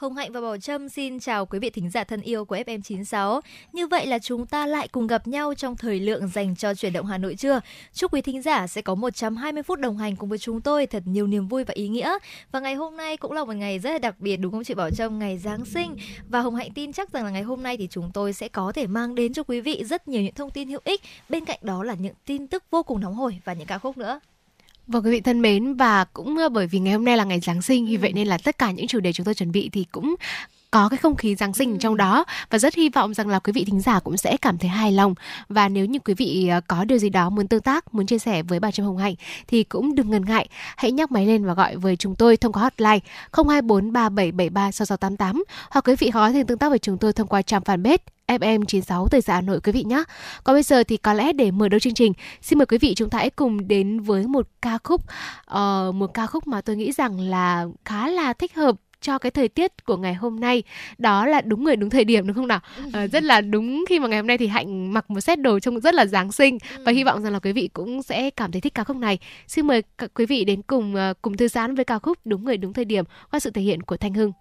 Hồng Hạnh và Bảo Trâm xin chào quý vị thính giả thân yêu của FM96. Như vậy là chúng ta lại cùng gặp nhau trong thời lượng dành cho chuyển động Hà Nội trưa. Chúc quý thính giả sẽ có 120 phút đồng hành cùng với chúng tôi thật nhiều niềm vui và ý nghĩa. Và ngày hôm nay cũng là một ngày rất là đặc biệt, đúng không chị Bảo Trâm? Ngày Giáng sinh. Và Hồng Hạnh tin chắc rằng là ngày hôm nay thì chúng tôi sẽ có thể mang đến cho quý vị rất nhiều những thông tin hữu ích. Bên cạnh đó là những tin tức vô cùng nóng hổi và những ca khúc nữa. Vâng quý vị thân mến và cũng ờ, bởi vì ngày hôm nay là ngày Giáng sinh vì ừ. vậy nên là tất cả những chủ đề chúng tôi chuẩn bị thì cũng có cái không khí Giáng sinh ừ. trong đó và rất hy vọng rằng là quý vị thính giả cũng sẽ cảm thấy hài lòng và nếu như quý vị ờ, có điều gì đó muốn tương tác muốn chia sẻ với bà Trâm Hồng Hạnh thì cũng đừng ngần ngại hãy nhắc máy lên và gọi với chúng tôi thông qua hotline 0243773 6688 hoặc quý vị có thể tương tác với chúng tôi thông qua trang fanpage FM 96 thời gian Hà Nội quý vị nhé. Còn bây giờ thì có lẽ để mở đầu chương trình, xin mời quý vị chúng ta hãy cùng đến với một ca khúc uh, một ca khúc mà tôi nghĩ rằng là khá là thích hợp cho cái thời tiết của ngày hôm nay. Đó là đúng người đúng thời điểm đúng không nào? À, rất là đúng khi mà ngày hôm nay thì hạnh mặc một set đồ trông rất là giáng sinh và hy vọng rằng là quý vị cũng sẽ cảm thấy thích ca khúc này. Xin mời quý vị đến cùng uh, cùng thư giãn với ca khúc đúng người đúng thời điểm qua sự thể hiện của thanh hưng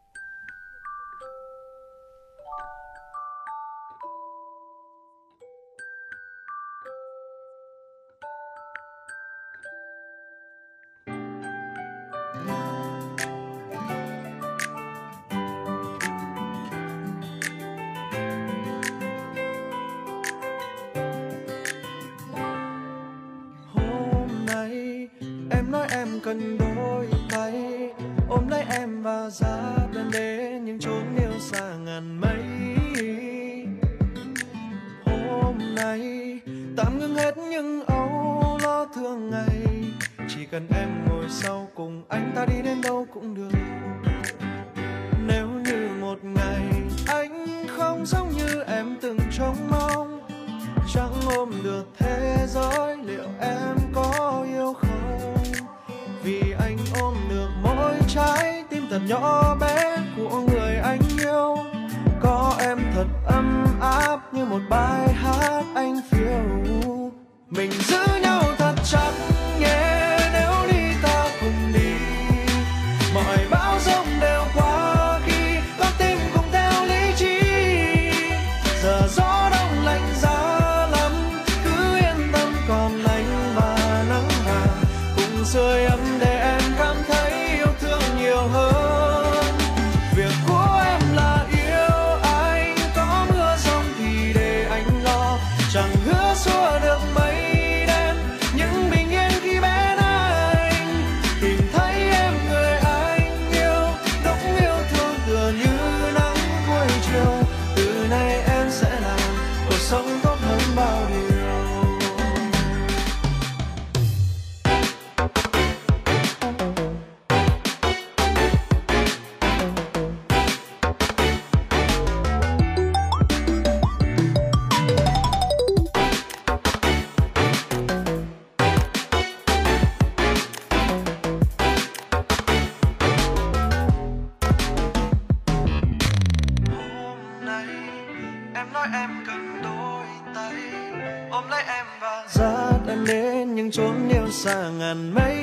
ngàn mây.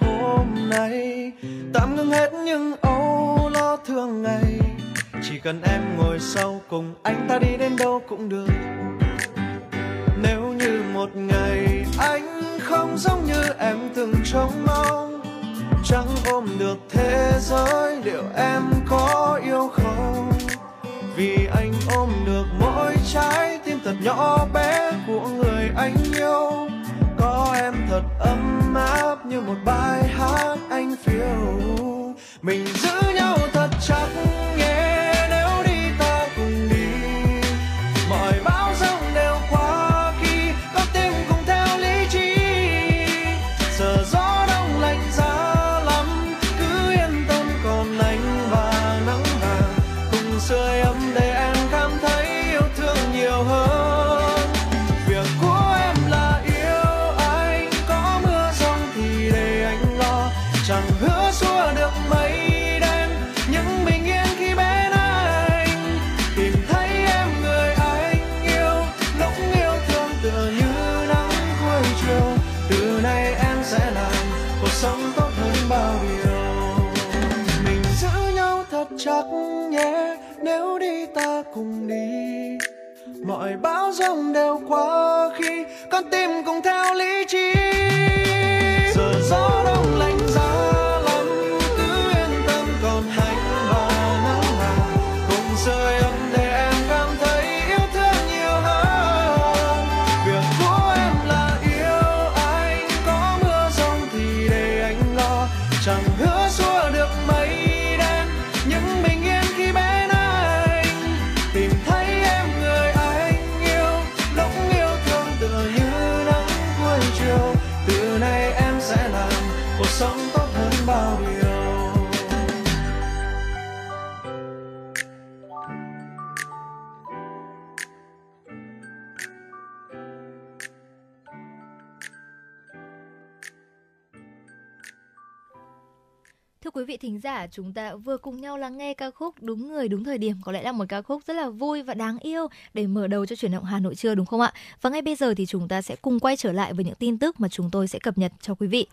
Hôm nay tạm ngưng hết những âu lo thương ngày, chỉ cần em ngồi sau cùng anh. Chúng ta vừa cùng nhau lắng nghe ca khúc Đúng người đúng thời điểm có lẽ là một ca khúc rất là vui và đáng yêu để mở đầu cho chuyển động Hà Nội trưa đúng không ạ? Và ngay bây giờ thì chúng ta sẽ cùng quay trở lại với những tin tức mà chúng tôi sẽ cập nhật cho quý vị.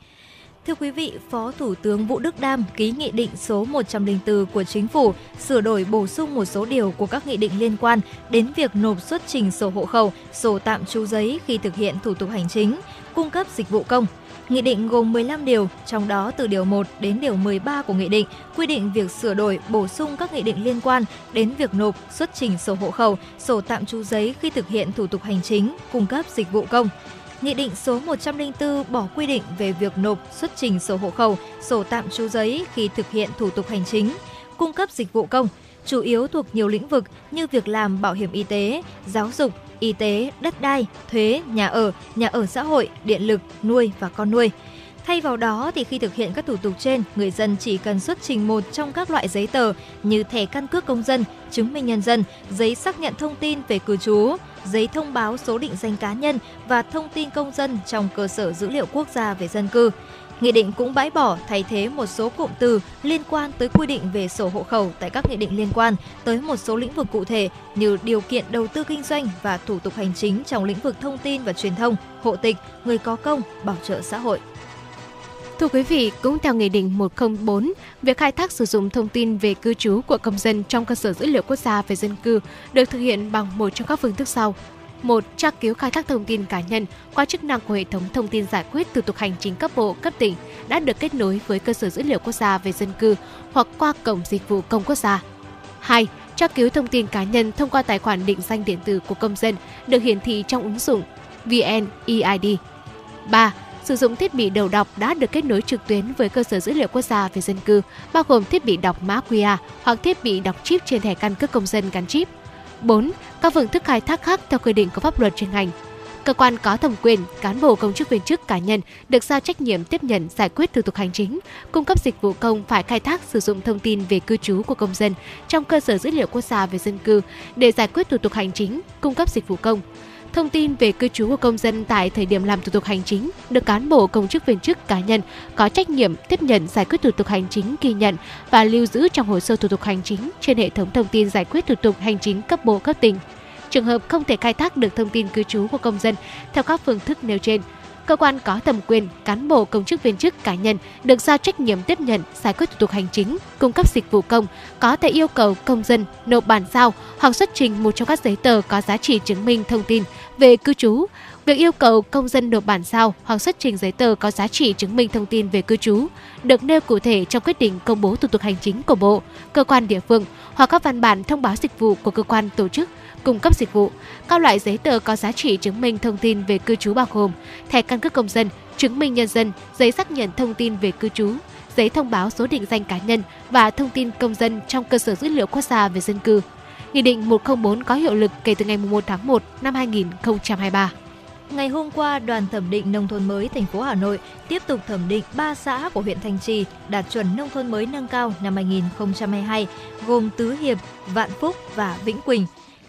Thưa quý vị, Phó Thủ tướng Vũ Đức Đam ký nghị định số 104 của Chính phủ sửa đổi bổ sung một số điều của các nghị định liên quan đến việc nộp xuất trình sổ hộ khẩu, sổ tạm trú giấy khi thực hiện thủ tục hành chính, cung cấp dịch vụ công. Nghị định gồm 15 điều, trong đó từ điều 1 đến điều 13 của nghị định quy định việc sửa đổi, bổ sung các nghị định liên quan đến việc nộp, xuất trình sổ hộ khẩu, sổ tạm trú giấy khi thực hiện thủ tục hành chính, cung cấp dịch vụ công. Nghị định số 104 bỏ quy định về việc nộp, xuất trình sổ hộ khẩu, sổ tạm trú giấy khi thực hiện thủ tục hành chính, cung cấp dịch vụ công, chủ yếu thuộc nhiều lĩnh vực như việc làm bảo hiểm y tế, giáo dục, y tế, đất đai, thuế, nhà ở, nhà ở xã hội, điện lực, nuôi và con nuôi. Thay vào đó thì khi thực hiện các thủ tục trên, người dân chỉ cần xuất trình một trong các loại giấy tờ như thẻ căn cước công dân, chứng minh nhân dân, giấy xác nhận thông tin về cư trú, giấy thông báo số định danh cá nhân và thông tin công dân trong cơ sở dữ liệu quốc gia về dân cư. Nghị định cũng bãi bỏ thay thế một số cụm từ liên quan tới quy định về sổ hộ khẩu tại các nghị định liên quan tới một số lĩnh vực cụ thể như điều kiện đầu tư kinh doanh và thủ tục hành chính trong lĩnh vực thông tin và truyền thông, hộ tịch, người có công, bảo trợ xã hội. Thưa quý vị, cũng theo Nghị định 104, việc khai thác sử dụng thông tin về cư trú của công dân trong cơ sở dữ liệu quốc gia về dân cư được thực hiện bằng một trong các phương thức sau một Tra cứu khai thác thông tin cá nhân qua chức năng của hệ thống thông tin giải quyết thủ tục hành chính cấp bộ, cấp tỉnh đã được kết nối với cơ sở dữ liệu quốc gia về dân cư hoặc qua cổng dịch vụ công quốc gia. 2. Tra cứu thông tin cá nhân thông qua tài khoản định danh điện tử của công dân được hiển thị trong ứng dụng VNEID. 3 sử dụng thiết bị đầu đọc đã được kết nối trực tuyến với cơ sở dữ liệu quốc gia về dân cư, bao gồm thiết bị đọc mã QR hoặc thiết bị đọc chip trên thẻ căn cước công dân gắn chip. 4. Các phương thức khai thác khác theo quy định của pháp luật chuyên ngành. Cơ quan có thẩm quyền, cán bộ công chức viên chức cá nhân được giao trách nhiệm tiếp nhận giải quyết thủ tục hành chính, cung cấp dịch vụ công phải khai thác sử dụng thông tin về cư trú của công dân trong cơ sở dữ liệu quốc gia về dân cư để giải quyết thủ tục hành chính, cung cấp dịch vụ công thông tin về cư trú của công dân tại thời điểm làm thủ tục hành chính được cán bộ công chức viên chức cá nhân có trách nhiệm tiếp nhận giải quyết thủ tục hành chính ghi nhận và lưu giữ trong hồ sơ thủ tục hành chính trên hệ thống thông tin giải quyết thủ tục hành chính cấp bộ cấp tỉnh. Trường hợp không thể khai thác được thông tin cư trú của công dân theo các phương thức nêu trên, cơ quan có thẩm quyền, cán bộ công chức viên chức cá nhân được giao trách nhiệm tiếp nhận giải quyết thủ tục hành chính, cung cấp dịch vụ công, có thể yêu cầu công dân nộp bản sao hoặc xuất trình một trong các giấy tờ có giá trị chứng minh thông tin về cư trú. Việc yêu cầu công dân nộp bản sao hoặc xuất trình giấy tờ có giá trị chứng minh thông tin về cư trú được nêu cụ thể trong quyết định công bố thủ tục hành chính của Bộ, cơ quan địa phương hoặc các văn bản thông báo dịch vụ của cơ quan tổ chức cung cấp dịch vụ. Các loại giấy tờ có giá trị chứng minh thông tin về cư trú bao gồm thẻ căn cước công dân, chứng minh nhân dân, giấy xác nhận thông tin về cư trú, giấy thông báo số định danh cá nhân và thông tin công dân trong cơ sở dữ liệu quốc gia về dân cư. Nghị định 104 có hiệu lực kể từ ngày 1 tháng 1 năm 2023. Ngày hôm qua, đoàn thẩm định nông thôn mới thành phố Hà Nội tiếp tục thẩm định 3 xã của huyện Thanh Trì đạt chuẩn nông thôn mới nâng cao năm 2022, gồm Tứ Hiệp, Vạn Phúc và Vĩnh Quỳnh.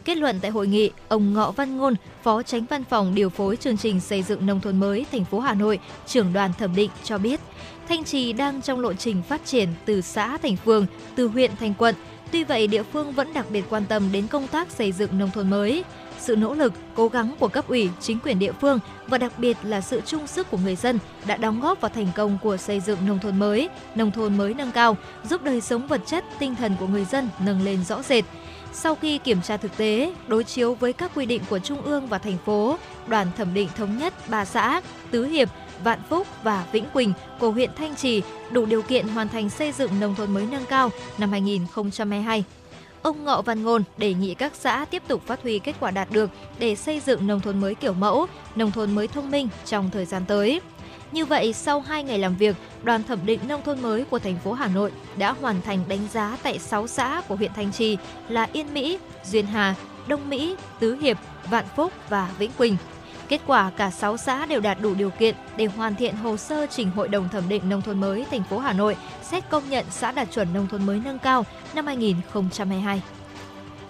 Kết luận tại hội nghị, ông Ngọ Văn Ngôn, Phó Tránh Văn phòng điều phối chương trình xây dựng nông thôn mới thành phố Hà Nội, trưởng đoàn thẩm định cho biết, Thanh Trì đang trong lộ trình phát triển từ xã thành phường, từ huyện thành quận. Tuy vậy, địa phương vẫn đặc biệt quan tâm đến công tác xây dựng nông thôn mới. Sự nỗ lực, cố gắng của cấp ủy, chính quyền địa phương và đặc biệt là sự chung sức của người dân đã đóng góp vào thành công của xây dựng nông thôn mới, nông thôn mới nâng cao, giúp đời sống vật chất, tinh thần của người dân nâng lên rõ rệt. Sau khi kiểm tra thực tế, đối chiếu với các quy định của Trung ương và thành phố, đoàn thẩm định thống nhất ba xã Tứ Hiệp, Vạn Phúc và Vĩnh Quỳnh của huyện Thanh Trì đủ điều kiện hoàn thành xây dựng nông thôn mới nâng cao năm 2022. Ông Ngọ Văn Ngôn đề nghị các xã tiếp tục phát huy kết quả đạt được để xây dựng nông thôn mới kiểu mẫu, nông thôn mới thông minh trong thời gian tới. Như vậy, sau 2 ngày làm việc, đoàn thẩm định nông thôn mới của thành phố Hà Nội đã hoàn thành đánh giá tại 6 xã của huyện Thanh Trì là Yên Mỹ, Duyên Hà, Đông Mỹ, Tứ Hiệp, Vạn Phúc và Vĩnh Quỳnh. Kết quả cả 6 xã đều đạt đủ điều kiện để hoàn thiện hồ sơ trình Hội đồng thẩm định nông thôn mới thành phố Hà Nội xét công nhận xã đạt chuẩn nông thôn mới nâng cao năm 2022.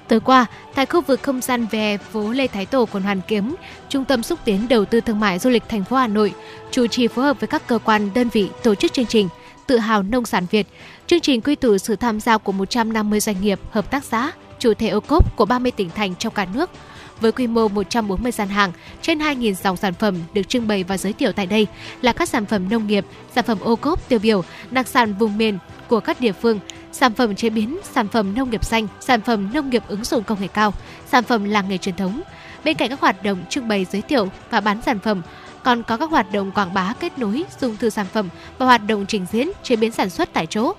Tối qua, tại khu vực không gian về phố Lê Thái Tổ, quận Hoàn Kiếm, Trung tâm xúc tiến đầu tư thương mại du lịch thành phố Hà Nội chủ trì phối hợp với các cơ quan, đơn vị tổ chức chương trình Tự hào nông sản Việt. Chương trình quy tụ sự tham gia của 150 doanh nghiệp, hợp tác xã, chủ thể ô cốp của 30 tỉnh thành trong cả nước – với quy mô 140 gian hàng, trên 2.000 dòng sản phẩm được trưng bày và giới thiệu tại đây là các sản phẩm nông nghiệp, sản phẩm ô cốp tiêu biểu, đặc sản vùng miền của các địa phương, sản phẩm chế biến, sản phẩm nông nghiệp xanh, sản phẩm nông nghiệp ứng dụng công nghệ cao, sản phẩm làng nghề truyền thống. Bên cạnh các hoạt động trưng bày giới thiệu và bán sản phẩm, còn có các hoạt động quảng bá kết nối, dùng thư sản phẩm và hoạt động trình diễn, chế biến sản xuất tại chỗ.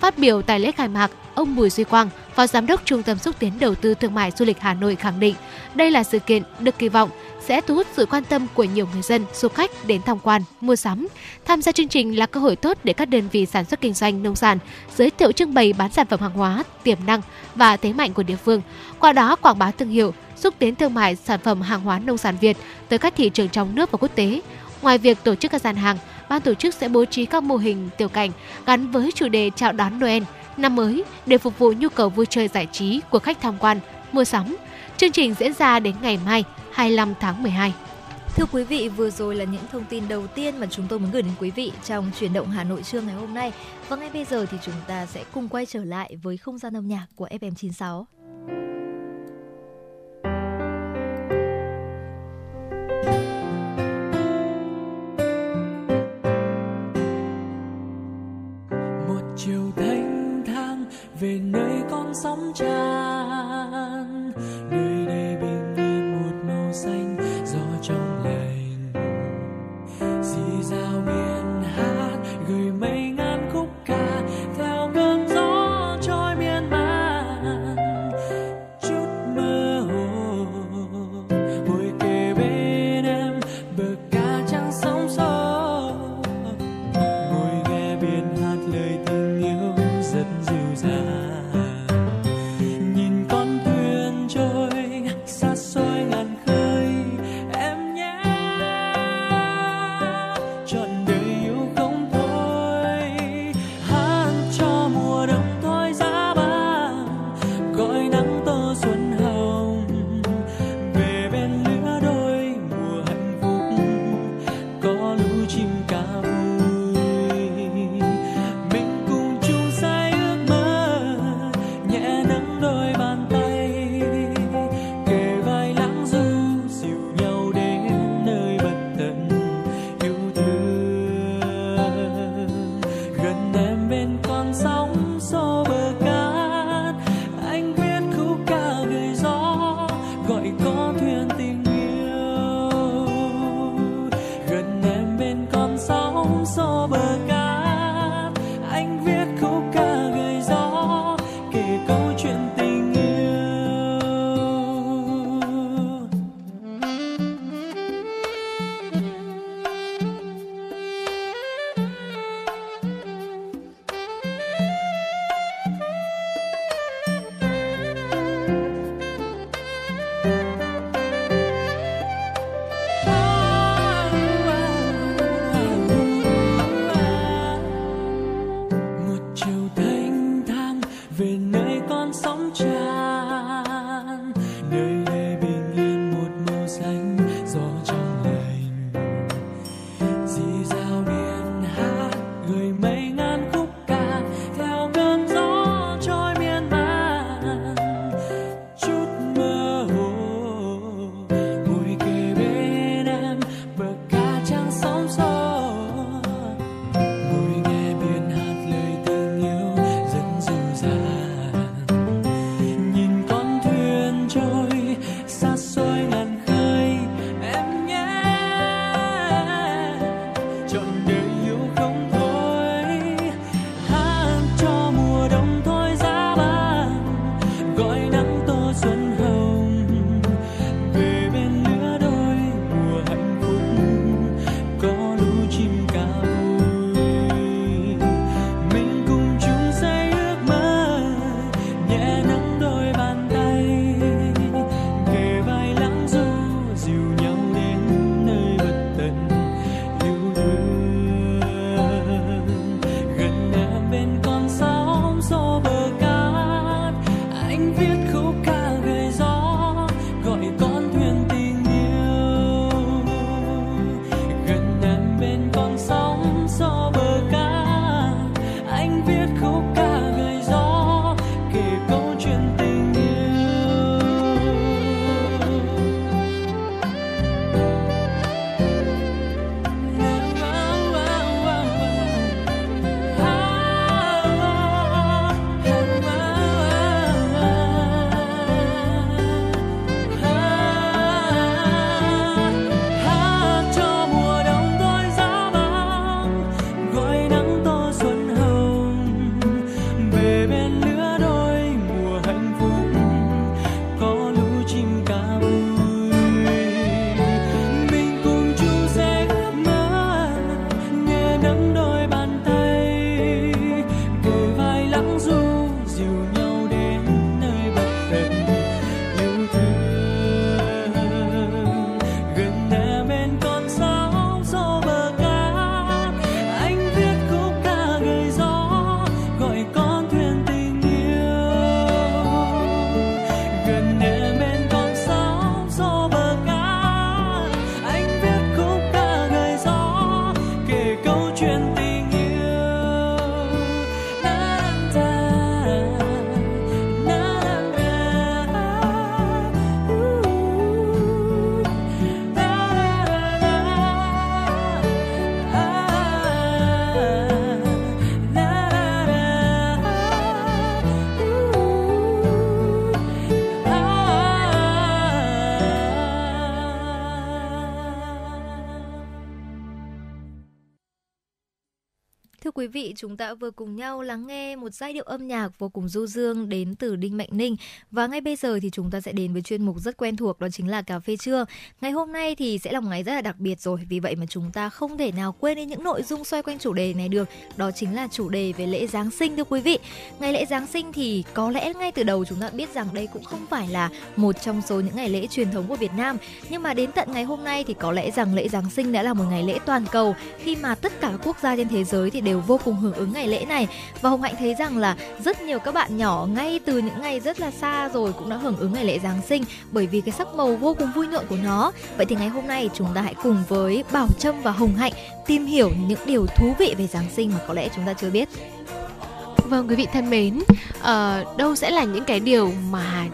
Phát biểu tại lễ khai mạc, ông Bùi Duy Quang, Phó Giám đốc Trung tâm xúc tiến đầu tư thương mại du lịch Hà Nội khẳng định đây là sự kiện được kỳ vọng sẽ thu hút sự quan tâm của nhiều người dân, du khách đến tham quan, mua sắm. Tham gia chương trình là cơ hội tốt để các đơn vị sản xuất kinh doanh nông sản giới thiệu trưng bày bán sản phẩm hàng hóa, tiềm năng và thế mạnh của địa phương. Qua đó quảng bá thương hiệu, xúc tiến thương mại sản phẩm hàng hóa nông sản Việt tới các thị trường trong nước và quốc tế. Ngoài việc tổ chức các gian hàng, ban tổ chức sẽ bố trí các mô hình tiểu cảnh gắn với chủ đề chào đón Noel năm mới để phục vụ nhu cầu vui chơi giải trí của khách tham quan, mua sắm. Chương trình diễn ra đến ngày mai 25 tháng 12. Thưa quý vị, vừa rồi là những thông tin đầu tiên mà chúng tôi muốn gửi đến quý vị trong chuyển động Hà Nội trưa ngày hôm nay. Và ngay bây giờ thì chúng ta sẽ cùng quay trở lại với không gian âm nhạc của FM96. về nơi con sóng tràn xanh quý vị, chúng ta vừa cùng nhau lắng nghe giai điệu âm nhạc vô cùng du dương đến từ Đinh Mạnh Ninh. Và ngay bây giờ thì chúng ta sẽ đến với chuyên mục rất quen thuộc đó chính là cà phê trưa. Ngày hôm nay thì sẽ là một ngày rất là đặc biệt rồi, vì vậy mà chúng ta không thể nào quên đi những nội dung xoay quanh chủ đề này được. Đó chính là chủ đề về lễ Giáng sinh thưa quý vị. Ngày lễ Giáng sinh thì có lẽ ngay từ đầu chúng ta biết rằng đây cũng không phải là một trong số những ngày lễ truyền thống của Việt Nam, nhưng mà đến tận ngày hôm nay thì có lẽ rằng lễ Giáng sinh đã là một ngày lễ toàn cầu khi mà tất cả các quốc gia trên thế giới thì đều vô cùng hưởng ứng ngày lễ này và Hồng Hạnh thấy rằng là rất nhiều các bạn nhỏ ngay từ những ngày rất là xa rồi cũng đã hưởng ứng ngày lễ Giáng sinh bởi vì cái sắc màu vô cùng vui nhộn của nó. Vậy thì ngày hôm nay chúng ta hãy cùng với Bảo Trâm và Hồng Hạnh tìm hiểu những điều thú vị về Giáng sinh mà có lẽ chúng ta chưa biết. Vâng quý vị thân mến, uh, đâu sẽ là những cái điều mà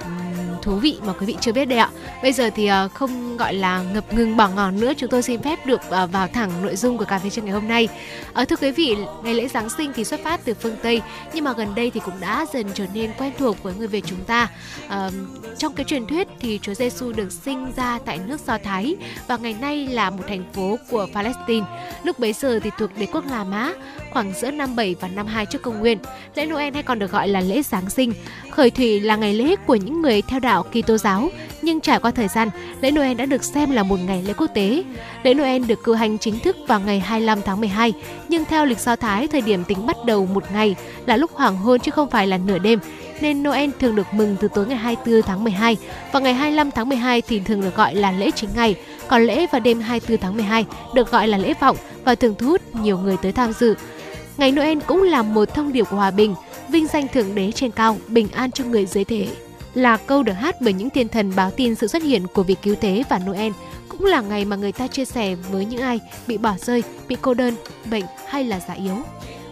thú vị mà quý vị chưa biết đây ạ. Bây giờ thì ờ, không gọi là ngập ngừng bỏ ngòn nữa, chúng tôi xin phép được ờ, vào thẳng nội dung của cà phê trưa ngày hôm nay. Ờ, thưa quý vị, ngày lễ Giáng sinh thì xuất phát từ phương Tây, nhưng mà gần đây thì cũng đã dần trở nên quen thuộc với người Việt chúng ta. Ờ, trong cái truyền thuyết thì Chúa Giêsu được sinh ra tại nước Do Thái và ngày nay là một thành phố của Palestine. Lúc bấy giờ thì thuộc đế quốc La Mã, khoảng giữa năm 7 và năm 2 trước công nguyên. Lễ Noel hay còn được gọi là lễ Giáng sinh. Khởi thủy là ngày lễ của những người theo đạo Kitô giáo, nhưng trải qua thời gian, lễ Noel đã được xem là một ngày lễ quốc tế. Lễ Noel được cử hành chính thức vào ngày 25 tháng 12, nhưng theo lịch Do Thái, thời điểm tính bắt đầu một ngày là lúc hoàng hôn chứ không phải là nửa đêm, nên Noel thường được mừng từ tối ngày 24 tháng 12 và ngày 25 tháng 12 thì thường được gọi là lễ chính ngày, còn lễ vào đêm 24 tháng 12 được gọi là lễ vọng và thường thu hút nhiều người tới tham dự. Ngày Noel cũng là một thông điệp của hòa bình, vinh danh thượng đế trên cao, bình an cho người dưới thế. Là câu được hát bởi những thiên thần báo tin sự xuất hiện của vị cứu thế và Noel, cũng là ngày mà người ta chia sẻ với những ai bị bỏ rơi, bị cô đơn, bệnh hay là già yếu.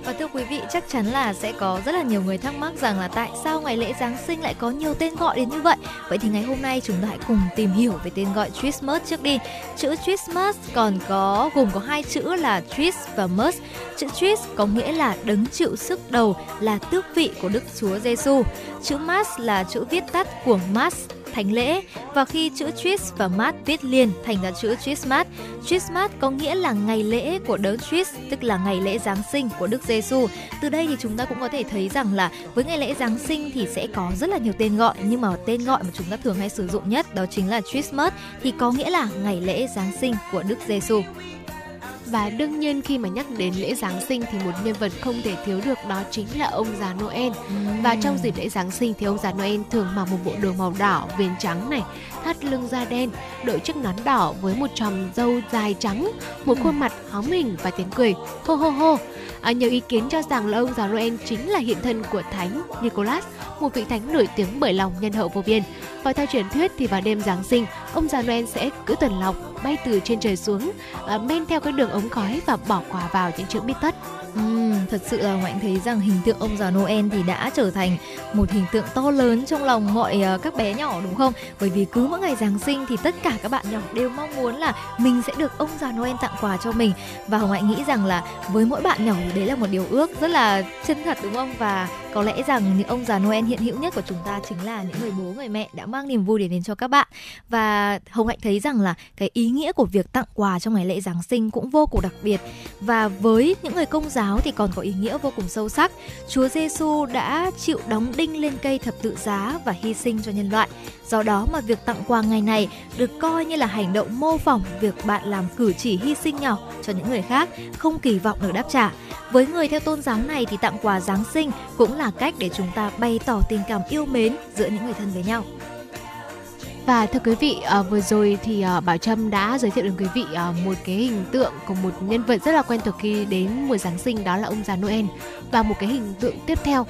Và thưa quý vị, chắc chắn là sẽ có rất là nhiều người thắc mắc rằng là tại sao ngày lễ Giáng sinh lại có nhiều tên gọi đến như vậy. Vậy thì ngày hôm nay chúng ta hãy cùng tìm hiểu về tên gọi Christmas trước đi. Chữ Christmas còn có gồm có hai chữ là Tris và Mus. Chữ Tris có nghĩa là đấng chịu sức đầu, là tước vị của Đức Chúa Giêsu. Chữ Mass là chữ viết tắt của Mass thánh lễ và khi chữ Tris và Mát viết liền thành ra chữ Christmas. Christmas có nghĩa là ngày lễ của đấng Tris, tức là ngày lễ Giáng sinh của Đức Giêsu. Từ đây thì chúng ta cũng có thể thấy rằng là với ngày lễ Giáng sinh thì sẽ có rất là nhiều tên gọi nhưng mà tên gọi mà chúng ta thường hay sử dụng nhất đó chính là Christmas thì có nghĩa là ngày lễ Giáng sinh của Đức Giêsu. Và đương nhiên khi mà nhắc đến lễ Giáng sinh thì một nhân vật không thể thiếu được đó chính là ông già Noel. Và trong dịp lễ Giáng sinh thì ông già Noel thường mặc một bộ đồ màu đỏ, viền trắng này, thắt lưng da đen, đội chiếc nón đỏ với một tròm râu dài trắng, một khuôn mặt hóm hình và tiếng cười hô hô hô. À, nhiều ý kiến cho rằng là ông già Noel chính là hiện thân của Thánh Nicholas, một vị thánh nổi tiếng bởi lòng nhân hậu vô biên. Và theo truyền thuyết thì vào đêm Giáng sinh, ông già Noel sẽ cứ tuần lộc bay từ trên trời xuống, à, men theo cái đường ống khói và bỏ quà vào những chữ bít tất. Thật sự là Ngoại thấy rằng hình tượng ông già Noel thì đã trở thành một hình tượng to lớn trong lòng mọi uh, các bé nhỏ đúng không? Bởi vì cứ mỗi ngày Giáng sinh thì tất cả các bạn nhỏ đều mong muốn là mình sẽ được ông già Noel tặng quà cho mình và Hồng Hạnh nghĩ rằng là với mỗi bạn nhỏ thì đấy là một điều ước rất là chân thật đúng không? Và có lẽ rằng những ông già Noel hiện hữu nhất của chúng ta chính là những người bố người mẹ đã mang niềm vui đến đến cho các bạn và Hồng Hạnh thấy rằng là cái ý nghĩa của việc tặng quà trong ngày lễ Giáng sinh cũng vô cùng đặc biệt và với những người công giáo thì còn có ý nghĩa vô cùng sâu sắc. Chúa Giêsu đã chịu đóng đinh lên cây thập tự giá và hy sinh cho nhân loại. Do đó mà việc tặng quà ngày này được coi như là hành động mô phỏng việc bạn làm cử chỉ hy sinh nhỏ cho những người khác, không kỳ vọng được đáp trả. Với người theo tôn giáo này thì tặng quà Giáng sinh cũng là cách để chúng ta bày tỏ tình cảm yêu mến giữa những người thân với nhau. Và thưa quý vị, ờ, vừa rồi thì ờ, Bảo Trâm đã giới thiệu đến quý vị ờ, một cái hình tượng của một nhân vật rất là quen thuộc khi đến mùa Giáng sinh đó là ông già Noel. Và một cái hình tượng tiếp theo,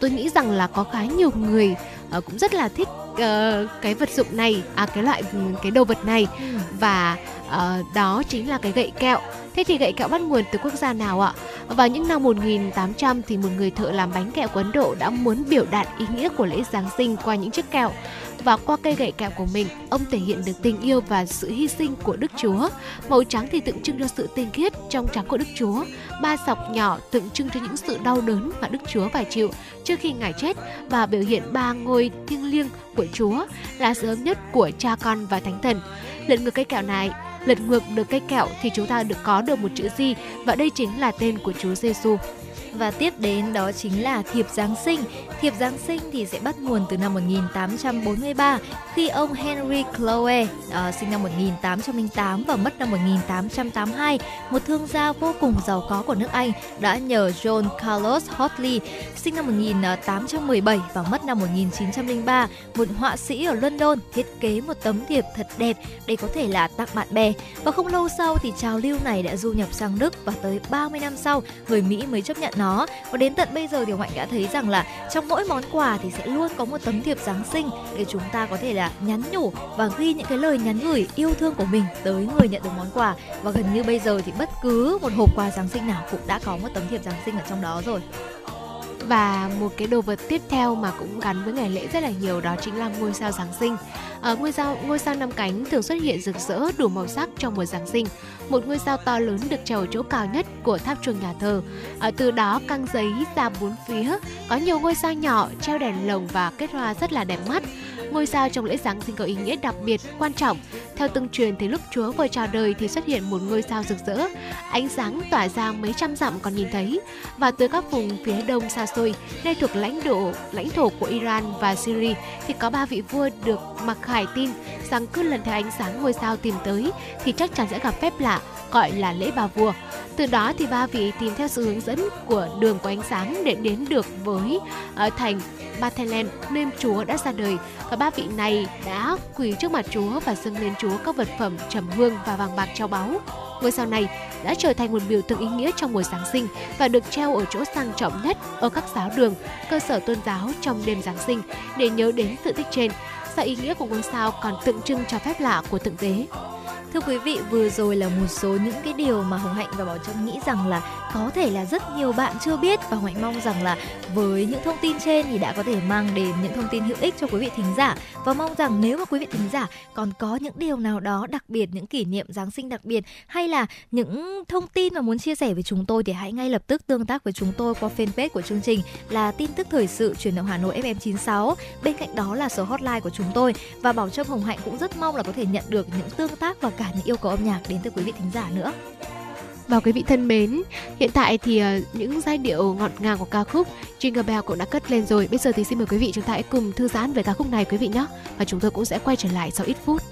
tôi nghĩ rằng là có khá nhiều người cũng rất là thích cái vật dụng này, à cái loại ừ, cái đồ vật này và đó chính là cái gậy kẹo. Thế thì gậy kẹo bắt nguồn từ quốc gia nào ạ? Vào những năm 1800 thì một người thợ làm bánh kẹo của Ấn Độ đã muốn biểu đạt ý nghĩa của lễ Giáng sinh qua những chiếc kẹo và qua cây gậy kẹo của mình, ông thể hiện được tình yêu và sự hy sinh của Đức Chúa. Màu trắng thì tượng trưng cho sự tinh khiết trong trắng của Đức Chúa. Ba sọc nhỏ tượng trưng cho những sự đau đớn mà Đức Chúa phải chịu trước khi Ngài chết và biểu hiện ba ngôi thiêng liêng của Chúa là sự hợp nhất của Cha Con và Thánh Thần. Lật ngược cây kẹo này lật ngược được cây kẹo thì chúng ta được có được một chữ gì và đây chính là tên của Chúa Giêsu và tiếp đến đó chính là thiệp Giáng sinh. Thiệp Giáng sinh thì sẽ bắt nguồn từ năm 1843 khi ông Henry Chloe uh, sinh năm 1808 và mất năm 1882, một thương gia vô cùng giàu có của nước Anh đã nhờ John Carlos Hotley sinh năm 1817 và mất năm 1903, một họa sĩ ở London thiết kế một tấm thiệp thật đẹp để có thể là tặng bạn bè. Và không lâu sau thì trào lưu này đã du nhập sang Đức và tới 30 năm sau người Mỹ mới chấp nhận nó nó. Và đến tận bây giờ thì Mạnh đã thấy rằng là trong mỗi món quà thì sẽ luôn có một tấm thiệp Giáng sinh để chúng ta có thể là nhắn nhủ và ghi những cái lời nhắn gửi yêu thương của mình tới người nhận được món quà. Và gần như bây giờ thì bất cứ một hộp quà Giáng sinh nào cũng đã có một tấm thiệp Giáng sinh ở trong đó rồi. Và một cái đồ vật tiếp theo mà cũng gắn với ngày lễ rất là nhiều đó chính là ngôi sao Giáng sinh. À, ngôi sao ngôi sao năm cánh thường xuất hiện rực rỡ đủ màu sắc trong mùa Giáng sinh. Một ngôi sao to lớn được treo ở chỗ cao nhất của tháp chuông nhà thờ. À, từ đó căng giấy ra bốn phía, có nhiều ngôi sao nhỏ treo đèn lồng và kết hoa rất là đẹp mắt. Ngôi sao trong lễ Giáng sinh có ý nghĩa đặc biệt, quan trọng. Theo tương truyền thì lúc Chúa vừa chào đời thì xuất hiện một ngôi sao rực rỡ, ánh sáng tỏa ra mấy trăm dặm còn nhìn thấy. Và từ các vùng phía đông xa xôi, nơi thuộc lãnh độ lãnh thổ của Iran và Syria thì có ba vị vua được mặc khải tin rằng cứ lần theo ánh sáng ngôi sao tìm tới thì chắc chắn sẽ gặp phép lạ gọi là lễ ba vua. Từ đó thì ba vị tìm theo sự hướng dẫn của đường của ánh sáng để đến được với uh, thành Bethlehem nơi Chúa đã ra đời và ba vị này đã quỳ trước mặt Chúa và dâng lên Chúa các vật phẩm trầm hương và vàng bạc châu báu. Ngôi sao này đã trở thành một biểu tượng ý nghĩa trong mùa Giáng sinh và được treo ở chỗ sang trọng nhất ở các giáo đường, cơ sở tôn giáo trong đêm Giáng sinh để nhớ đến sự tích trên. Và ý nghĩa của ngôi sao còn tượng trưng cho phép lạ của thượng đế. Thưa quý vị, vừa rồi là một số những cái điều mà Hồng Hạnh và Bảo Trâm nghĩ rằng là có thể là rất nhiều bạn chưa biết và Hồng Hạnh mong rằng là với những thông tin trên thì đã có thể mang đến những thông tin hữu ích cho quý vị thính giả và mong rằng nếu mà quý vị thính giả còn có những điều nào đó đặc biệt, những kỷ niệm Giáng sinh đặc biệt hay là những thông tin mà muốn chia sẻ với chúng tôi thì hãy ngay lập tức tương tác với chúng tôi qua fanpage của chương trình là tin tức thời sự truyền động Hà Nội FM 96. Bên cạnh đó là số hotline của chúng tôi và Bảo Trâm Hồng Hạnh cũng rất mong là có thể nhận được những tương tác và cả những yêu cầu âm nhạc đến từ quý vị thính giả nữa. Và quý vị thân mến, hiện tại thì ờ, những giai điệu ngọt ngào của ca khúc Jingle Bell cũng đã cất lên rồi. Bây giờ thì xin mời quý vị chúng ta hãy cùng thư giãn về ca khúc này quý vị nhé. Và chúng tôi cũng sẽ quay trở lại sau ít phút.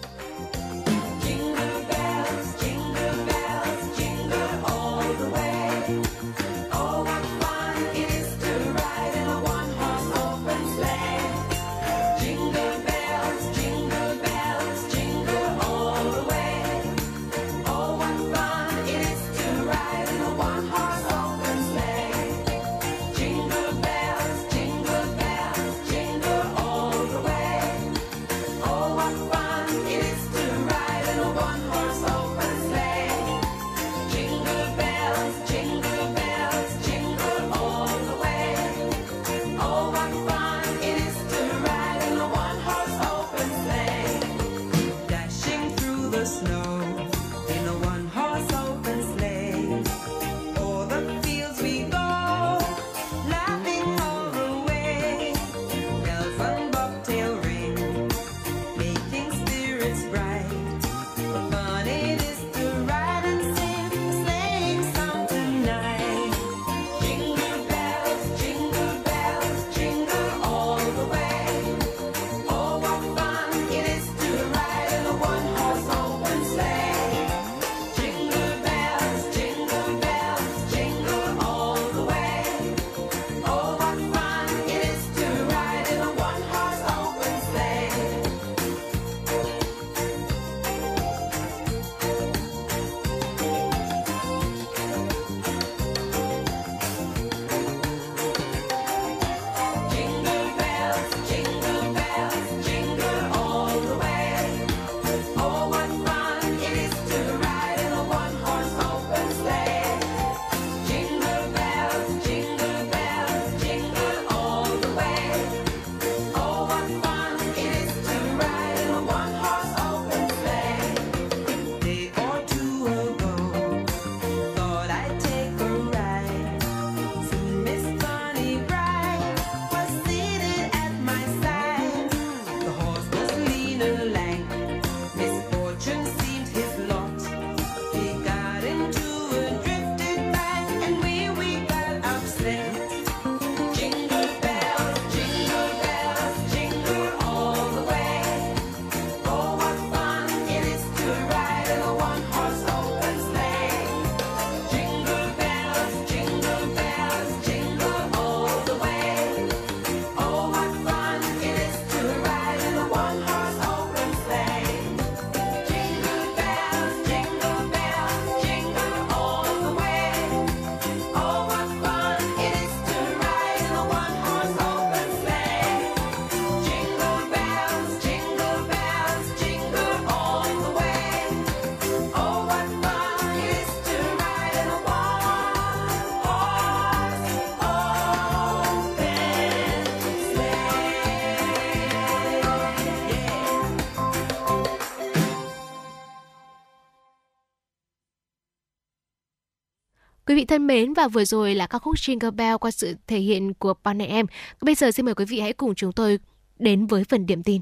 Quý vị thân mến và vừa rồi là ca khúc Jingle Bell qua sự thể hiện của Bonnie Em. Bây giờ xin mời quý vị hãy cùng chúng tôi đến với phần điểm tin.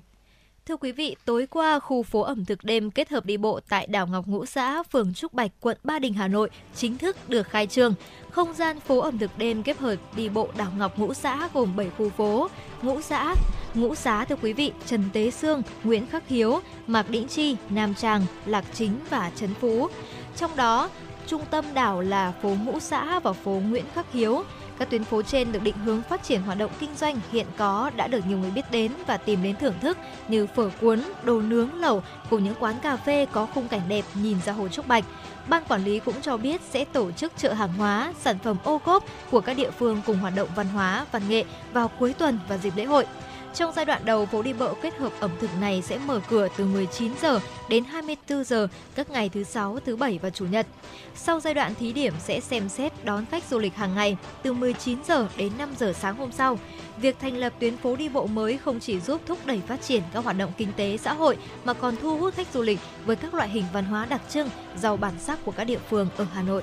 Thưa quý vị, tối qua khu phố ẩm thực đêm kết hợp đi bộ tại đảo Ngọc Ngũ Xã, phường Trúc Bạch, quận Ba Đình, Hà Nội chính thức được khai trương. Không gian phố ẩm thực đêm kết hợp đi bộ đảo Ngọc Ngũ Xã gồm 7 khu phố. Ngũ Xã, Ngũ Xá thưa quý vị, Trần Tế Sương, Nguyễn Khắc Hiếu, Mạc Đĩnh Chi, Nam Tràng, Lạc Chính và Trấn Phú. Trong đó, trung tâm đảo là phố Ngũ Xã và phố Nguyễn Khắc Hiếu. Các tuyến phố trên được định hướng phát triển hoạt động kinh doanh hiện có đã được nhiều người biết đến và tìm đến thưởng thức như phở cuốn, đồ nướng, lẩu cùng những quán cà phê có khung cảnh đẹp nhìn ra hồ Trúc Bạch. Ban quản lý cũng cho biết sẽ tổ chức chợ hàng hóa, sản phẩm ô cốp của các địa phương cùng hoạt động văn hóa, văn nghệ vào cuối tuần và dịp lễ hội. Trong giai đoạn đầu, phố đi bộ kết hợp ẩm thực này sẽ mở cửa từ 19 giờ đến 24 giờ các ngày thứ sáu, thứ bảy và chủ nhật. Sau giai đoạn thí điểm sẽ xem xét đón khách du lịch hàng ngày từ 19 giờ đến 5 giờ sáng hôm sau. Việc thành lập tuyến phố đi bộ mới không chỉ giúp thúc đẩy phát triển các hoạt động kinh tế xã hội mà còn thu hút khách du lịch với các loại hình văn hóa đặc trưng, giàu bản sắc của các địa phương ở Hà Nội.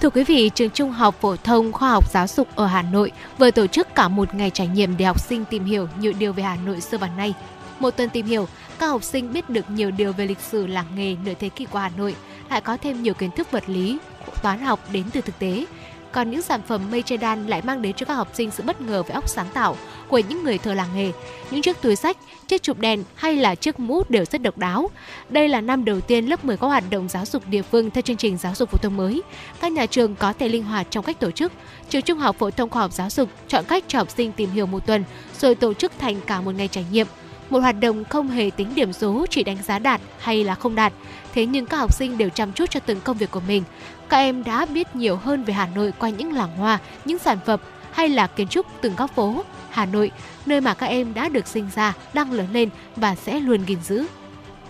Thưa quý vị, trường Trung học phổ thông khoa học giáo dục ở Hà Nội vừa tổ chức cả một ngày trải nghiệm để học sinh tìm hiểu nhiều điều về Hà Nội xưa và nay. Một tuần tìm hiểu, các học sinh biết được nhiều điều về lịch sử làng nghề nửa thế kỷ của Hà Nội, lại có thêm nhiều kiến thức vật lý, toán học đến từ thực tế. Còn những sản phẩm mây che đan lại mang đến cho các học sinh sự bất ngờ về óc sáng tạo của những người thợ làng nghề. Những chiếc túi sách, chiếc chụp đèn hay là chiếc mũ đều rất độc đáo. Đây là năm đầu tiên lớp 10 có hoạt động giáo dục địa phương theo chương trình giáo dục phổ thông mới. Các nhà trường có thể linh hoạt trong cách tổ chức. Trường Trung học phổ thông khoa học giáo dục chọn cách cho học sinh tìm hiểu một tuần rồi tổ chức thành cả một ngày trải nghiệm một hoạt động không hề tính điểm số chỉ đánh giá đạt hay là không đạt. Thế nhưng các học sinh đều chăm chút cho từng công việc của mình. Các em đã biết nhiều hơn về Hà Nội qua những làng hoa, những sản phẩm hay là kiến trúc từng góc phố. Hà Nội, nơi mà các em đã được sinh ra, đang lớn lên và sẽ luôn gìn giữ.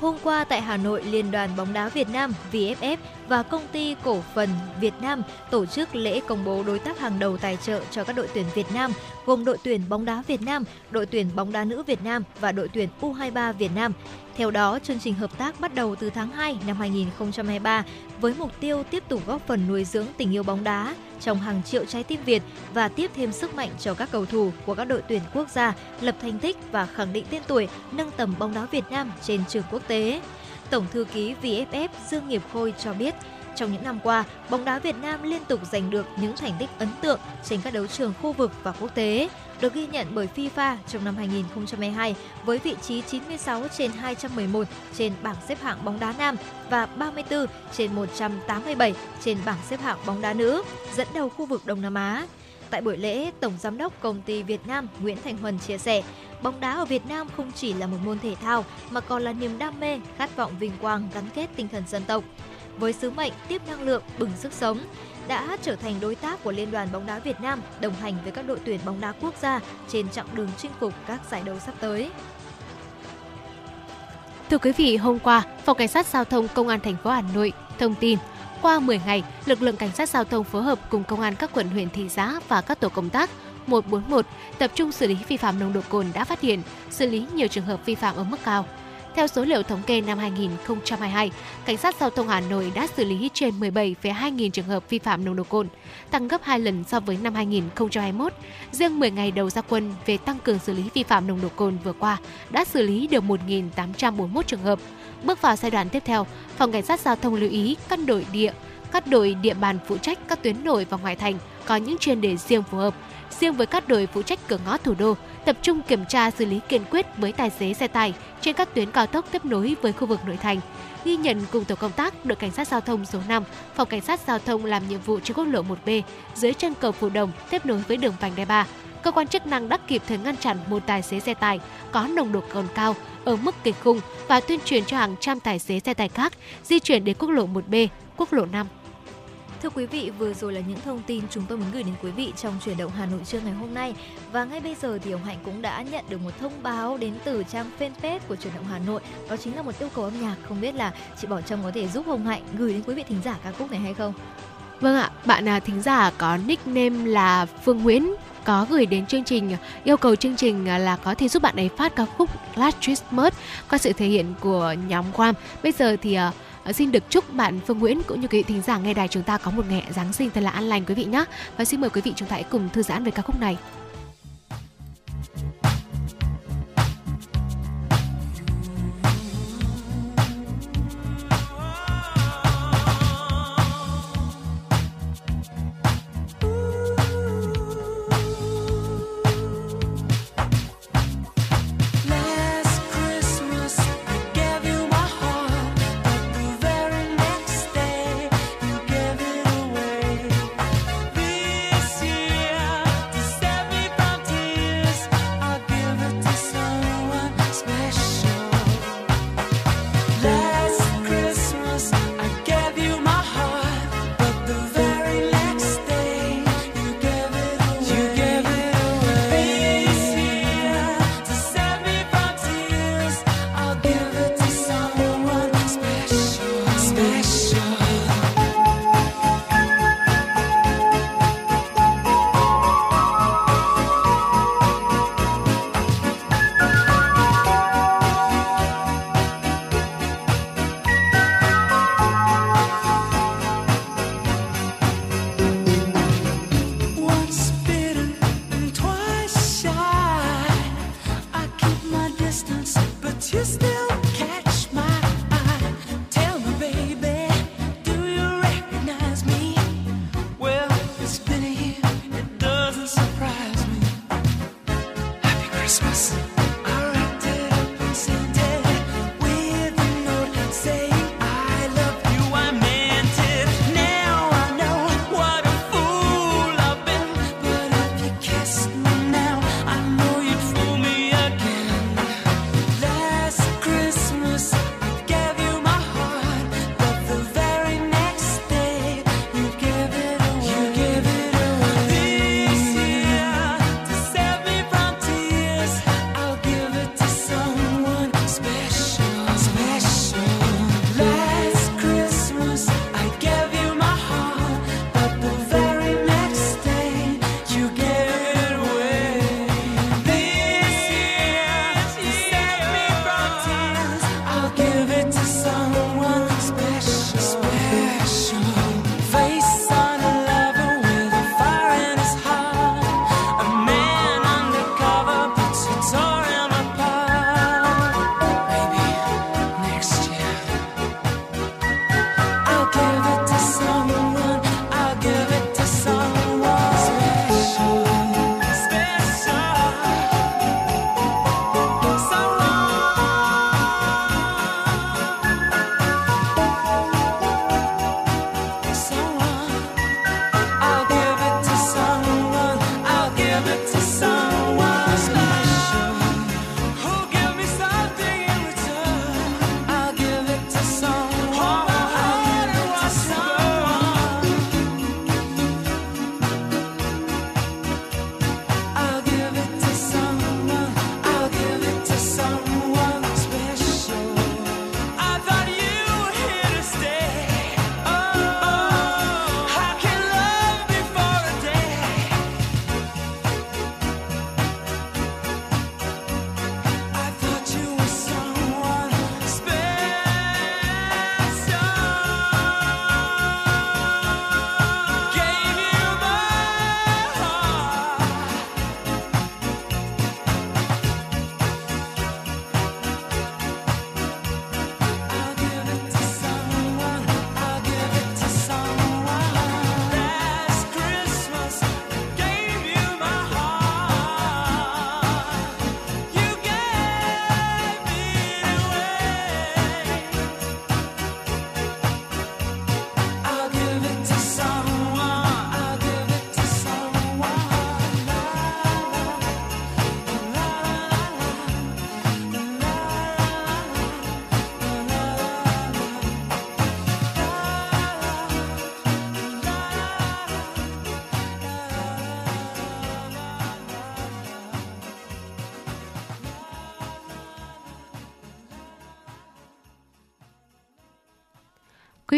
Hôm qua tại Hà Nội, Liên đoàn bóng đá Việt Nam VFF và công ty cổ phần Việt Nam tổ chức lễ công bố đối tác hàng đầu tài trợ cho các đội tuyển Việt Nam gồm đội tuyển bóng đá Việt Nam, đội tuyển bóng đá nữ Việt Nam và đội tuyển U23 Việt Nam. Theo đó, chương trình hợp tác bắt đầu từ tháng 2 năm 2023 với mục tiêu tiếp tục góp phần nuôi dưỡng tình yêu bóng đá trong hàng triệu trái tim Việt và tiếp thêm sức mạnh cho các cầu thủ của các đội tuyển quốc gia lập thành tích và khẳng định tên tuổi nâng tầm bóng đá Việt Nam trên trường quốc tế. Tổng thư ký VFF Dương Nghiệp Khôi cho biết, trong những năm qua, bóng đá Việt Nam liên tục giành được những thành tích ấn tượng trên các đấu trường khu vực và quốc tế, được ghi nhận bởi FIFA trong năm 2022 với vị trí 96 trên 211 trên bảng xếp hạng bóng đá nam và 34 trên 187 trên bảng xếp hạng bóng đá nữ, dẫn đầu khu vực Đông Nam Á. Tại buổi lễ, Tổng Giám đốc Công ty Việt Nam Nguyễn Thành Huân chia sẻ, bóng đá ở Việt Nam không chỉ là một môn thể thao mà còn là niềm đam mê, khát vọng vinh quang gắn kết tinh thần dân tộc. Với sứ mệnh tiếp năng lượng, bừng sức sống, đã trở thành đối tác của Liên đoàn bóng đá Việt Nam, đồng hành với các đội tuyển bóng đá quốc gia trên chặng đường chinh phục các giải đấu sắp tới. Thưa quý vị, hôm qua, Phòng Cảnh sát Giao thông Công an thành phố Hà Nội thông tin qua 10 ngày, lực lượng cảnh sát giao thông phối hợp cùng công an các quận huyện thị xã và các tổ công tác 141 tập trung xử lý vi phạm nồng độ cồn đã phát hiện, xử lý nhiều trường hợp vi phạm ở mức cao. Theo số liệu thống kê năm 2022, Cảnh sát Giao thông Hà Nội đã xử lý trên 17,2 nghìn trường hợp vi phạm nồng độ cồn, tăng gấp 2 lần so với năm 2021. Riêng 10 ngày đầu ra quân về tăng cường xử lý vi phạm nồng độ cồn vừa qua đã xử lý được 1.841 trường hợp. Bước vào giai đoạn tiếp theo, Phòng Cảnh sát Giao thông lưu ý các đội địa, các đội địa bàn phụ trách các tuyến nội và ngoại thành có những chuyên đề riêng phù hợp. Riêng với các đội phụ trách cửa ngõ thủ đô, tập trung kiểm tra xử lý kiên quyết với tài xế xe tải trên các tuyến cao tốc tiếp nối với khu vực nội thành. Ghi nhận cùng tổ công tác, đội cảnh sát giao thông số 5, phòng cảnh sát giao thông làm nhiệm vụ trên quốc lộ 1B dưới chân cầu Phù Đồng tiếp nối với đường vành đai 3. Cơ quan chức năng đã kịp thời ngăn chặn một tài xế xe tải có nồng độ cồn cao ở mức kịch khung và tuyên truyền cho hàng trăm tài xế xe tải khác di chuyển đến quốc lộ 1B, quốc lộ 5 Thưa quý vị, vừa rồi là những thông tin chúng tôi muốn gửi đến quý vị trong chuyển động Hà Nội trưa ngày hôm nay. Và ngay bây giờ thì Hồng Hạnh cũng đã nhận được một thông báo đến từ trang fanpage của chuyển động Hà Nội. Đó chính là một yêu cầu âm nhạc. Không biết là chị Bảo Trâm có thể giúp Hồng Hạnh gửi đến quý vị thính giả ca khúc này hay không? Vâng ạ, bạn à, thính giả có nickname là Phương Nguyễn có gửi đến chương trình yêu cầu chương trình à, là có thể giúp bạn ấy phát ca khúc Last Christmas qua sự thể hiện của nhóm Quam. Bây giờ thì uh, Ờ, xin được chúc bạn Phương Nguyễn cũng như quý vị thính giả nghe đài chúng ta có một ngày Giáng sinh thật là an lành quý vị nhé. Và xin mời quý vị chúng ta hãy cùng thư giãn về ca khúc này.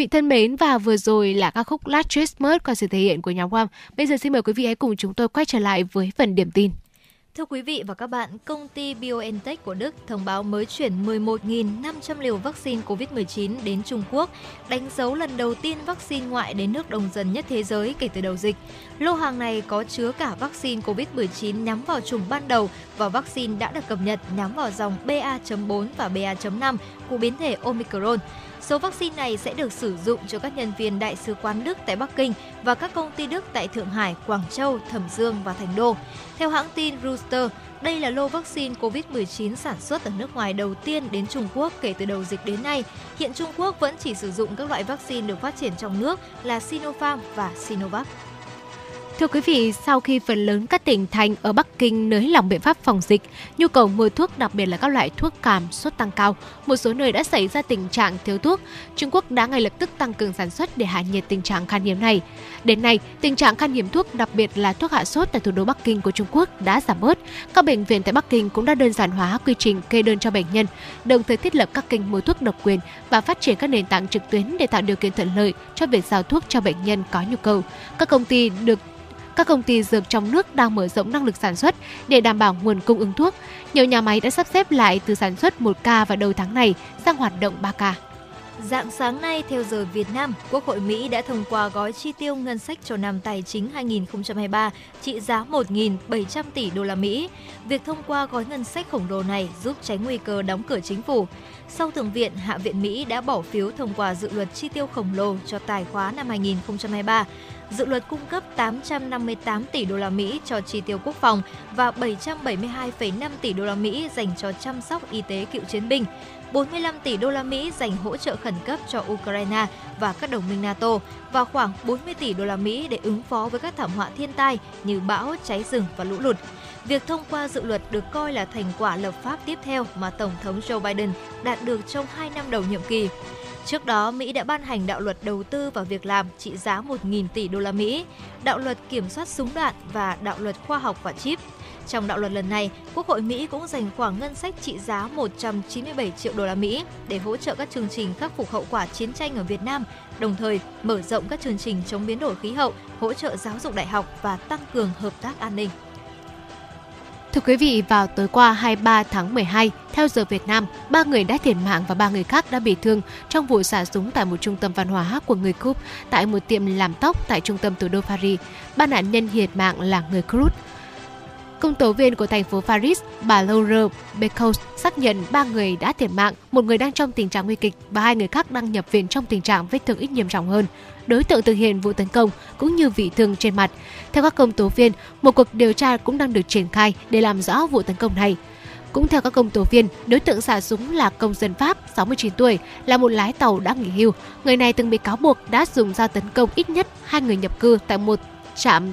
Vị thân mến và vừa rồi là ca khúc Last Christmas qua sự thể hiện của nhóm Wham. Bây giờ xin mời quý vị hãy cùng chúng tôi quay trở lại với phần điểm tin. Thưa quý vị và các bạn, công ty BioNTech của Đức thông báo mới chuyển 11.500 liều vaccine COVID-19 đến Trung Quốc, đánh dấu lần đầu tiên vaccine ngoại đến nước đông dân nhất thế giới kể từ đầu dịch. Lô hàng này có chứa cả vaccine COVID-19 nhắm vào chủng ban đầu và vaccine đã được cập nhật nhắm vào dòng BA.4 và BA.5 của biến thể Omicron. Số vaccine này sẽ được sử dụng cho các nhân viên đại sứ quán Đức tại Bắc Kinh và các công ty Đức tại Thượng Hải, Quảng Châu, Thẩm Dương và Thành Đô. Theo hãng tin Reuters, đây là lô vaccine COVID-19 sản xuất ở nước ngoài đầu tiên đến Trung Quốc kể từ đầu dịch đến nay. Hiện Trung Quốc vẫn chỉ sử dụng các loại vaccine được phát triển trong nước là Sinopharm và Sinovac. Thưa quý vị, sau khi phần lớn các tỉnh thành ở Bắc Kinh nới lỏng biện pháp phòng dịch, nhu cầu mua thuốc đặc biệt là các loại thuốc cảm sốt tăng cao, một số nơi đã xảy ra tình trạng thiếu thuốc. Trung Quốc đã ngay lập tức tăng cường sản xuất để hạ nhiệt tình trạng khan hiếm này. Đến nay, tình trạng khan hiếm thuốc, đặc biệt là thuốc hạ sốt tại thủ đô Bắc Kinh của Trung Quốc đã giảm bớt. Các bệnh viện tại Bắc Kinh cũng đã đơn giản hóa quy trình kê đơn cho bệnh nhân, đồng thời thiết lập các kênh mua thuốc độc quyền và phát triển các nền tảng trực tuyến để tạo điều kiện thuận lợi cho việc giao thuốc cho bệnh nhân có nhu cầu. Các công ty được các công ty dược trong nước đang mở rộng năng lực sản xuất để đảm bảo nguồn cung ứng thuốc. Nhiều nhà máy đã sắp xếp lại từ sản xuất 1 ca vào đầu tháng này sang hoạt động 3 ca. Dạng sáng nay, theo giờ Việt Nam, Quốc hội Mỹ đã thông qua gói chi tiêu ngân sách cho năm tài chính 2023 trị giá 1.700 tỷ đô la Mỹ. Việc thông qua gói ngân sách khổng lồ này giúp tránh nguy cơ đóng cửa chính phủ. Sau Thượng viện, Hạ viện Mỹ đã bỏ phiếu thông qua dự luật chi tiêu khổng lồ cho tài khóa năm 2023 dự luật cung cấp 858 tỷ đô la Mỹ cho chi tiêu quốc phòng và 772,5 tỷ đô la Mỹ dành cho chăm sóc y tế cựu chiến binh. 45 tỷ đô la Mỹ dành hỗ trợ khẩn cấp cho Ukraine và các đồng minh NATO và khoảng 40 tỷ đô la Mỹ để ứng phó với các thảm họa thiên tai như bão, cháy rừng và lũ lụt. Việc thông qua dự luật được coi là thành quả lập pháp tiếp theo mà Tổng thống Joe Biden đạt được trong 2 năm đầu nhiệm kỳ. Trước đó, Mỹ đã ban hành đạo luật đầu tư vào việc làm trị giá 1.000 tỷ đô la Mỹ, đạo luật kiểm soát súng đạn và đạo luật khoa học và chip. Trong đạo luật lần này, Quốc hội Mỹ cũng dành khoảng ngân sách trị giá 197 triệu đô la Mỹ để hỗ trợ các chương trình khắc phục hậu quả chiến tranh ở Việt Nam, đồng thời mở rộng các chương trình chống biến đổi khí hậu, hỗ trợ giáo dục đại học và tăng cường hợp tác an ninh. Thưa quý vị, vào tối qua 23 tháng 12, theo giờ Việt Nam, ba người đã thiệt mạng và ba người khác đã bị thương trong vụ xả súng tại một trung tâm văn hóa của người Cúp tại một tiệm làm tóc tại trung tâm thủ đô Paris. Ba nạn nhân thiệt mạng là người Cruz. Công tố viên của thành phố Paris, bà Laura Becos xác nhận ba người đã thiệt mạng, một người đang trong tình trạng nguy kịch và hai người khác đang nhập viện trong tình trạng vết thương ít nghiêm trọng hơn. Đối tượng thực hiện vụ tấn công cũng như bị thương trên mặt. Theo các công tố viên, một cuộc điều tra cũng đang được triển khai để làm rõ vụ tấn công này. Cũng theo các công tố viên, đối tượng xả súng là công dân Pháp, 69 tuổi, là một lái tàu đã nghỉ hưu. Người này từng bị cáo buộc đã dùng dao tấn công ít nhất hai người nhập cư tại một trạm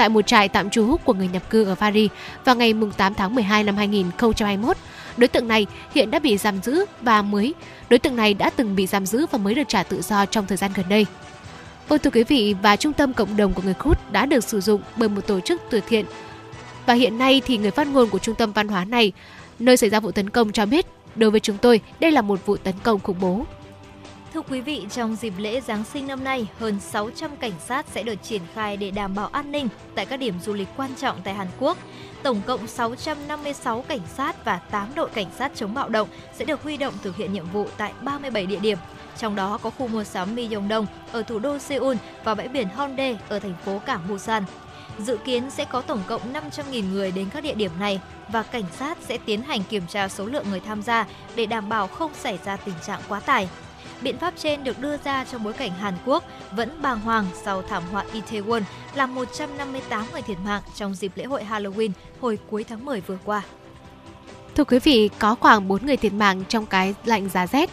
tại một trại tạm trú của người nhập cư ở Paris vào ngày 8 tháng 12 năm 2021. Đối tượng này hiện đã bị giam giữ và mới, đối tượng này đã từng bị giam giữ và mới được trả tự do trong thời gian gần đây. Vâng thưa quý vị, và trung tâm cộng đồng của người Khút đã được sử dụng bởi một tổ chức từ thiện và hiện nay thì người phát ngôn của trung tâm văn hóa này, nơi xảy ra vụ tấn công cho biết, đối với chúng tôi, đây là một vụ tấn công khủng bố Thưa quý vị, trong dịp lễ Giáng sinh năm nay, hơn 600 cảnh sát sẽ được triển khai để đảm bảo an ninh tại các điểm du lịch quan trọng tại Hàn Quốc. Tổng cộng 656 cảnh sát và 8 đội cảnh sát chống bạo động sẽ được huy động thực hiện nhiệm vụ tại 37 địa điểm. Trong đó có khu mua sắm Myeongdong ở thủ đô Seoul và bãi biển Hongdae ở thành phố cảng Busan. Dự kiến sẽ có tổng cộng 500.000 người đến các địa điểm này và cảnh sát sẽ tiến hành kiểm tra số lượng người tham gia để đảm bảo không xảy ra tình trạng quá tải. Biện pháp trên được đưa ra trong bối cảnh Hàn Quốc vẫn bàng hoàng sau thảm họa Itaewon làm 158 người thiệt mạng trong dịp lễ hội Halloween hồi cuối tháng 10 vừa qua. Thưa quý vị, có khoảng 4 người thiệt mạng trong cái lạnh giá rét.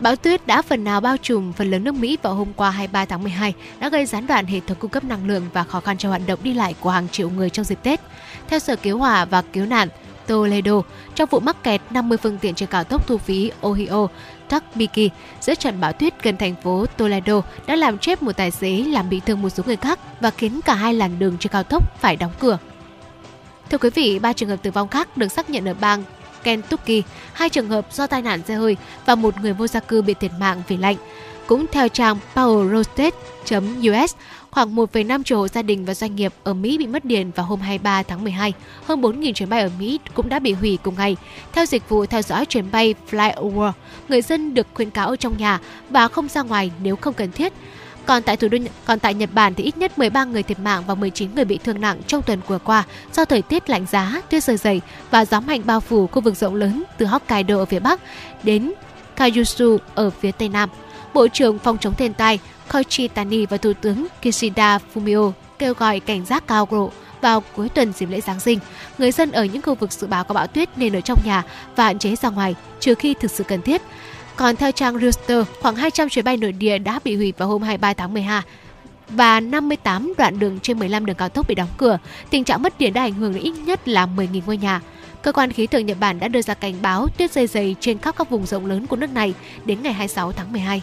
Bão tuyết đã phần nào bao trùm phần lớn nước Mỹ vào hôm qua 23 tháng 12 đã gây gián đoạn hệ thống cung cấp năng lượng và khó khăn cho hoạt động đi lại của hàng triệu người trong dịp Tết. Theo Sở Cứu hỏa và Cứu nạn Toledo, trong vụ mắc kẹt 50 phương tiện trên cao tốc thu phí Ohio Takbiki giữa trận bão tuyết gần thành phố Toledo đã làm chết một tài xế làm bị thương một số người khác và khiến cả hai làn đường trên cao tốc phải đóng cửa. Thưa quý vị, ba trường hợp tử vong khác được xác nhận ở bang Kentucky, hai trường hợp do tai nạn xe hơi và một người vô gia cư bị thiệt mạng vì lạnh. Cũng theo trang powerroasted.us, khoảng 1,5 triệu hộ gia đình và doanh nghiệp ở Mỹ bị mất điện vào hôm 23 tháng 12. Hơn 4.000 chuyến bay ở Mỹ cũng đã bị hủy cùng ngày. Theo dịch vụ theo dõi chuyến bay FlyOver, người dân được khuyến cáo ở trong nhà và không ra ngoài nếu không cần thiết. Còn tại thủ đô còn tại Nhật Bản thì ít nhất 13 người thiệt mạng và 19 người bị thương nặng trong tuần vừa qua do thời tiết lạnh giá, tuyết rơi dày và gió mạnh bao phủ khu vực rộng lớn từ Hokkaido ở phía bắc đến Kyushu ở phía tây nam. Bộ trưởng phòng chống thiên tai Koichi Tani và Thủ tướng Kishida Fumio kêu gọi cảnh giác cao độ vào cuối tuần dịp lễ Giáng sinh. Người dân ở những khu vực dự báo có bão tuyết nên ở trong nhà và hạn chế ra ngoài trừ khi thực sự cần thiết. Còn theo trang Reuters, khoảng 200 chuyến bay nội địa đã bị hủy vào hôm 23 tháng 12 và 58 đoạn đường trên 15 đường cao tốc bị đóng cửa. Tình trạng mất điện đã ảnh hưởng đến ít nhất là 10.000 ngôi nhà. Cơ quan khí tượng Nhật Bản đã đưa ra cảnh báo tuyết dày dày trên khắp các vùng rộng lớn của nước này đến ngày 26 tháng 12.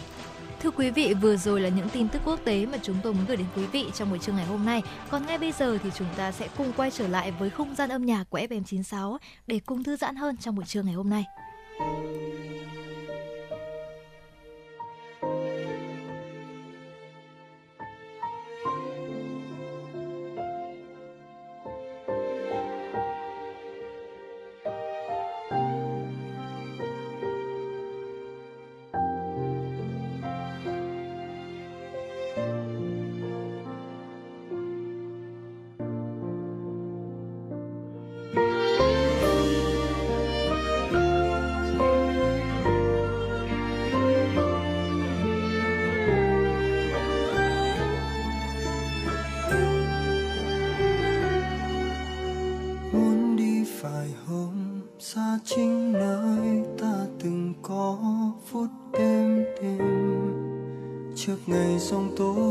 Thưa quý vị, vừa rồi là những tin tức quốc tế mà chúng tôi muốn gửi đến quý vị trong buổi trưa ngày hôm nay. Còn ngay bây giờ thì chúng ta sẽ cùng quay trở lại với không gian âm nhạc của FM96 để cùng thư giãn hơn trong buổi trưa ngày hôm nay. Ngày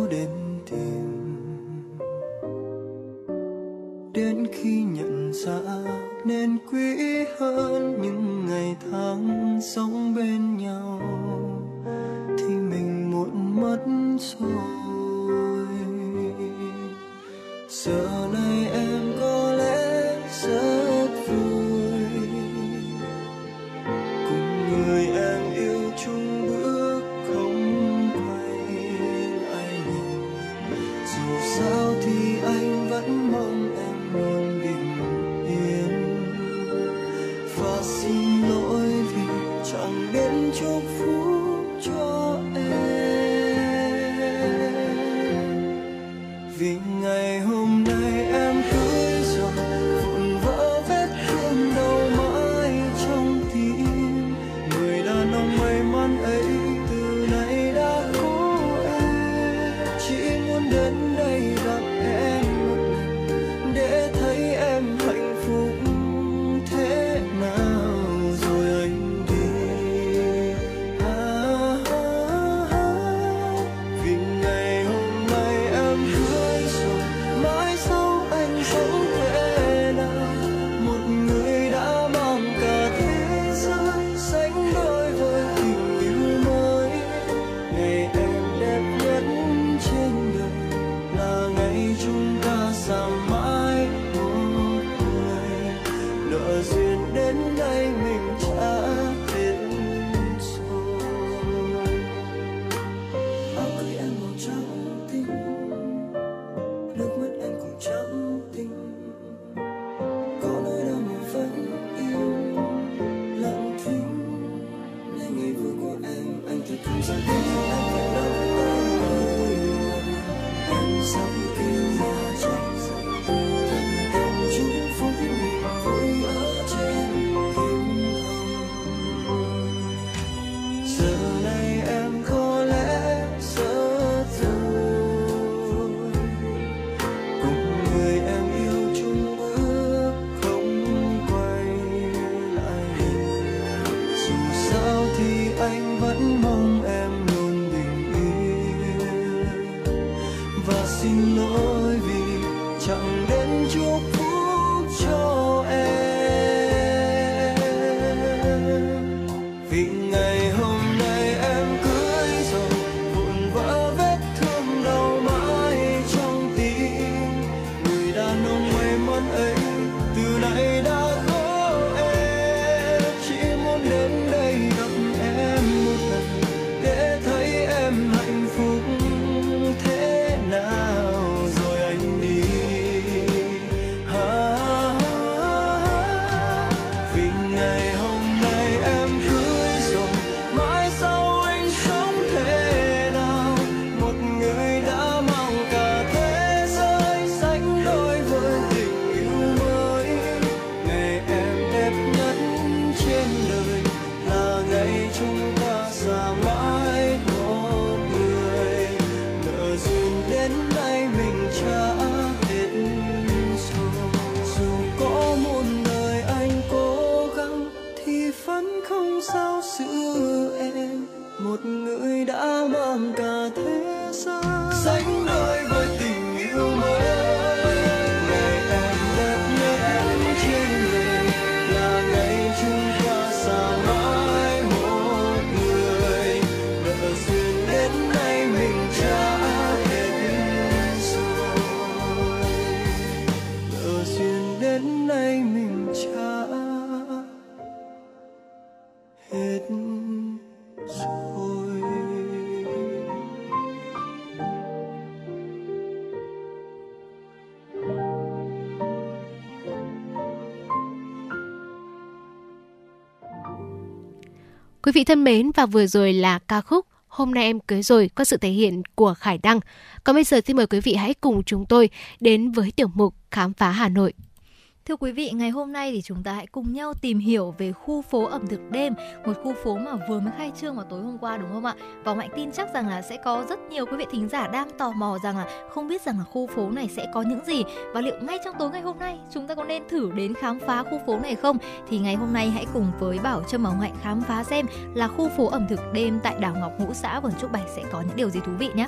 Quý vị thân mến, và vừa rồi là ca khúc Hôm nay em cưới rồi có sự thể hiện của Khải Đăng. Còn bây giờ xin mời quý vị hãy cùng chúng tôi đến với tiểu mục Khám phá Hà Nội. Thưa quý vị, ngày hôm nay thì chúng ta hãy cùng nhau tìm hiểu về khu phố ẩm thực đêm, một khu phố mà vừa mới khai trương vào tối hôm qua đúng không ạ? Và Mạnh tin chắc rằng là sẽ có rất nhiều quý vị thính giả đang tò mò rằng là không biết rằng là khu phố này sẽ có những gì và liệu ngay trong tối ngày hôm nay chúng ta có nên thử đến khám phá khu phố này không? Thì ngày hôm nay hãy cùng với Bảo Trâm và Mạnh khám phá xem là khu phố ẩm thực đêm tại đảo Ngọc Ngũ xã Vườn Trúc Bạch sẽ có những điều gì thú vị nhé.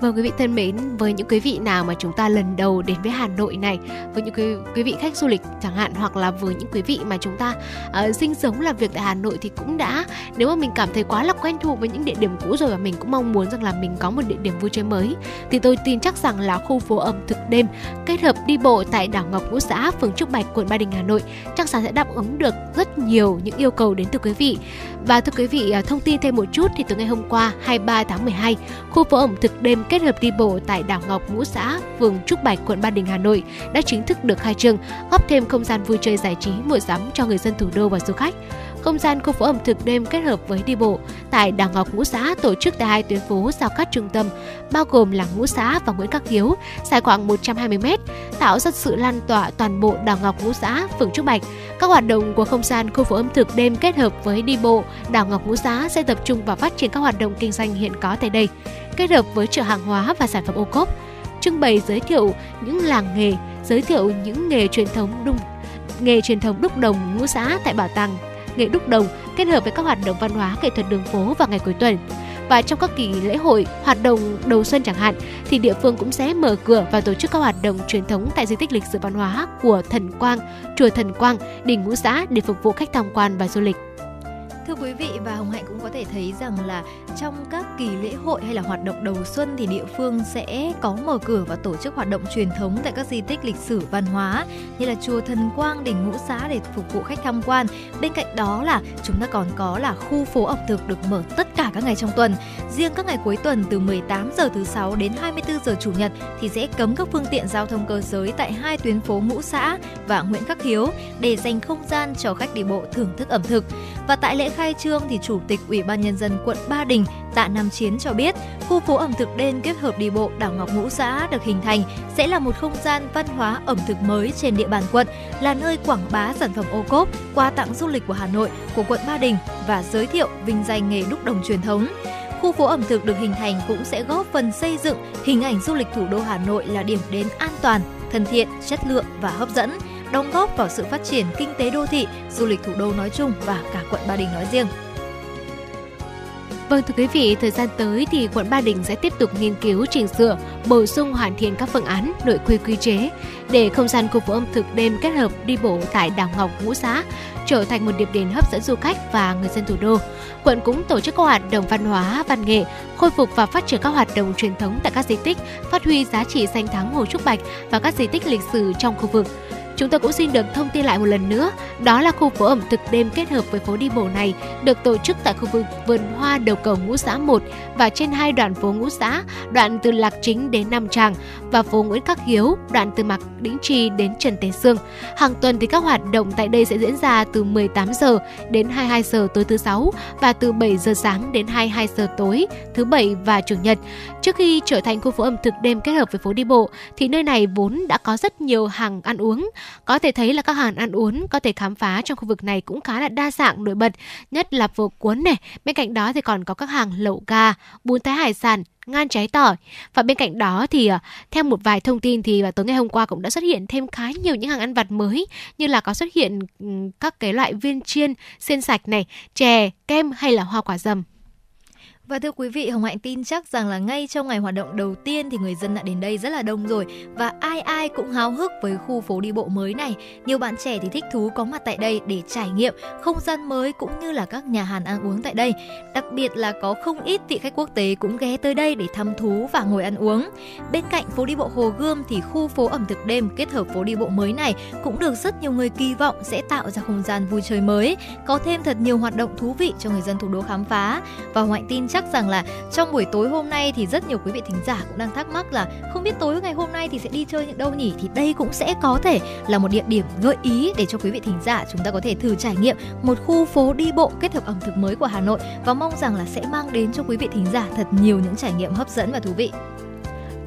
Vâng quý vị thân mến, với những quý vị nào mà chúng ta lần đầu đến với Hà Nội này, với những quý, quý vị khách du lịch chẳng hạn hoặc là với những quý vị mà chúng ta uh, sinh sống làm việc tại Hà Nội thì cũng đã nếu mà mình cảm thấy quá là quen thuộc với những địa điểm cũ rồi và mình cũng mong muốn rằng là mình có một địa điểm vui chơi mới thì tôi tin chắc rằng là khu phố ẩm thực đêm kết hợp đi bộ tại đảo Ngọc Ngũ xã, phường Trúc Bạch, quận Ba Đình, Hà Nội chắc chắn sẽ đáp ứng được rất nhiều những yêu cầu đến từ quý vị. Và thưa quý vị, à, thông tin thêm một chút thì từ ngày hôm qua 23 tháng 12, khu phố ẩm thực đêm kết hợp đi bộ tại đảo Ngọc Ngũ Xã, phường Trúc Bạch, quận Ba Đình, Hà Nội đã chính thức được khai trương, góp thêm không gian vui chơi giải trí mua sắm cho người dân thủ đô và du khách không gian khu phố ẩm thực đêm kết hợp với đi bộ. Tại đảo Ngọc Ngũ Xã tổ chức tại hai tuyến phố giao cắt trung tâm, bao gồm là Ngũ Xã và Nguyễn Khắc Hiếu, dài khoảng 120 m, tạo ra sự lan tỏa toàn bộ đảo Ngọc Ngũ Xã, phường Trúc Bạch. Các hoạt động của không gian khu phố ẩm thực đêm kết hợp với đi bộ đảo Ngọc Ngũ Xã sẽ tập trung vào phát triển các hoạt động kinh doanh hiện có tại đây, kết hợp với chợ hàng hóa và sản phẩm ô cốp, trưng bày giới thiệu những làng nghề, giới thiệu những nghề truyền thống đúc nghề truyền thống đúc đồng ngũ xã tại bảo tàng nghệ đúc đồng kết hợp với các hoạt động văn hóa nghệ thuật đường phố vào ngày cuối tuần. Và trong các kỳ lễ hội, hoạt động đầu xuân chẳng hạn, thì địa phương cũng sẽ mở cửa và tổ chức các hoạt động truyền thống tại di tích lịch sử văn hóa của Thần Quang, chùa Thần Quang, đỉnh Ngũ Xã để phục vụ khách tham quan và du lịch. Thưa quý vị và Hồng Hạnh cũng có thể thấy rằng là trong các kỳ lễ hội hay là hoạt động đầu xuân thì địa phương sẽ có mở cửa và tổ chức hoạt động truyền thống tại các di tích lịch sử văn hóa như là chùa Thần Quang, đỉnh Ngũ Xá để phục vụ khách tham quan. Bên cạnh đó là chúng ta còn có là khu phố ẩm thực được mở tất cả các ngày trong tuần. Riêng các ngày cuối tuần từ 18 giờ thứ sáu đến 24 giờ chủ nhật thì sẽ cấm các phương tiện giao thông cơ giới tại hai tuyến phố Ngũ Xã và Nguyễn Khắc Hiếu để dành không gian cho khách đi bộ thưởng thức ẩm thực. Và tại lễ khai trương thì Chủ tịch Ủy ban Nhân dân quận Ba Đình Tạ Nam Chiến cho biết, khu phố ẩm thực đêm kết hợp đi bộ đảo Ngọc Ngũ Xã được hình thành sẽ là một không gian văn hóa ẩm thực mới trên địa bàn quận, là nơi quảng bá sản phẩm ô cốp, quà tặng du lịch của Hà Nội, của quận Ba Đình và giới thiệu vinh danh nghề đúc đồng truyền thống. Khu phố ẩm thực được hình thành cũng sẽ góp phần xây dựng hình ảnh du lịch thủ đô Hà Nội là điểm đến an toàn, thân thiện, chất lượng và hấp dẫn đóng góp vào sự phát triển kinh tế đô thị, du lịch thủ đô nói chung và cả quận Ba Đình nói riêng. Vâng thưa quý vị, thời gian tới thì quận Ba Đình sẽ tiếp tục nghiên cứu chỉnh sửa, bổ sung hoàn thiện các phương án, nội quy quy chế để không gian khu phố ẩm thực đêm kết hợp đi bộ tại đảo Ngọc Ngũ Xá trở thành một điểm đến hấp dẫn du khách và người dân thủ đô. Quận cũng tổ chức các hoạt động văn hóa, văn nghệ, khôi phục và phát triển các hoạt động truyền thống tại các di tích, phát huy giá trị danh thắng Hồ Trúc Bạch và các di tích lịch sử trong khu vực Chúng tôi cũng xin được thông tin lại một lần nữa, đó là khu phố ẩm thực đêm kết hợp với phố đi bộ này được tổ chức tại khu vực vườn hoa đầu cầu Ngũ Xã 1 và trên hai đoạn phố Ngũ Xã, đoạn từ Lạc Chính đến Nam Tràng và phố Nguyễn Khắc Hiếu, đoạn từ Mạc Đĩnh Trì đến Trần Tế Sương. Hàng tuần thì các hoạt động tại đây sẽ diễn ra từ 18 giờ đến 22 giờ tối thứ sáu và từ 7 giờ sáng đến 22 giờ tối thứ bảy và chủ nhật. Trước khi trở thành khu phố ẩm thực đêm kết hợp với phố đi bộ thì nơi này vốn đã có rất nhiều hàng ăn uống có thể thấy là các hàng ăn uống có thể khám phá trong khu vực này cũng khá là đa dạng nổi bật, nhất là phở cuốn này. Bên cạnh đó thì còn có các hàng lẩu gà, bún thái hải sản, ngan trái tỏi. Và bên cạnh đó thì ờ, theo một vài thông tin thì vào tối ngày hôm qua cũng đã xuất hiện thêm khá nhiều những hàng ăn vặt mới, như là có xuất hiện các cái loại viên chiên xiên sạch này, chè, kem hay là hoa quả dầm và thưa quý vị, Hồng Hạnh tin chắc rằng là ngay trong ngày hoạt động đầu tiên thì người dân đã đến đây rất là đông rồi và ai ai cũng háo hức với khu phố đi bộ mới này. Nhiều bạn trẻ thì thích thú có mặt tại đây để trải nghiệm không gian mới cũng như là các nhà hàng ăn uống tại đây. Đặc biệt là có không ít vị khách quốc tế cũng ghé tới đây để thăm thú và ngồi ăn uống. Bên cạnh phố đi bộ Hồ Gươm thì khu phố ẩm thực đêm kết hợp phố đi bộ mới này cũng được rất nhiều người kỳ vọng sẽ tạo ra không gian vui chơi mới, có thêm thật nhiều hoạt động thú vị cho người dân thủ đô khám phá. Và Hồng Hạnh tin chắc chắc rằng là trong buổi tối hôm nay thì rất nhiều quý vị thính giả cũng đang thắc mắc là không biết tối ngày hôm nay thì sẽ đi chơi những đâu nhỉ thì đây cũng sẽ có thể là một địa điểm gợi ý để cho quý vị thính giả chúng ta có thể thử trải nghiệm một khu phố đi bộ kết hợp ẩm thực mới của Hà Nội và mong rằng là sẽ mang đến cho quý vị thính giả thật nhiều những trải nghiệm hấp dẫn và thú vị.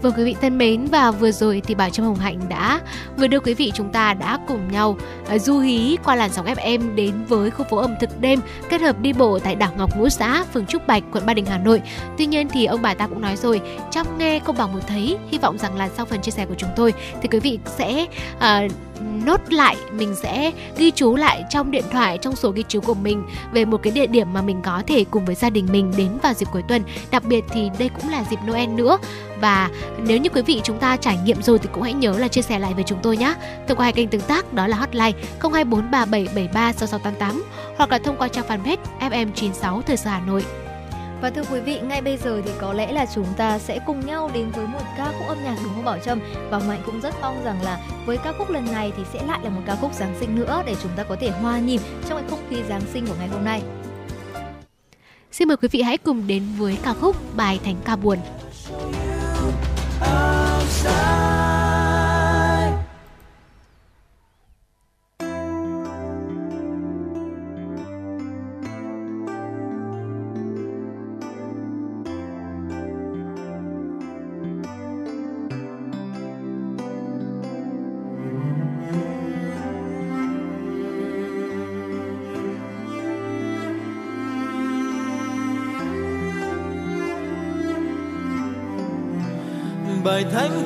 Vâng quý vị thân mến và vừa rồi thì Bảo Trâm Hồng Hạnh đã vừa đưa quý vị chúng ta đã cùng nhau uh, du hí qua làn sóng FM đến với khu phố ẩm thực đêm kết hợp đi bộ tại đảo Ngọc Ngũ Xã, phường Trúc Bạch, quận Ba Đình, Hà Nội. Tuy nhiên thì ông bà ta cũng nói rồi, trong nghe không bằng một thấy, hy vọng rằng là sau phần chia sẻ của chúng tôi thì quý vị sẽ uh, nốt lại mình sẽ ghi chú lại trong điện thoại trong sổ ghi chú của mình về một cái địa điểm mà mình có thể cùng với gia đình mình đến vào dịp cuối tuần đặc biệt thì đây cũng là dịp Noel nữa và nếu như quý vị chúng ta trải nghiệm rồi thì cũng hãy nhớ là chia sẻ lại với chúng tôi nhé thông qua hai kênh tương tác đó là hotline 0243773688 hoặc là thông qua trang fanpage FM96 Thời sự Hà Nội và thưa quý vị, ngay bây giờ thì có lẽ là chúng ta sẽ cùng nhau đến với một ca khúc âm nhạc đúng không Bảo Trâm? Và Mạnh cũng rất mong rằng là với ca khúc lần này thì sẽ lại là một ca khúc Giáng sinh nữa để chúng ta có thể hòa nhịp trong cái không khí Giáng sinh của ngày hôm nay. Xin mời quý vị hãy cùng đến với ca khúc Bài Thánh Ca Buồn. Outside. Bài thánh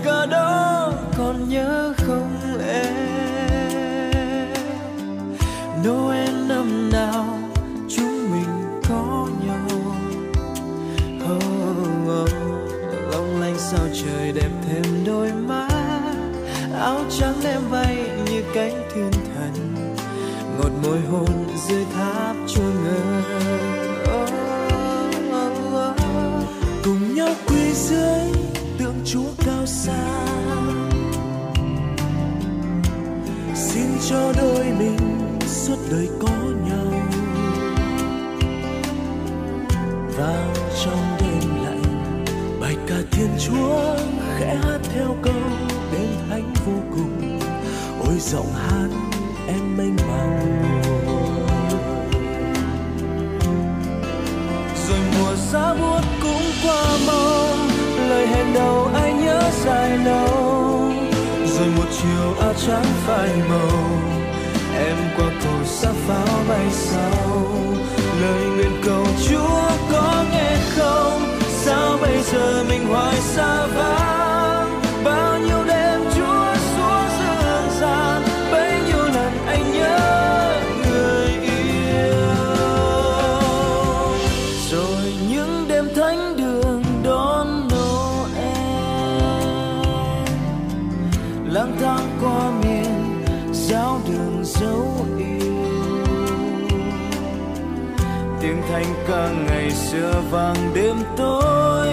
xưa vang đêm tối,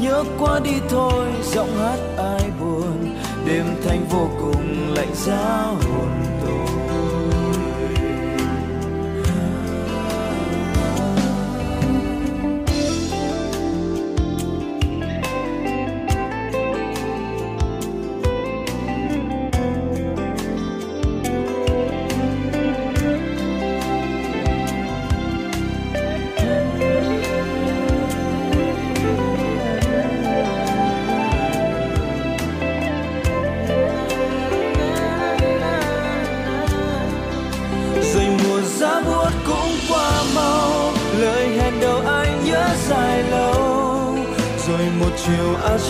nhớ qua đi thôi, giọng hát ai buồn. Đêm thanh vô cùng lạnh giá hồn.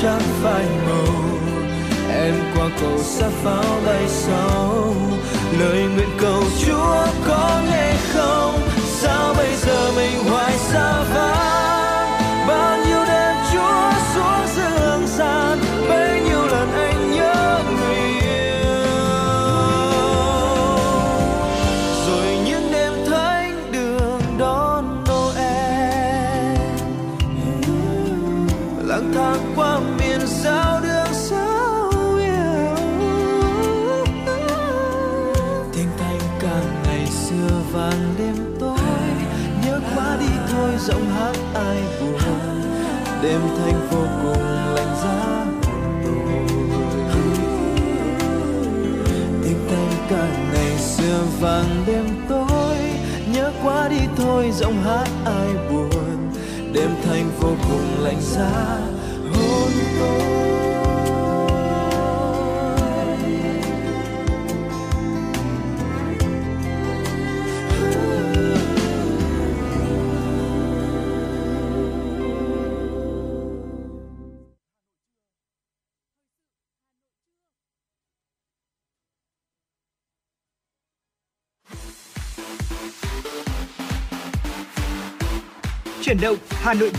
Chẳng phải màu em qua cầu xa pháo bay sau vàng đêm tối, nhớ quá đi thôi, giọng hát ai buồn. Đêm thành vô cùng lạnh giá.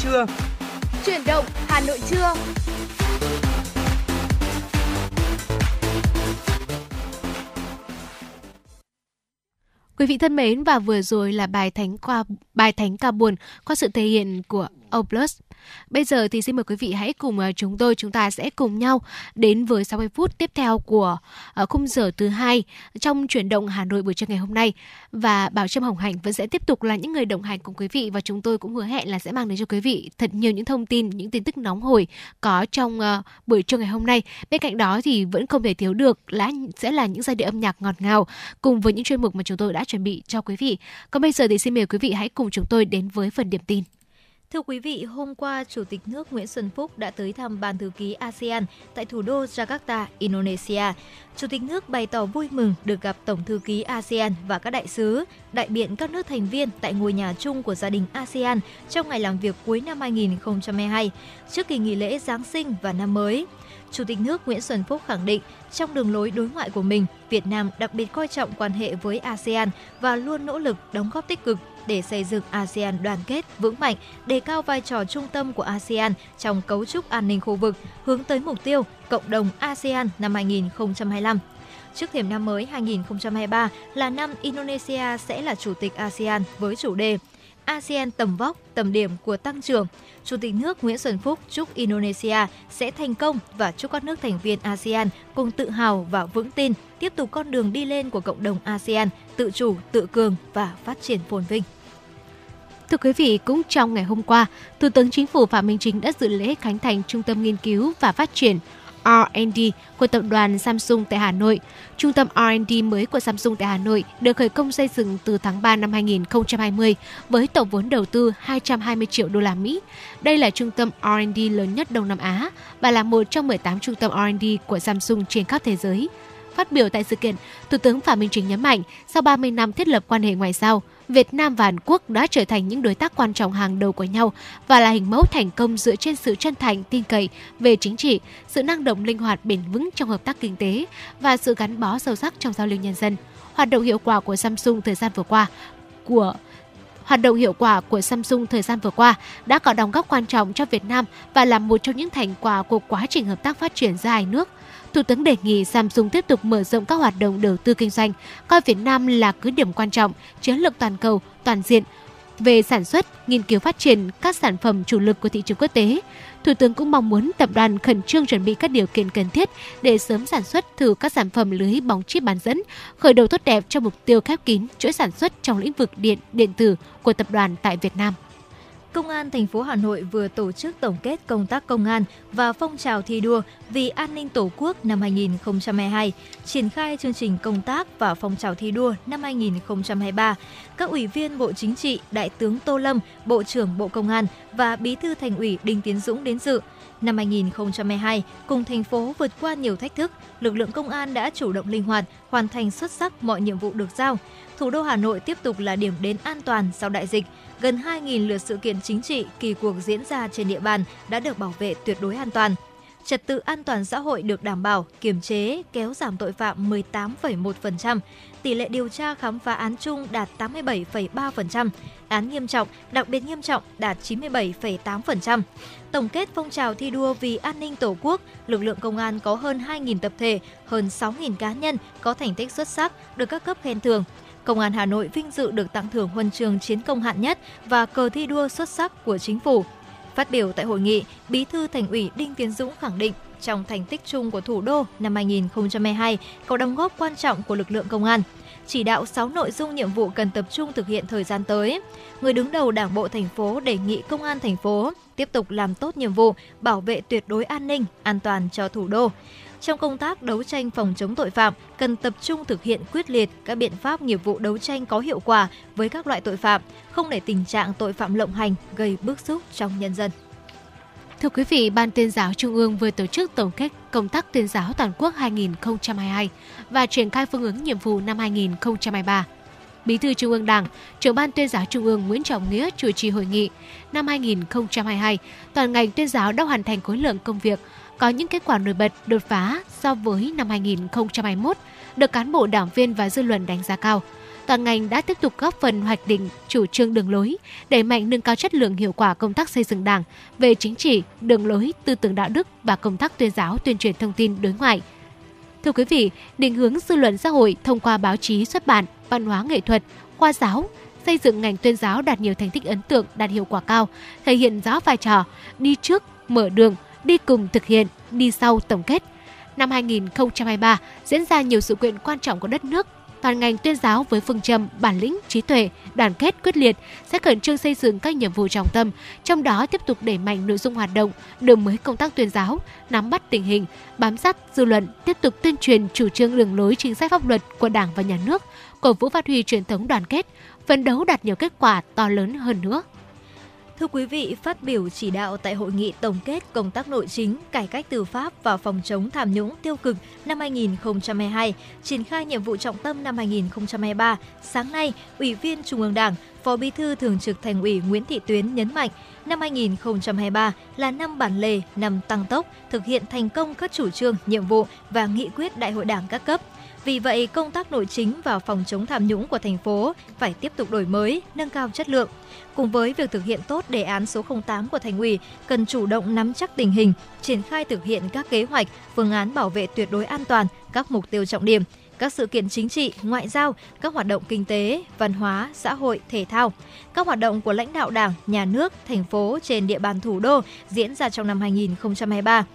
Trưa. Chuyển động Hà Nội trưa. Quý vị thân mến và vừa rồi là bài thánh qua bài thánh ca buồn qua sự thể hiện của Oblast. Bây giờ thì xin mời quý vị hãy cùng ờ, chúng tôi chúng ta sẽ cùng nhau đến với 60 phút tiếp theo của ờ, khung giờ thứ hai trong chuyển động Hà Nội buổi trưa ngày hôm nay và Bảo Trâm Hồng Hạnh vẫn sẽ tiếp tục là những người đồng hành cùng quý vị và chúng tôi cũng hứa hẹn là sẽ mang đến cho quý vị thật nhiều những thông tin, những tin tức nóng hổi có trong ờ, buổi trưa ngày hôm nay. Bên cạnh đó thì vẫn không thể thiếu được là sẽ là những giai điệu âm nhạc ngọt ngào cùng với những chuyên mục mà chúng tôi đã chuẩn bị cho quý vị. Còn bây giờ thì xin mời quý vị hãy cùng chúng tôi đến với phần điểm tin. Thưa quý vị, hôm qua Chủ tịch nước Nguyễn Xuân Phúc đã tới thăm Ban thư ký ASEAN tại thủ đô Jakarta, Indonesia. Chủ tịch nước bày tỏ vui mừng được gặp Tổng thư ký ASEAN và các đại sứ, đại biện các nước thành viên tại ngôi nhà chung của gia đình ASEAN trong ngày làm việc cuối năm 2022, trước kỳ nghỉ lễ Giáng sinh và năm mới. Chủ tịch nước Nguyễn Xuân Phúc khẳng định, trong đường lối đối ngoại của mình, Việt Nam đặc biệt coi trọng quan hệ với ASEAN và luôn nỗ lực đóng góp tích cực để xây dựng ASEAN đoàn kết, vững mạnh, đề cao vai trò trung tâm của ASEAN trong cấu trúc an ninh khu vực, hướng tới mục tiêu cộng đồng ASEAN năm 2025. Trước thềm năm mới 2023 là năm Indonesia sẽ là chủ tịch ASEAN với chủ đề ASEAN tầm vóc, tầm điểm của tăng trưởng. Chủ tịch nước Nguyễn Xuân Phúc chúc Indonesia sẽ thành công và chúc các nước thành viên ASEAN cùng tự hào và vững tin tiếp tục con đường đi lên của cộng đồng ASEAN tự chủ, tự cường và phát triển phồn vinh. Thưa quý vị, cũng trong ngày hôm qua, Thủ tướng Chính phủ Phạm Minh Chính đã dự lễ khánh thành Trung tâm Nghiên cứu và Phát triển R&D của tập đoàn Samsung tại Hà Nội. Trung tâm R&D mới của Samsung tại Hà Nội được khởi công xây dựng từ tháng 3 năm 2020 với tổng vốn đầu tư 220 triệu đô la Mỹ. Đây là trung tâm R&D lớn nhất Đông Nam Á và là một trong 18 trung tâm R&D của Samsung trên khắp thế giới. Phát biểu tại sự kiện, Thủ tướng Phạm Minh Chính nhấn mạnh, sau 30 năm thiết lập quan hệ ngoại giao, Việt Nam và Hàn Quốc đã trở thành những đối tác quan trọng hàng đầu của nhau và là hình mẫu thành công dựa trên sự chân thành, tin cậy về chính trị, sự năng động linh hoạt bền vững trong hợp tác kinh tế và sự gắn bó sâu sắc trong giao lưu nhân dân. Hoạt động hiệu quả của Samsung thời gian vừa qua của Hoạt động hiệu quả của Samsung thời gian vừa qua đã có đóng góp quan trọng cho Việt Nam và là một trong những thành quả của quá trình hợp tác phát triển giữa hai nước. Thủ tướng đề nghị Samsung tiếp tục mở rộng các hoạt động đầu tư kinh doanh, coi Việt Nam là cứ điểm quan trọng, chiến lược toàn cầu, toàn diện về sản xuất, nghiên cứu phát triển các sản phẩm chủ lực của thị trường quốc tế. Thủ tướng cũng mong muốn tập đoàn khẩn trương chuẩn bị các điều kiện cần thiết để sớm sản xuất thử các sản phẩm lưới bóng chip bán dẫn, khởi đầu tốt đẹp cho mục tiêu khép kín chuỗi sản xuất trong lĩnh vực điện, điện tử của tập đoàn tại Việt Nam. Công an thành phố Hà Nội vừa tổ chức tổng kết công tác công an và phong trào thi đua vì an ninh Tổ quốc năm 2022, triển khai chương trình công tác và phong trào thi đua năm 2023. Các ủy viên Bộ Chính trị, Đại tướng Tô Lâm, Bộ trưởng Bộ Công an và Bí thư Thành ủy Đinh Tiến Dũng đến dự. Năm 2022, cùng thành phố vượt qua nhiều thách thức, lực lượng công an đã chủ động linh hoạt, hoàn thành xuất sắc mọi nhiệm vụ được giao. Thủ đô Hà Nội tiếp tục là điểm đến an toàn sau đại dịch. Gần 2.000 lượt sự kiện chính trị kỳ cuộc diễn ra trên địa bàn đã được bảo vệ tuyệt đối an toàn trật tự an toàn xã hội được đảm bảo, kiềm chế, kéo giảm tội phạm 18,1%, tỷ lệ điều tra khám phá án chung đạt 87,3%, án nghiêm trọng, đặc biệt nghiêm trọng đạt 97,8%. Tổng kết phong trào thi đua vì an ninh Tổ quốc, lực lượng công an có hơn 2.000 tập thể, hơn 6.000 cá nhân có thành tích xuất sắc được các cấp khen thưởng. Công an Hà Nội vinh dự được tặng thưởng huân trường chiến công hạng nhất và cờ thi đua xuất sắc của chính phủ. Phát biểu tại hội nghị, Bí thư Thành ủy Đinh Tiến Dũng khẳng định trong thành tích chung của thủ đô năm 2022 có đóng góp quan trọng của lực lượng công an. chỉ đạo 6 nội dung nhiệm vụ cần tập trung thực hiện thời gian tới. Người đứng đầu Đảng bộ thành phố đề nghị công an thành phố tiếp tục làm tốt nhiệm vụ bảo vệ tuyệt đối an ninh, an toàn cho thủ đô. Trong công tác đấu tranh phòng chống tội phạm, cần tập trung thực hiện quyết liệt các biện pháp nghiệp vụ đấu tranh có hiệu quả với các loại tội phạm, không để tình trạng tội phạm lộng hành gây bức xúc trong nhân dân. Thưa quý vị, Ban tuyên giáo Trung ương vừa tổ chức tổng kết công tác tuyên giáo toàn quốc 2022 và triển khai phương ứng nhiệm vụ năm 2023. Bí thư Trung ương Đảng, trưởng ban tuyên giáo Trung ương Nguyễn Trọng Nghĩa chủ trì hội nghị năm 2022, toàn ngành tuyên giáo đã hoàn thành khối lượng công việc, có những kết quả nổi bật đột phá so với năm 2021, được cán bộ đảng viên và dư luận đánh giá cao toàn ngành đã tiếp tục góp phần hoạch định chủ trương đường lối, đẩy mạnh nâng cao chất lượng hiệu quả công tác xây dựng Đảng về chính trị, đường lối, tư tưởng đạo đức và công tác tuyên giáo tuyên truyền thông tin đối ngoại. Thưa quý vị, định hướng dư luận xã hội thông qua báo chí xuất bản, văn hóa nghệ thuật, khoa giáo, xây dựng ngành tuyên giáo đạt nhiều thành tích ấn tượng, đạt hiệu quả cao, thể hiện rõ vai trò đi trước, mở đường, đi cùng thực hiện, đi sau tổng kết. Năm 2023 diễn ra nhiều sự kiện quan trọng của đất nước toàn ngành tuyên giáo với phương châm bản lĩnh, trí tuệ, đoàn kết quyết liệt sẽ khẩn trương xây dựng các nhiệm vụ trọng tâm, trong đó tiếp tục đẩy mạnh nội dung hoạt động, đổi mới công tác tuyên giáo, nắm bắt tình hình, bám sát dư luận, tiếp tục tuyên truyền chủ trương đường lối chính sách pháp luật của Đảng và Nhà nước, cổ vũ phát huy truyền thống đoàn kết, phấn đấu đạt nhiều kết quả to lớn hơn nữa. Thưa quý vị, phát biểu chỉ đạo tại hội nghị tổng kết công tác nội chính, cải cách tư pháp và phòng chống tham nhũng tiêu cực năm 2022, triển khai nhiệm vụ trọng tâm năm 2023, sáng nay, Ủy viên Trung ương Đảng, Phó Bí thư Thường trực Thành ủy Nguyễn Thị Tuyến nhấn mạnh, năm 2023 là năm bản lề, năm tăng tốc, thực hiện thành công các chủ trương, nhiệm vụ và nghị quyết Đại hội Đảng các cấp. Vì vậy, công tác nội chính và phòng chống tham nhũng của thành phố phải tiếp tục đổi mới, nâng cao chất lượng. Cùng với việc thực hiện tốt đề án số 08 của Thành ủy, cần chủ động nắm chắc tình hình, triển khai thực hiện các kế hoạch, phương án bảo vệ tuyệt đối an toàn các mục tiêu trọng điểm, các sự kiện chính trị, ngoại giao, các hoạt động kinh tế, văn hóa, xã hội, thể thao, các hoạt động của lãnh đạo Đảng, nhà nước, thành phố trên địa bàn thủ đô diễn ra trong năm 2023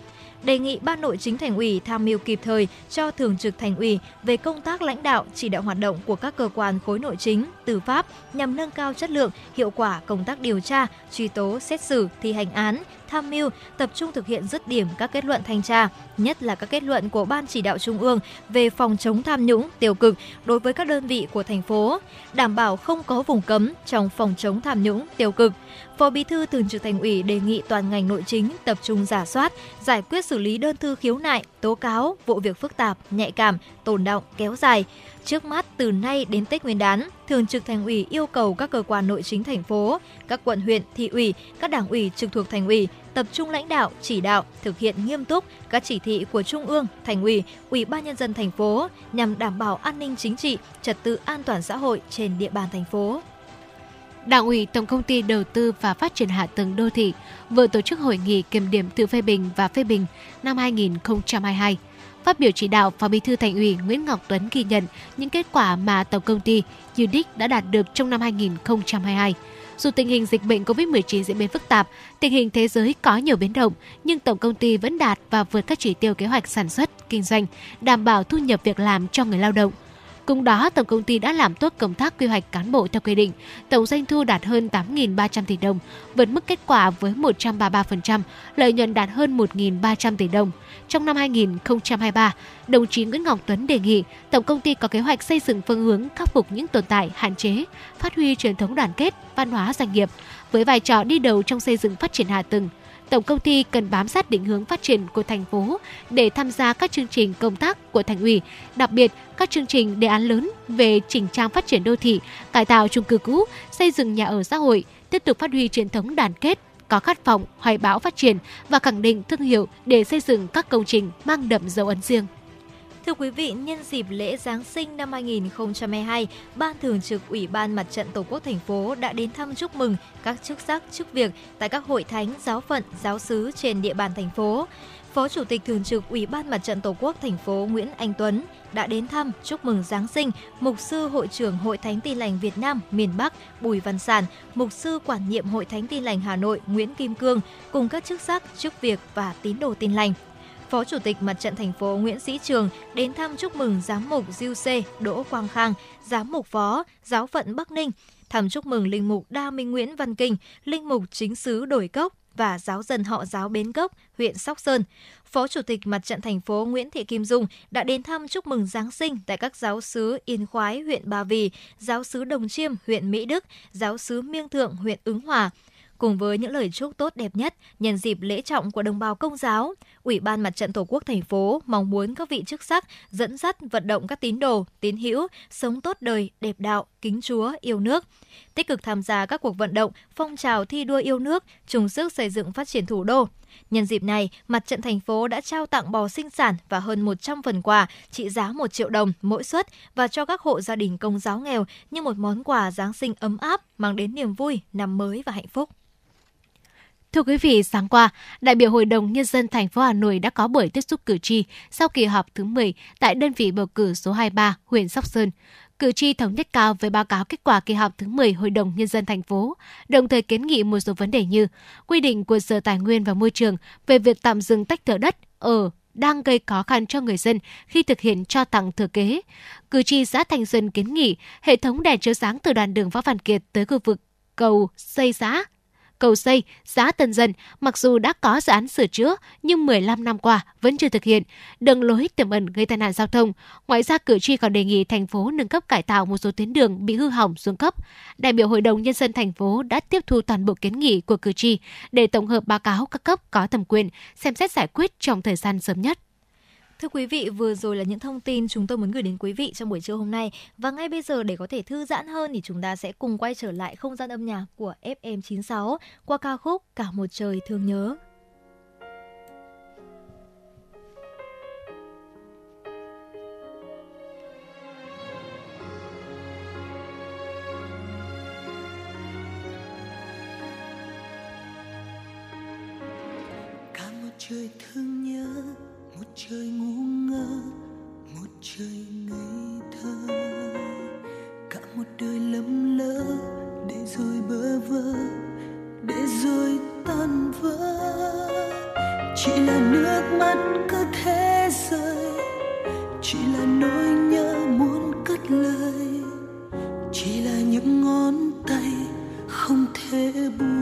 đề nghị Ban Nội chính Thành ủy tham mưu kịp thời cho Thường trực Thành ủy về công tác lãnh đạo, chỉ đạo hoạt động của các cơ quan khối nội chính, tư pháp nhằm nâng cao chất lượng, hiệu quả công tác điều tra, truy tố, xét xử, thi hành án, tham mưu, tập trung thực hiện dứt điểm các kết luận thanh tra, nhất là các kết luận của Ban chỉ đạo Trung ương về phòng chống tham nhũng tiêu cực đối với các đơn vị của thành phố, đảm bảo không có vùng cấm trong phòng chống tham nhũng tiêu cực. Phó Bí thư Thường trực Thành ủy đề nghị toàn ngành nội chính tập trung giả soát, giải quyết xử lý đơn thư khiếu nại, tố cáo, vụ việc phức tạp, nhạy cảm, tồn động, kéo dài. Trước mắt từ nay đến Tết Nguyên đán, Thường trực Thành ủy yêu cầu các cơ quan nội chính thành phố, các quận huyện, thị ủy, các đảng ủy trực thuộc thành ủy tập trung lãnh đạo, chỉ đạo, thực hiện nghiêm túc các chỉ thị của Trung ương, Thành ủy, Ủy ban nhân dân thành phố nhằm đảm bảo an ninh chính trị, trật tự an toàn xã hội trên địa bàn thành phố. Đảng ủy Tổng công ty Đầu tư và Phát triển Hạ tầng Đô thị vừa tổ chức hội nghị kiểm điểm tự phê bình và phê bình năm 2022. Phát biểu chỉ đạo, Phó Bí thư Thành ủy Nguyễn Ngọc Tuấn ghi nhận những kết quả mà Tổng công ty UDIC đã đạt được trong năm 2022. Dù tình hình dịch bệnh COVID-19 diễn biến phức tạp, tình hình thế giới có nhiều biến động, nhưng tổng công ty vẫn đạt và vượt các chỉ tiêu kế hoạch sản xuất, kinh doanh, đảm bảo thu nhập việc làm cho người lao động. Cùng đó, tổng công ty đã làm tốt công tác quy hoạch cán bộ theo quy định. Tổng doanh thu đạt hơn 8.300 tỷ đồng, vượt mức kết quả với 133%, lợi nhuận đạt hơn 1.300 tỷ đồng. Trong năm 2023, đồng chí Nguyễn Ngọc Tuấn đề nghị tổng công ty có kế hoạch xây dựng phương hướng khắc phục những tồn tại, hạn chế, phát huy truyền thống đoàn kết, văn hóa doanh nghiệp với vai trò đi đầu trong xây dựng phát triển hạ tầng, tổng công ty cần bám sát định hướng phát triển của thành phố để tham gia các chương trình công tác của thành ủy, đặc biệt các chương trình đề án lớn về chỉnh trang phát triển đô thị, cải tạo chung cư cũ, xây dựng nhà ở xã hội, tiếp tục phát huy truyền thống đoàn kết, có khát vọng hoài bão phát triển và khẳng định thương hiệu để xây dựng các công trình mang đậm dấu ấn riêng. Thưa quý vị, nhân dịp lễ Giáng sinh năm 2022, Ban Thường trực Ủy ban Mặt trận Tổ quốc thành phố đã đến thăm chúc mừng các chức sắc, chức việc tại các hội thánh, giáo phận, giáo sứ trên địa bàn thành phố. Phó Chủ tịch Thường trực Ủy ban Mặt trận Tổ quốc thành phố Nguyễn Anh Tuấn đã đến thăm chúc mừng Giáng sinh Mục sư Hội trưởng Hội Thánh Tin lành Việt Nam miền Bắc Bùi Văn Sản, Mục sư Quản nhiệm Hội Thánh Tin lành Hà Nội Nguyễn Kim Cương cùng các chức sắc, chức việc và tín đồ tin lành. Phó Chủ tịch Mặt trận thành phố Nguyễn Sĩ Trường đến thăm chúc mừng giám mục Diêu Sê Đỗ Quang Khang, giám mục phó giáo phận Bắc Ninh, thăm chúc mừng linh mục Đa Minh Nguyễn Văn Kinh, linh mục chính sứ Đổi Cốc và giáo dân họ giáo Bến Cốc, huyện Sóc Sơn. Phó Chủ tịch Mặt trận thành phố Nguyễn Thị Kim Dung đã đến thăm chúc mừng Giáng sinh tại các giáo sứ Yên Khoái, huyện Ba Vì, giáo sứ Đồng Chiêm, huyện Mỹ Đức, giáo sứ Miêng Thượng, huyện Ứng Hòa. Cùng với những lời chúc tốt đẹp nhất nhân dịp lễ trọng của đồng bào công giáo, Ủy ban Mặt trận Tổ quốc thành phố mong muốn các vị chức sắc dẫn dắt vận động các tín đồ, tín hữu sống tốt đời, đẹp đạo, kính Chúa, yêu nước, tích cực tham gia các cuộc vận động, phong trào thi đua yêu nước, chung sức xây dựng phát triển thủ đô. Nhân dịp này, Mặt trận thành phố đã trao tặng bò sinh sản và hơn 100 phần quà trị giá 1 triệu đồng mỗi suất và cho các hộ gia đình công giáo nghèo như một món quà Giáng sinh ấm áp mang đến niềm vui, năm mới và hạnh phúc. Thưa quý vị, sáng qua, đại biểu Hội đồng Nhân dân thành phố Hà Nội đã có buổi tiếp xúc cử tri sau kỳ họp thứ 10 tại đơn vị bầu cử số 23, huyện Sóc Sơn. Cử tri thống nhất cao với báo cáo kết quả kỳ họp thứ 10 Hội đồng Nhân dân thành phố, đồng thời kiến nghị một số vấn đề như quy định của Sở Tài nguyên và Môi trường về việc tạm dừng tách thửa đất ở đang gây khó khăn cho người dân khi thực hiện cho tặng thừa kế. Cử tri xã Thành Xuân kiến nghị hệ thống đèn chiếu sáng từ đoàn đường Võ Văn Kiệt tới khu vực cầu xây xã cầu xây, xã Tân Dân, mặc dù đã có dự án sửa chữa nhưng 15 năm qua vẫn chưa thực hiện, đường lối tiềm ẩn gây tai nạn giao thông. Ngoài ra, cử tri còn đề nghị thành phố nâng cấp cải tạo một số tuyến đường bị hư hỏng xuống cấp. Đại biểu Hội đồng Nhân dân thành phố đã tiếp thu toàn bộ kiến nghị của cử tri để tổng hợp báo cáo các cấp có thẩm quyền, xem xét giải quyết trong thời gian sớm nhất. Thưa quý vị, vừa rồi là những thông tin chúng tôi muốn gửi đến quý vị trong buổi trưa hôm nay. Và ngay bây giờ để có thể thư giãn hơn thì chúng ta sẽ cùng quay trở lại không gian âm nhạc của FM96 qua ca khúc Cả một trời thương nhớ. Cả một trời thương nhớ trời ngu ngơ, một trời ngây thơ. Cả một đời lầm lỡ để rồi bơ vơ, để rồi tan vỡ. Chỉ là nước mắt cứ thế rơi chỉ là nỗi nhớ muốn cất lời. Chỉ là những ngón tay không thể buông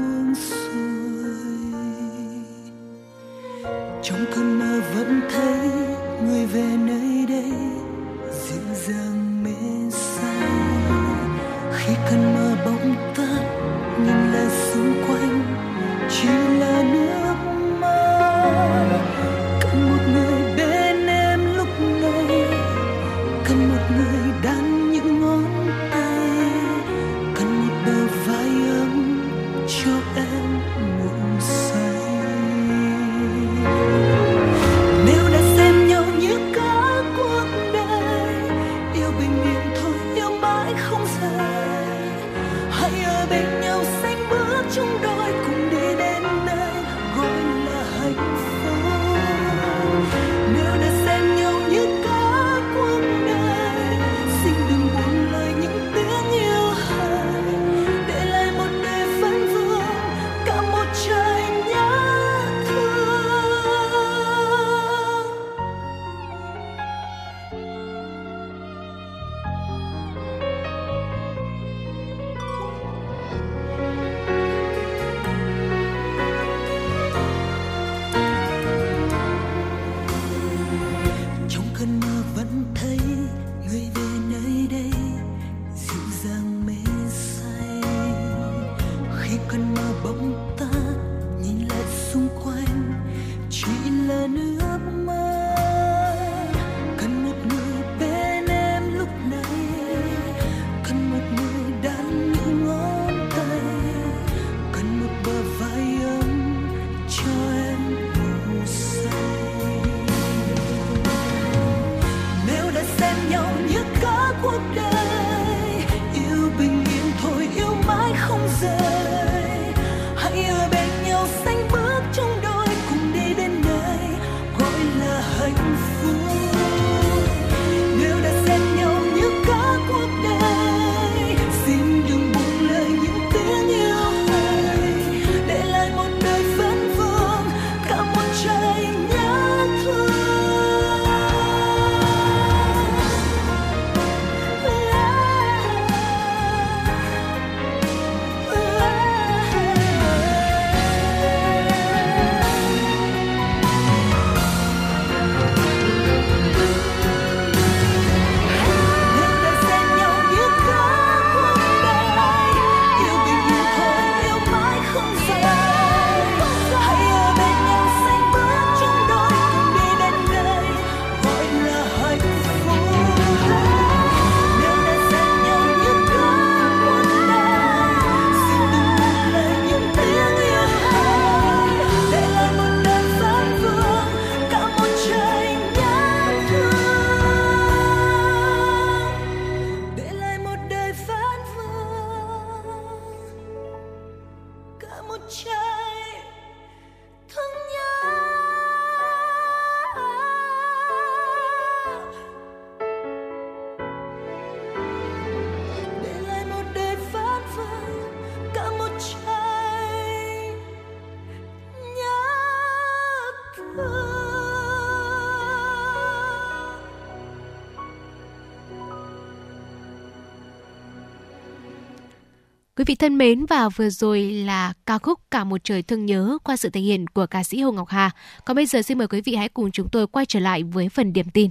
Quý vị thân mến và vừa rồi là ca khúc Cả một trời thương nhớ qua sự thể hiện của ca sĩ Hồ Ngọc Hà. Còn bây giờ xin mời quý vị hãy cùng chúng tôi quay trở lại với phần điểm tin.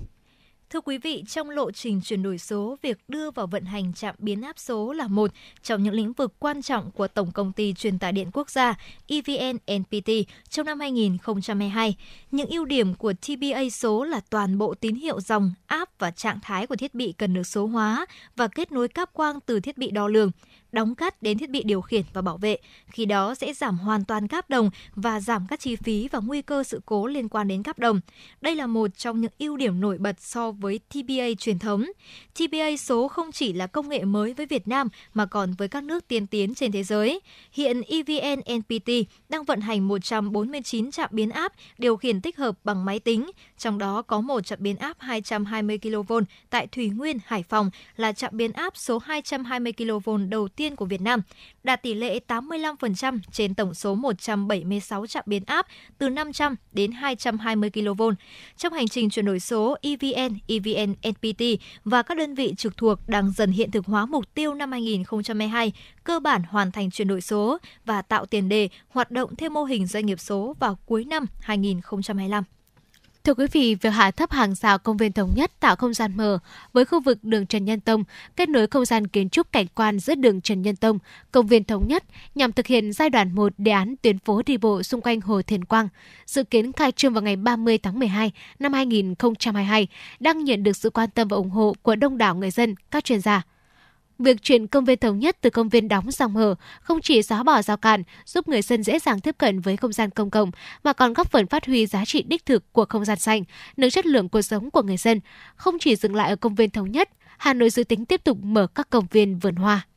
Thưa quý vị, trong lộ trình chuyển đổi số, việc đưa vào vận hành trạm biến áp số là một trong những lĩnh vực quan trọng của Tổng công ty Truyền tải điện quốc gia EVN NPT trong năm 2022. Những ưu điểm của TBA số là toàn bộ tín hiệu dòng, áp và trạng thái của thiết bị cần được số hóa và kết nối cáp quang từ thiết bị đo lường đóng cắt đến thiết bị điều khiển và bảo vệ. Khi đó sẽ giảm hoàn toàn cáp đồng và giảm các chi phí và nguy cơ sự cố liên quan đến cáp đồng. Đây là một trong những ưu điểm nổi bật so với TBA truyền thống. TBA số không chỉ là công nghệ mới với Việt Nam mà còn với các nước tiên tiến trên thế giới. Hiện EVN NPT đang vận hành 149 trạm biến áp điều khiển tích hợp bằng máy tính, trong đó có một trạm biến áp 220 kV tại Thủy Nguyên, Hải Phòng là trạm biến áp số 220 kV đầu tiên tiên của Việt Nam, đạt tỷ lệ 85% trên tổng số 176 trạm biến áp từ 500 đến 220 kV. Trong hành trình chuyển đổi số, EVN, EVN NPT và các đơn vị trực thuộc đang dần hiện thực hóa mục tiêu năm 2022, cơ bản hoàn thành chuyển đổi số và tạo tiền đề hoạt động theo mô hình doanh nghiệp số vào cuối năm 2025. Thưa quý vị, việc hạ thấp hàng rào công viên thống nhất tạo không gian mở với khu vực đường Trần Nhân Tông, kết nối không gian kiến trúc cảnh quan giữa đường Trần Nhân Tông, công viên thống nhất nhằm thực hiện giai đoạn 1 đề án tuyến phố đi bộ xung quanh Hồ Thiền Quang, dự kiến khai trương vào ngày 30 tháng 12 năm 2022, đang nhận được sự quan tâm và ủng hộ của đông đảo người dân, các chuyên gia. Việc chuyển công viên thống nhất từ công viên đóng sang mở không chỉ xóa bỏ rào cản, giúp người dân dễ dàng tiếp cận với không gian công cộng, mà còn góp phần phát huy giá trị đích thực của không gian xanh, nâng chất lượng cuộc sống của người dân. Không chỉ dừng lại ở công viên thống nhất, Hà Nội dự tính tiếp tục mở các công viên vườn hoa.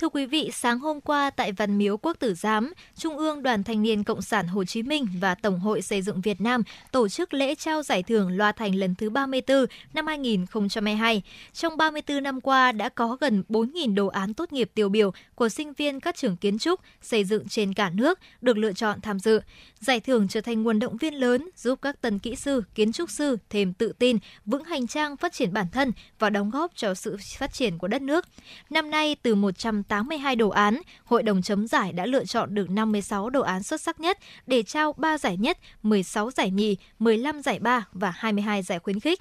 Thưa quý vị, sáng hôm qua tại Văn Miếu Quốc Tử Giám, Trung ương Đoàn Thanh niên Cộng sản Hồ Chí Minh và Tổng hội Xây dựng Việt Nam tổ chức lễ trao giải thưởng Loa Thành lần thứ 34 năm 2022. Trong 34 năm qua đã có gần 4.000 đồ án tốt nghiệp tiêu biểu của sinh viên các trường kiến trúc, xây dựng trên cả nước được lựa chọn tham dự. Giải thưởng trở thành nguồn động viên lớn giúp các tân kỹ sư, kiến trúc sư thêm tự tin, vững hành trang phát triển bản thân và đóng góp cho sự phát triển của đất nước. Năm nay, từ 82 đồ án, Hội đồng chấm giải đã lựa chọn được 56 đồ án xuất sắc nhất để trao 3 giải nhất, 16 giải nhì, 15 giải ba và 22 giải khuyến khích.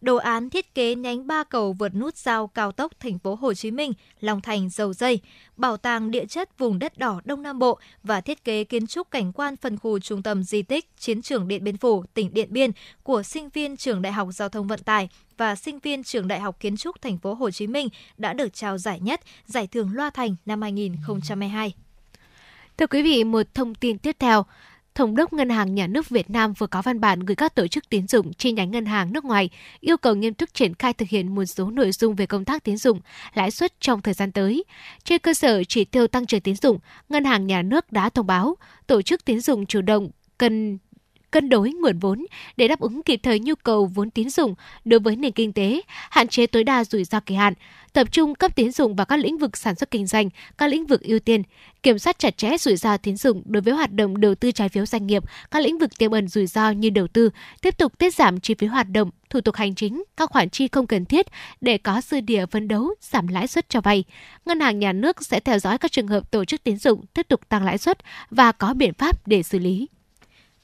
Đồ án thiết kế nhánh ba cầu vượt nút giao cao tốc thành phố Hồ Chí Minh, Long Thành, Dầu Dây, bảo tàng địa chất vùng đất đỏ Đông Nam Bộ và thiết kế kiến trúc cảnh quan phân khu trung tâm di tích Chiến trường Điện Biên Phủ, tỉnh Điện Biên của sinh viên trường Đại học Giao thông Vận tải và sinh viên trường Đại học Kiến trúc thành phố Hồ Chí Minh đã được trao giải nhất giải thưởng Loa Thành năm 2022. Thưa quý vị, một thông tin tiếp theo. Thống đốc Ngân hàng Nhà nước Việt Nam vừa có văn bản gửi các tổ chức tín dụng chi nhánh ngân hàng nước ngoài yêu cầu nghiêm túc triển khai thực hiện một số nội dung về công tác tín dụng, lãi suất trong thời gian tới. Trên cơ sở chỉ tiêu tăng trưởng tín dụng, Ngân hàng Nhà nước đã thông báo tổ chức tín dụng chủ động cần cân đối nguồn vốn để đáp ứng kịp thời nhu cầu vốn tín dụng đối với nền kinh tế, hạn chế tối đa rủi ro kỳ hạn, tập trung cấp tín dụng vào các lĩnh vực sản xuất kinh doanh, các lĩnh vực ưu tiên, kiểm soát chặt chẽ rủi ro tín dụng đối với hoạt động đầu tư trái phiếu doanh nghiệp, các lĩnh vực tiềm ẩn rủi ro như đầu tư, tiếp tục tiết giảm chi phí hoạt động, thủ tục hành chính, các khoản chi không cần thiết để có dư địa phấn đấu giảm lãi suất cho vay. Ngân hàng nhà nước sẽ theo dõi các trường hợp tổ chức tín dụng tiếp tục tăng lãi suất và có biện pháp để xử lý.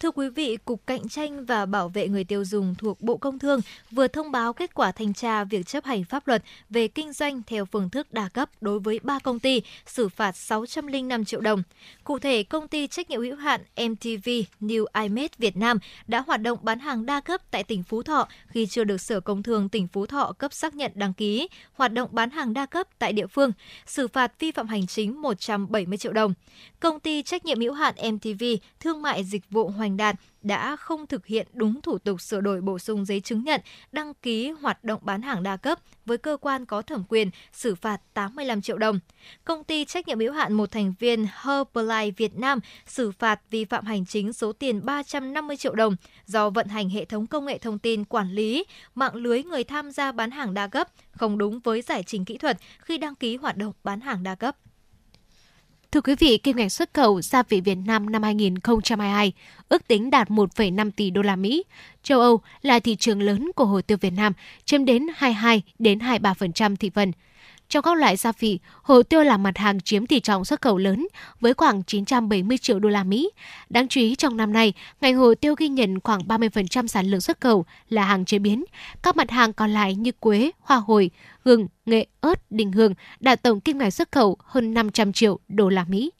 Thưa quý vị, Cục Cạnh tranh và Bảo vệ người tiêu dùng thuộc Bộ Công Thương vừa thông báo kết quả thanh tra việc chấp hành pháp luật về kinh doanh theo phương thức đa cấp đối với 3 công ty, xử phạt 605 triệu đồng. Cụ thể, công ty trách nhiệm hữu hạn MTV New iMed Việt Nam đã hoạt động bán hàng đa cấp tại tỉnh Phú Thọ khi chưa được Sở Công Thương tỉnh Phú Thọ cấp xác nhận đăng ký, hoạt động bán hàng đa cấp tại địa phương, xử phạt vi phạm hành chính 170 triệu đồng. Công ty trách nhiệm hữu hạn MTV Thương mại Dịch vụ Hoành Thành Đạt đã không thực hiện đúng thủ tục sửa đổi bổ sung giấy chứng nhận, đăng ký hoạt động bán hàng đa cấp với cơ quan có thẩm quyền xử phạt 85 triệu đồng. Công ty trách nhiệm hữu hạn một thành viên Herbalife Việt Nam xử phạt vi phạm hành chính số tiền 350 triệu đồng do vận hành hệ thống công nghệ thông tin quản lý, mạng lưới người tham gia bán hàng đa cấp không đúng với giải trình kỹ thuật khi đăng ký hoạt động bán hàng đa cấp. Thưa quý vị, kim ngạch xuất khẩu gia vị Việt Nam năm 2022 ước tính đạt 1,5 tỷ đô la Mỹ. Châu Âu là thị trường lớn của hồ tiêu Việt Nam, chiếm đến 22 đến 23% thị phần. Trong các loại gia vị, hồ tiêu là mặt hàng chiếm tỷ trọng xuất khẩu lớn với khoảng 970 triệu đô la Mỹ. Đáng chú ý trong năm nay, ngành hồ tiêu ghi nhận khoảng 30% sản lượng xuất khẩu là hàng chế biến. Các mặt hàng còn lại như quế, hoa hồi, gừng, nghệ, ớt, đình hương đạt tổng kim ngạch xuất khẩu hơn 500 triệu đô la Mỹ.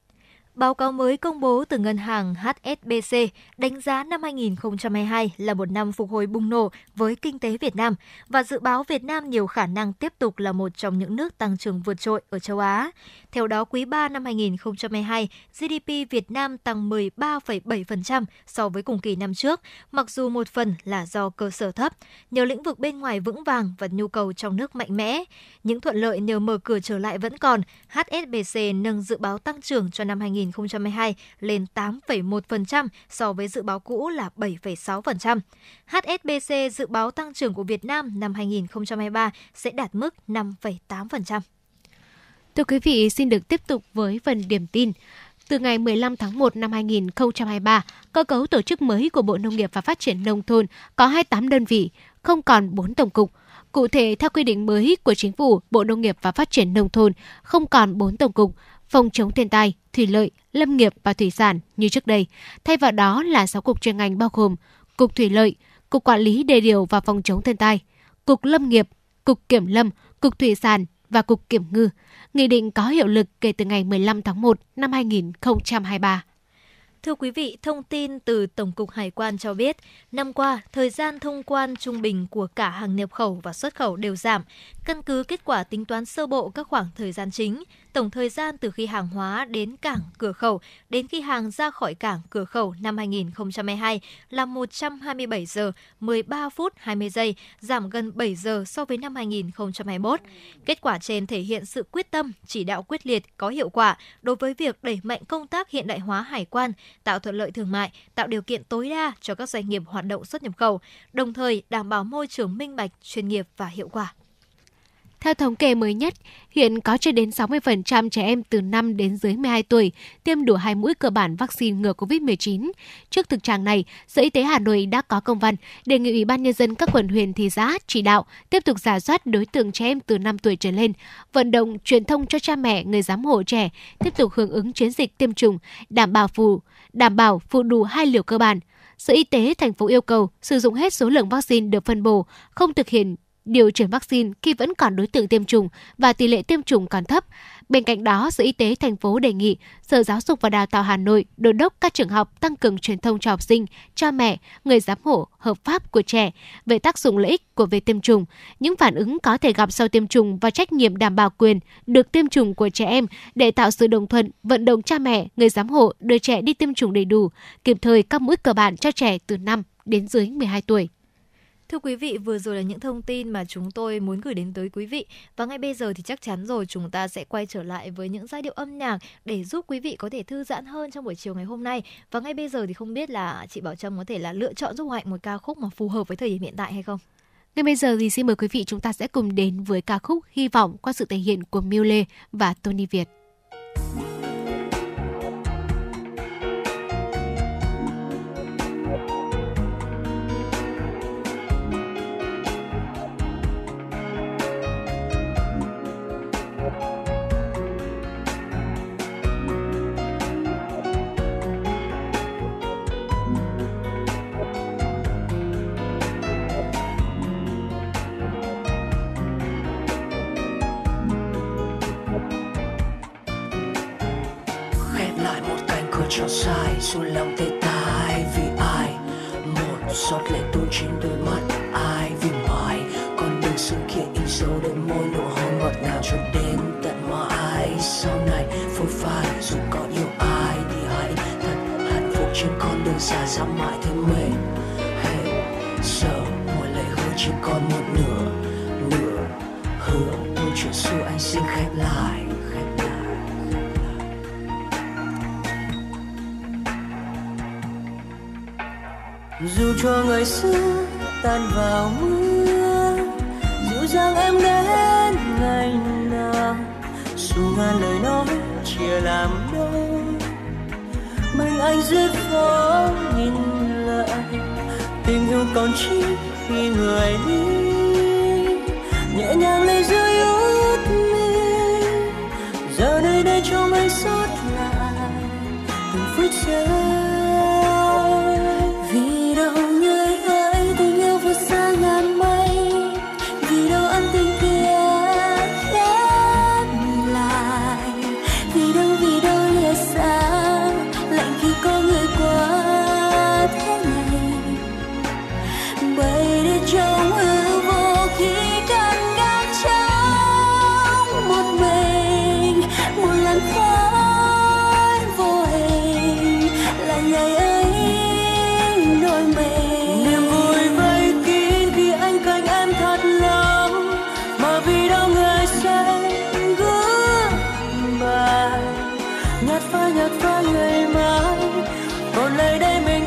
Báo cáo mới công bố từ ngân hàng HSBC đánh giá năm 2022 là một năm phục hồi bùng nổ với kinh tế Việt Nam và dự báo Việt Nam nhiều khả năng tiếp tục là một trong những nước tăng trưởng vượt trội ở châu Á. Theo đó, quý 3 năm 2022, GDP Việt Nam tăng 13,7% so với cùng kỳ năm trước, mặc dù một phần là do cơ sở thấp, nhờ lĩnh vực bên ngoài vững vàng và nhu cầu trong nước mạnh mẽ. Những thuận lợi nhờ mở cửa trở lại vẫn còn, HSBC nâng dự báo tăng trưởng cho năm 2022 lên 8,1% so với dự báo cũ là 7,6%. HSBC dự báo tăng trưởng của Việt Nam năm 2023 sẽ đạt mức 5,8%. Thưa quý vị, xin được tiếp tục với phần điểm tin. Từ ngày 15 tháng 1 năm 2023, cơ cấu tổ chức mới của Bộ Nông nghiệp và Phát triển Nông thôn có 28 đơn vị, không còn 4 tổng cục. Cụ thể, theo quy định mới của Chính phủ, Bộ Nông nghiệp và Phát triển Nông thôn không còn 4 tổng cục, phòng chống thiên tai, thủy lợi, lâm nghiệp và thủy sản như trước đây. Thay vào đó là 6 cục chuyên ngành bao gồm Cục Thủy lợi, Cục Quản lý Đề điều và Phòng chống thiên tai, Cục Lâm nghiệp, Cục Kiểm lâm, Cục Thủy sản và Cục Kiểm ngư. Nghị định có hiệu lực kể từ ngày 15 tháng 1 năm 2023. Thưa quý vị, thông tin từ Tổng cục Hải quan cho biết, năm qua, thời gian thông quan trung bình của cả hàng nhập khẩu và xuất khẩu đều giảm. Căn cứ kết quả tính toán sơ bộ các khoảng thời gian chính, tổng thời gian từ khi hàng hóa đến cảng cửa khẩu đến khi hàng ra khỏi cảng cửa khẩu năm 2022 là 127 giờ 13 phút 20 giây, giảm gần 7 giờ so với năm 2021. Kết quả trên thể hiện sự quyết tâm, chỉ đạo quyết liệt, có hiệu quả đối với việc đẩy mạnh công tác hiện đại hóa hải quan, tạo thuận lợi thương mại, tạo điều kiện tối đa cho các doanh nghiệp hoạt động xuất nhập khẩu, đồng thời đảm bảo môi trường minh bạch, chuyên nghiệp và hiệu quả. Theo thống kê mới nhất, hiện có chưa đến 60% trẻ em từ 5 đến dưới 12 tuổi tiêm đủ hai mũi cơ bản vaccine ngừa COVID-19. Trước thực trạng này, Sở Y tế Hà Nội đã có công văn đề nghị Ủy ban Nhân dân các quận huyện thị xã chỉ đạo tiếp tục giả soát đối tượng trẻ em từ 5 tuổi trở lên, vận động truyền thông cho cha mẹ, người giám hộ trẻ tiếp tục hưởng ứng chiến dịch tiêm chủng, đảm bảo phù đảm bảo phụ đủ hai liều cơ bản. Sở Y tế thành phố yêu cầu sử dụng hết số lượng vaccine được phân bổ, không thực hiện điều chuyển vaccine khi vẫn còn đối tượng tiêm chủng và tỷ lệ tiêm chủng còn thấp. Bên cạnh đó, Sở Y tế thành phố đề nghị Sở Giáo dục và Đào tạo Hà Nội đôn đốc các trường học tăng cường truyền thông cho học sinh, cha mẹ, người giám hộ hợp pháp của trẻ về tác dụng lợi ích của việc tiêm chủng, những phản ứng có thể gặp sau tiêm chủng và trách nhiệm đảm bảo quyền được tiêm chủng của trẻ em để tạo sự đồng thuận, vận động cha mẹ, người giám hộ đưa trẻ đi tiêm chủng đầy đủ, kịp thời các mũi cơ bản cho trẻ từ 5 đến dưới 12 tuổi. Thưa quý vị, vừa rồi là những thông tin mà chúng tôi muốn gửi đến tới quý vị. Và ngay bây giờ thì chắc chắn rồi chúng ta sẽ quay trở lại với những giai điệu âm nhạc để giúp quý vị có thể thư giãn hơn trong buổi chiều ngày hôm nay. Và ngay bây giờ thì không biết là chị Bảo Trâm có thể là lựa chọn giúp Hạnh một ca khúc mà phù hợp với thời điểm hiện tại hay không? Ngay bây giờ thì xin mời quý vị chúng ta sẽ cùng đến với ca khúc Hy vọng qua sự thể hiện của Miu Lê và Tony Việt. Xuống lòng tê tái vì ai? Một giọt lệ tuôn trên đôi mắt ai vì mãi? Con đường xưa kia in dấu đôi môi nụ hôn ngọt ngào cho đến tận mãi. Sau này phôi phai dù có yêu ai thì hãy thật hạnh phúc trên con đường xa dám mãi thêm mình. Hey, giờ mỗi lời hứa chỉ còn một nửa nửa hứa. Câu chuyện xưa anh xin khép lại. Dù cho ngày xưa tan vào mưa dịu dàng em đến ngày nào, dù ngàn lời nói chia làm đôi mình anh dưới phố nhìn lại, tình yêu còn chi khi người đi, nhẹ nhàng lấy rơi ướt mi. Giờ đây trong anh sót lại từng phút giây nhạt phai nhạt phai ngày mai còn nơi đây mình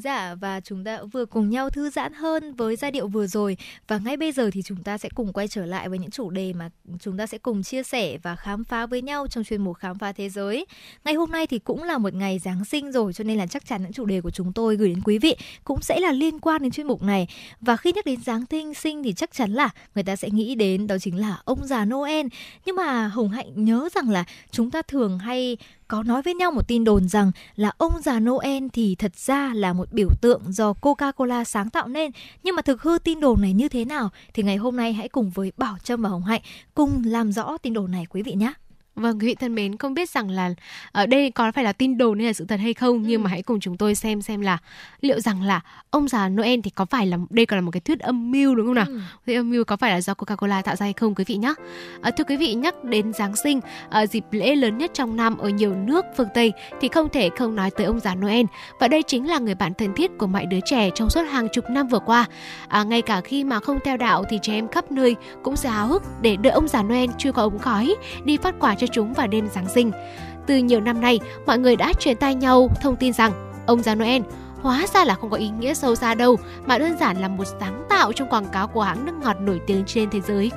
things giả và chúng ta vừa cùng nhau thư giãn hơn với giai điệu vừa rồi và ngay bây giờ thì chúng ta sẽ cùng quay trở lại với những chủ đề mà chúng ta sẽ cùng chia sẻ và khám phá với nhau trong chuyên mục khám phá thế giới. Ngày hôm nay thì cũng là một ngày Giáng sinh rồi, cho nên là chắc chắn những chủ đề của chúng tôi gửi đến quý vị cũng sẽ là liên quan đến chuyên mục này. Và khi nhắc đến Giáng sinh sinh thì chắc chắn là người ta sẽ nghĩ đến đó chính là ông già Noel. Nhưng mà Hồng Hạnh nhớ rằng là chúng ta thường hay có nói với nhau một tin đồn rằng là ông già Noel thì thật ra là một biểu tượng do Coca-Cola sáng tạo nên. Nhưng mà thực hư tin đồn này như thế nào thì ngày hôm nay hãy cùng với Bảo Trâm và Hồng Hạnh cùng làm rõ tin đồn này quý vị nhé. Vâng, quý vị thân mến, không biết rằng là ở đây có phải là tin đồn hay là sự thật hay không, ừ. nhưng mà hãy cùng chúng tôi xem xem là liệu rằng là ông già Noel thì có phải là đây còn là một cái thuyết âm mưu đúng không nào? Ừ. Thuyết âm mưu có phải là do Coca-Cola tạo ra hay không quý vị nhé? À, thưa quý vị nhắc đến Giáng sinh, à, dịp lễ lớn nhất trong năm ở nhiều nước phương Tây thì không thể không nói tới ông già Noel và đây chính là người bạn thân thiết của mọi đứa trẻ trong suốt hàng chục năm vừa qua. À, ngay cả khi mà không theo đạo thì trẻ em khắp nơi cũng sẽ háo hức để đợi ông già Noel chui qua ống khói đi phát quà cho chúng vào đêm Giáng sinh. Từ nhiều năm nay, mọi người đã truyền tai nhau thông tin rằng ông già Noel hóa ra là không có ý nghĩa sâu xa đâu mà đơn giản là một sáng tạo trong quảng cáo của hãng nước ngọt nổi tiếng trên thế giới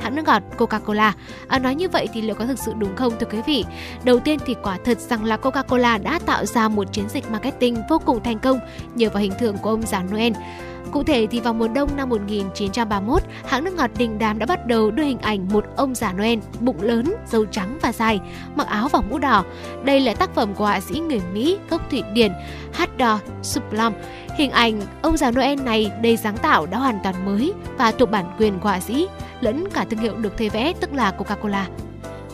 hãng nước ngọt Coca-Cola. À, nói như vậy thì liệu có thực sự đúng không thưa quý vị? Đầu tiên thì quả thật rằng là Coca-Cola đã tạo ra một chiến dịch marketing vô cùng thành công nhờ vào hình tượng của ông già Noel. Cụ thể thì vào mùa đông năm 1931, hãng nước ngọt đình đám đã bắt đầu đưa hình ảnh một ông già Noel bụng lớn, râu trắng và dài, mặc áo và mũ đỏ. Đây là tác phẩm của họa sĩ người Mỹ gốc Thụy Điển Hadar Sublom. Hình ảnh ông già Noel này đầy sáng tạo đã hoàn toàn mới và thuộc bản quyền của họa sĩ, lẫn cả thương hiệu được thuê vẽ tức là Coca-Cola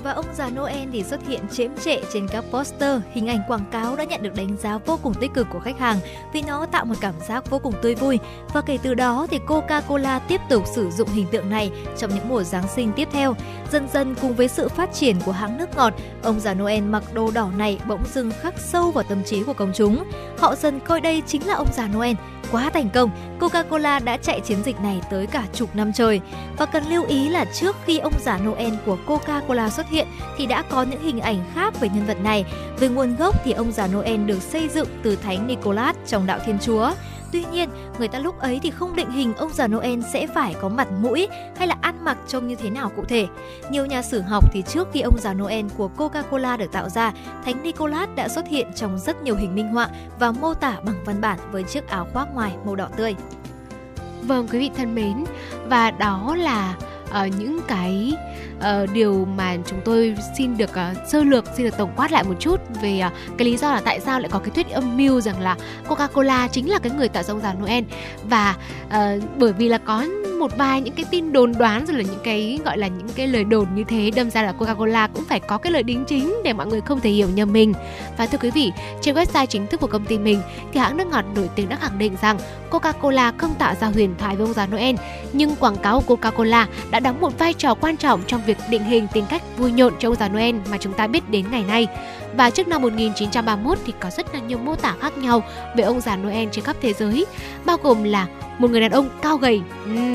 và ông già Noel thì xuất hiện chiếm trệ trên các poster, hình ảnh quảng cáo đã nhận được đánh giá vô cùng tích cực của khách hàng vì nó tạo một cảm giác vô cùng tươi vui. Và kể từ đó thì Coca-Cola tiếp tục sử dụng hình tượng này trong những mùa Giáng sinh tiếp theo. Dần dần cùng với sự phát triển của hãng nước ngọt, ông già Noel mặc đồ đỏ này bỗng dưng khắc sâu vào tâm trí của công chúng. Họ dần coi đây chính là ông già Noel quá thành công, Coca-Cola đã chạy chiến dịch này tới cả chục năm trời. Và cần lưu ý là trước khi ông già Noel của Coca-Cola xuất hiện thì đã có những hình ảnh khác về nhân vật này. Về nguồn gốc thì ông già Noel được xây dựng từ Thánh Nicholas trong đạo Thiên Chúa. Tuy nhiên, người ta lúc ấy thì không định hình ông già Noel sẽ phải có mặt mũi hay là ăn mặc trông như thế nào cụ thể. Nhiều nhà sử học thì trước khi ông già Noel của Coca-Cola được tạo ra, Thánh Nicholas đã xuất hiện trong rất nhiều hình minh họa và mô tả bằng văn bản với chiếc áo khoác ngoài màu đỏ tươi. Vâng quý vị thân mến, và đó là uh, những cái uh, điều mà chúng tôi xin được uh, sơ lược xin được tổng quát lại một chút về uh, cái lý do là tại sao lại có cái thuyết âm mưu rằng là Coca-Cola chính là cái người tạo ra ông già Noel và uh, bởi vì là có một vài những cái tin đồn đoán rồi là những cái gọi là những cái lời đồn như thế đâm ra là Coca-Cola cũng phải có cái lời đính chính để mọi người không thể hiểu nhầm mình. Và thưa quý vị, trên website chính thức của công ty mình thì hãng nước ngọt nổi tiếng đã khẳng định rằng Coca-Cola không tạo ra huyền thoại với ông già Noel, nhưng quảng cáo của Coca-Cola đã đóng một vai trò quan trọng trong việc định hình tính cách vui nhộn cho ông già Noel mà chúng ta biết đến ngày nay. Và trước năm 1931 thì có rất là nhiều mô tả khác nhau về ông già Noel trên khắp thế giới, bao gồm là một người đàn ông cao gầy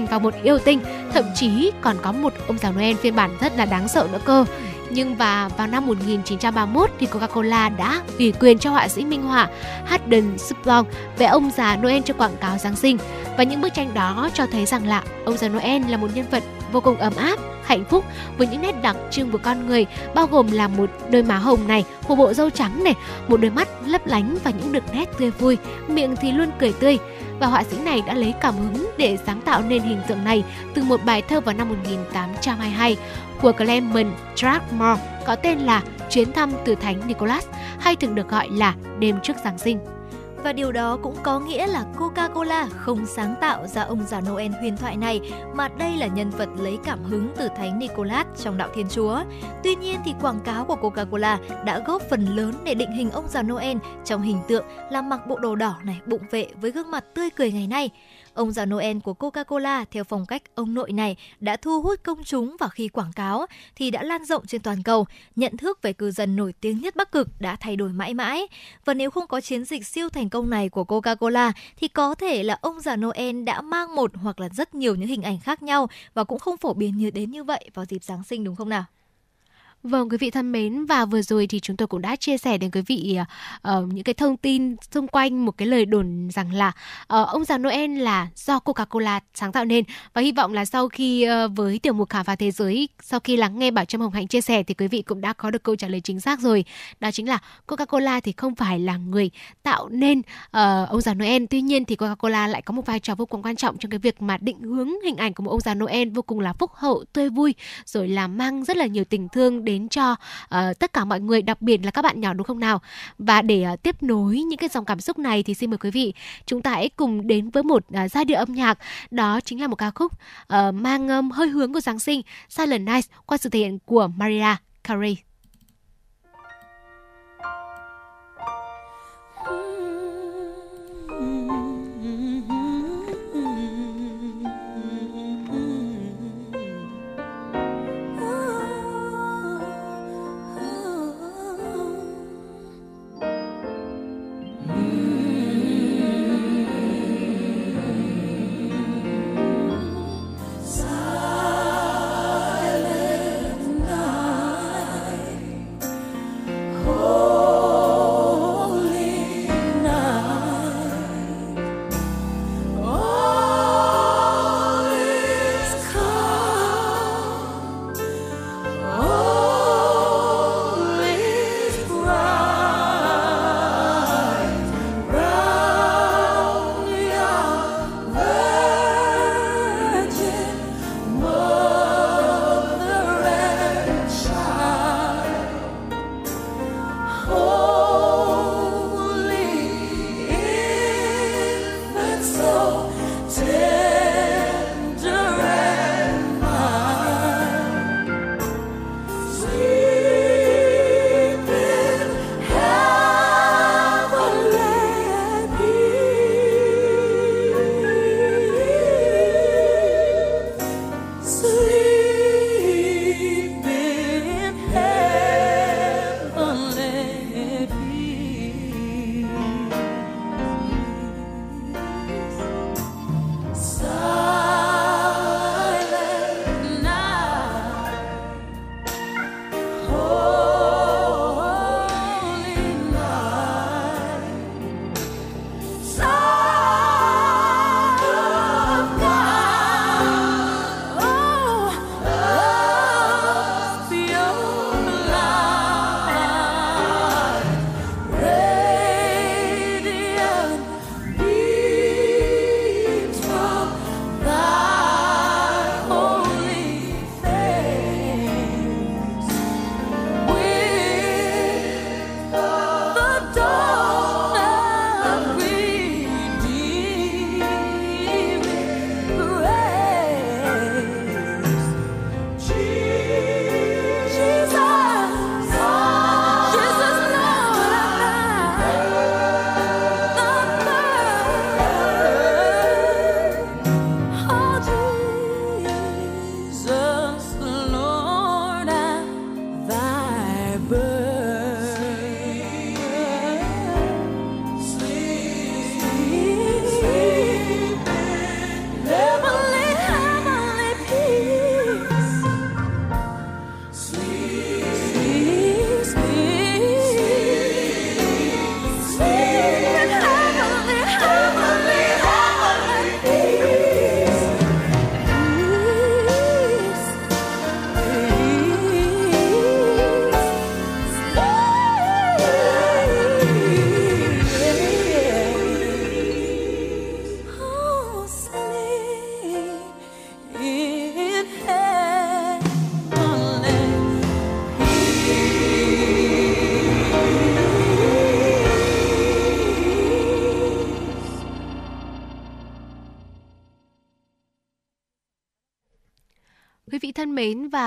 và một yêu tinh, thậm chí còn có một ông già Noel phiên bản rất là đáng sợ nữa cơ. Nhưng và vào năm 1931 thì Coca-Cola đã ủy quyền cho họa sĩ minh họa Haddon Suplong vẽ ông già Noel cho quảng cáo Giáng sinh. Và những bức tranh đó cho thấy rằng là ông già Noel là một nhân vật vô cùng ấm áp, hạnh phúc với những nét đặc trưng của con người bao gồm là một đôi má hồng này, một bộ râu trắng này, một đôi mắt lấp lánh và những đường nét tươi vui, miệng thì luôn cười tươi và họa sĩ này đã lấy cảm hứng để sáng tạo nên hình tượng này từ một bài thơ vào năm 1822 của Clement Strathmore có tên là Chuyến thăm từ Thánh Nicholas hay thường được gọi là Đêm trước Giáng sinh. Và điều đó cũng có nghĩa là Coca-Cola không sáng tạo ra ông già Noel huyền thoại này mà đây là nhân vật lấy cảm hứng từ Thánh Nicholas trong đạo Thiên Chúa. Tuy nhiên thì quảng cáo của Coca-Cola đã góp phần lớn để định hình ông già Noel trong hình tượng là mặc bộ đồ đỏ này, bụng vệ với gương mặt tươi cười ngày nay. Ông già Noel của Coca-Cola, theo phong cách ông nội này, đã thu hút công chúng và khi quảng cáo, thì đã lan rộng trên toàn cầu. Nhận thức về cư dân nổi tiếng nhất Bắc Cực đã thay đổi mãi mãi. Và nếu không có chiến dịch siêu thành công này của Coca-Cola, thì có thể là ông già Noel đã mang một hoặc là rất nhiều những hình ảnh khác nhau và cũng không phổ biến như đến như vậy vào dịp Giáng sinh, đúng không nào? Vâng quý vị thân mến và vừa rồi thì chúng tôi cũng đã chia sẻ đến quý vị uh, những cái thông tin xung quanh một cái lời đồn rằng là uh, ông già Noel là do Coca-Cola sáng tạo nên. Và hy vọng là sau khi uh, với tiểu mục khám phá thế giới sau khi lắng nghe Bảo Trâm Hồng Hạnh chia sẻ thì quý vị cũng đã có được câu trả lời chính xác rồi. Đó chính là Coca-Cola thì không phải là người tạo nên uh, ông già Noel. Tuy nhiên thì Coca-Cola lại có một vai trò vô cùng quan trọng trong cái việc mà định hướng hình ảnh của một ông già Noel vô cùng là phúc hậu tươi vui rồi là mang rất là nhiều tình thương đến cho uh, tất cả mọi người đặc biệt là các bạn nhỏ đúng không nào và để uh, tiếp nối những cái dòng cảm xúc này thì xin mời quý vị chúng ta hãy cùng đến với một uh, giai điệu âm nhạc đó chính là một ca khúc uh, mang um, hơi hướng của Giáng sinh Silent Night qua sự thể hiện của Maria Carey.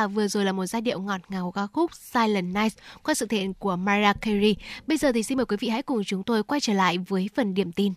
Và vừa rồi là một giai điệu ngọt ngào ca khúc Silent Night qua sự thể hiện của Mariah Carey. Bây giờ thì xin mời quý vị hãy cùng chúng tôi quay trở lại với phần điểm tin.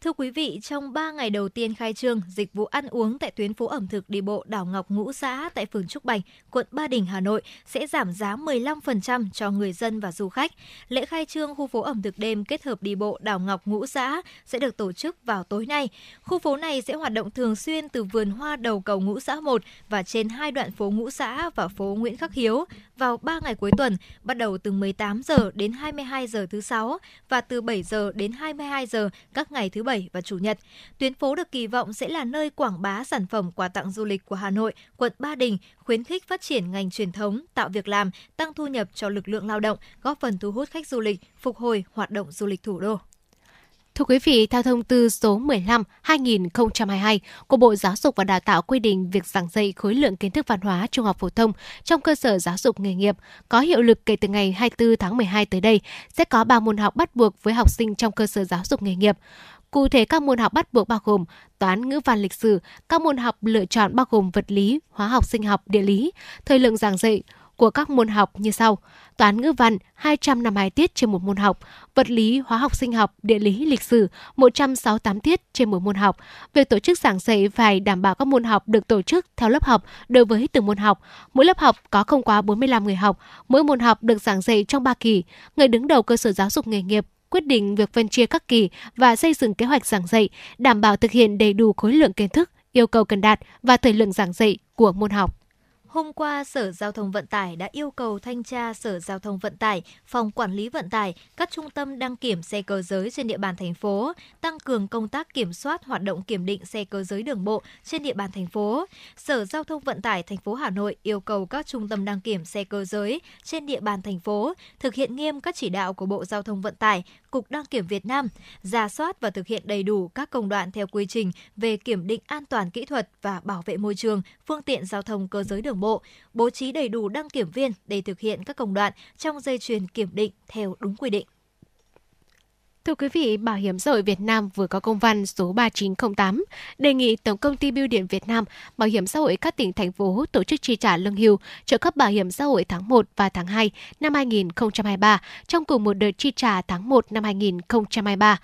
Thưa quý vị, trong 3 ngày đầu tiên khai trương, dịch vụ ăn uống tại tuyến phố ẩm thực đi bộ đảo Ngọc Ngũ Xã tại phường Trúc Bạch, quận Ba Đình, Hà Nội sẽ giảm giá 15% cho người dân và du khách. Lễ khai trương khu phố ẩm thực đêm kết hợp đi bộ đảo Ngọc Ngũ Xã sẽ được tổ chức vào tối nay. Khu phố này sẽ hoạt động thường xuyên từ vườn hoa đầu cầu Ngũ Xã 1 và trên hai đoạn phố Ngũ Xã và phố Nguyễn Khắc Hiếu vào 3 ngày cuối tuần, bắt đầu từ 18 giờ đến 22 giờ thứ sáu và từ 7 giờ đến 22 giờ các ngày thứ bảy và chủ nhật. Tuyến phố được kỳ vọng sẽ là nơi quảng bá sản phẩm quà tặng du lịch của Hà Nội, quận Ba Đình, khuyến khích phát triển ngành truyền thống, tạo việc làm, tăng thu nhập cho lực lượng lao động, góp phần thu hút khách du lịch, phục hồi hoạt động du lịch thủ đô. Thưa quý vị, theo thông tư số 15-2022 của Bộ Giáo dục và Đào tạo quy định việc giảng dạy khối lượng kiến thức văn hóa trung học phổ thông trong cơ sở giáo dục nghề nghiệp có hiệu lực kể từ ngày 24 tháng 12 tới đây sẽ có 3 môn học bắt buộc với học sinh trong cơ sở giáo dục nghề nghiệp. Cụ thể các môn học bắt buộc bao gồm toán, ngữ văn, lịch sử, các môn học lựa chọn bao gồm vật lý, hóa học, sinh học, địa lý. Thời lượng giảng dạy của các môn học như sau. Toán ngữ văn 252 tiết trên một môn học, vật lý, hóa học sinh học, địa lý, lịch sử 168 tiết trên một môn học. Việc tổ chức giảng dạy phải đảm bảo các môn học được tổ chức theo lớp học đối với từng môn học. Mỗi lớp học có không quá 45 người học, mỗi môn học được giảng dạy trong 3 kỳ. Người đứng đầu cơ sở giáo dục nghề nghiệp quyết định việc phân chia các kỳ và xây dựng kế hoạch giảng dạy, đảm bảo thực hiện đầy đủ khối lượng kiến thức, yêu cầu cần đạt và thời lượng giảng dạy của môn học. Hôm qua, Sở Giao thông Vận tải đã yêu cầu thanh tra Sở Giao thông Vận tải, Phòng Quản lý Vận tải, các trung tâm đăng kiểm xe cơ giới trên địa bàn thành phố, tăng cường công tác kiểm soát hoạt động kiểm định xe cơ giới đường bộ trên địa bàn thành phố. Sở Giao thông Vận tải thành phố Hà Nội yêu cầu các trung tâm đăng kiểm xe cơ giới trên địa bàn thành phố thực hiện nghiêm các chỉ đạo của Bộ Giao thông Vận tải, Cục Đăng kiểm Việt Nam, ra soát và thực hiện đầy đủ các công đoạn theo quy trình về kiểm định an toàn kỹ thuật và bảo vệ môi trường, phương tiện giao thông cơ giới đường bộ, bố trí đầy đủ đăng kiểm viên để thực hiện các công đoạn trong dây chuyền kiểm định theo đúng quy định. Thưa quý vị, Bảo hiểm xã hội Việt Nam vừa có công văn số 3908 đề nghị Tổng công ty Bưu điện Việt Nam, Bảo hiểm xã hội các tỉnh thành phố tổ chức chi trả lương hưu, trợ cấp bảo hiểm xã hội tháng 1 và tháng 2 năm 2023 trong cùng một đợt chi trả tháng 1 năm 2023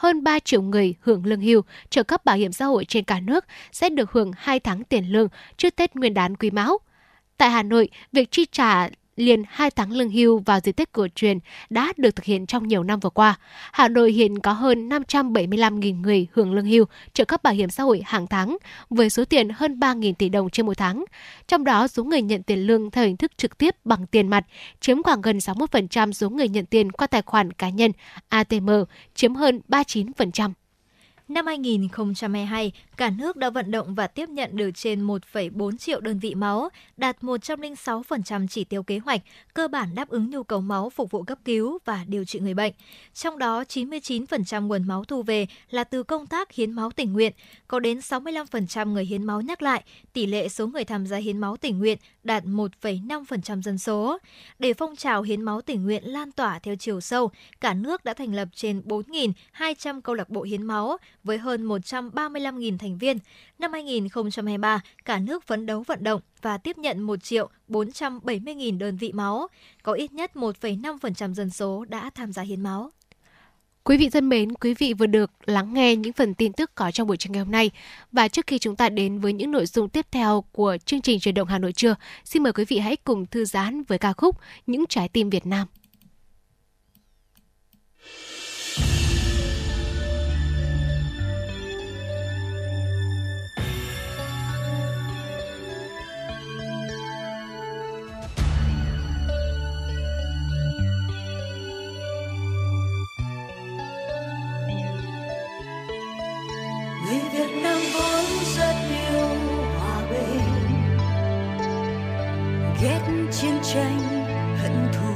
hơn 3 triệu người hưởng lương hưu, trợ cấp bảo hiểm xã hội trên cả nước sẽ được hưởng 2 tháng tiền lương trước Tết Nguyên đán Quý Mão. Tại Hà Nội, việc chi trả liền hai tháng lương hưu vào dịp Tết cổ truyền đã được thực hiện trong nhiều năm vừa qua. Hà Nội hiện có hơn 575.000 người hưởng lương hưu, trợ cấp bảo hiểm xã hội hàng tháng với số tiền hơn 3.000 tỷ đồng trên một tháng. Trong đó, số người nhận tiền lương theo hình thức trực tiếp bằng tiền mặt chiếm khoảng gần 61% số người nhận tiền qua tài khoản cá nhân ATM, chiếm hơn 39%. Năm 2022, cả nước đã vận động và tiếp nhận được trên 1,4 triệu đơn vị máu, đạt 106% chỉ tiêu kế hoạch, cơ bản đáp ứng nhu cầu máu phục vụ cấp cứu và điều trị người bệnh. Trong đó, 99% nguồn máu thu về là từ công tác hiến máu tình nguyện, có đến 65% người hiến máu nhắc lại, tỷ lệ số người tham gia hiến máu tình nguyện đạt 1,5% dân số. Để phong trào hiến máu tình nguyện lan tỏa theo chiều sâu, cả nước đã thành lập trên 4.200 câu lạc bộ hiến máu với hơn 135.000 thành viên. Năm 2023, cả nước phấn đấu vận động và tiếp nhận 1 triệu 470.000 đơn vị máu. Có ít nhất 1,5% dân số đã tham gia hiến máu. Quý vị thân mến, quý vị vừa được lắng nghe những phần tin tức có trong buổi trường ngày hôm nay. Và trước khi chúng ta đến với những nội dung tiếp theo của chương trình truyền động Hà Nội trưa, xin mời quý vị hãy cùng thư giãn với ca khúc Những trái tim Việt Nam. Tranh hận thù.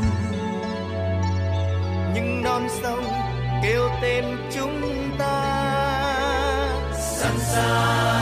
Nhưng non sông kêu tên chúng ta. Sẵn sàng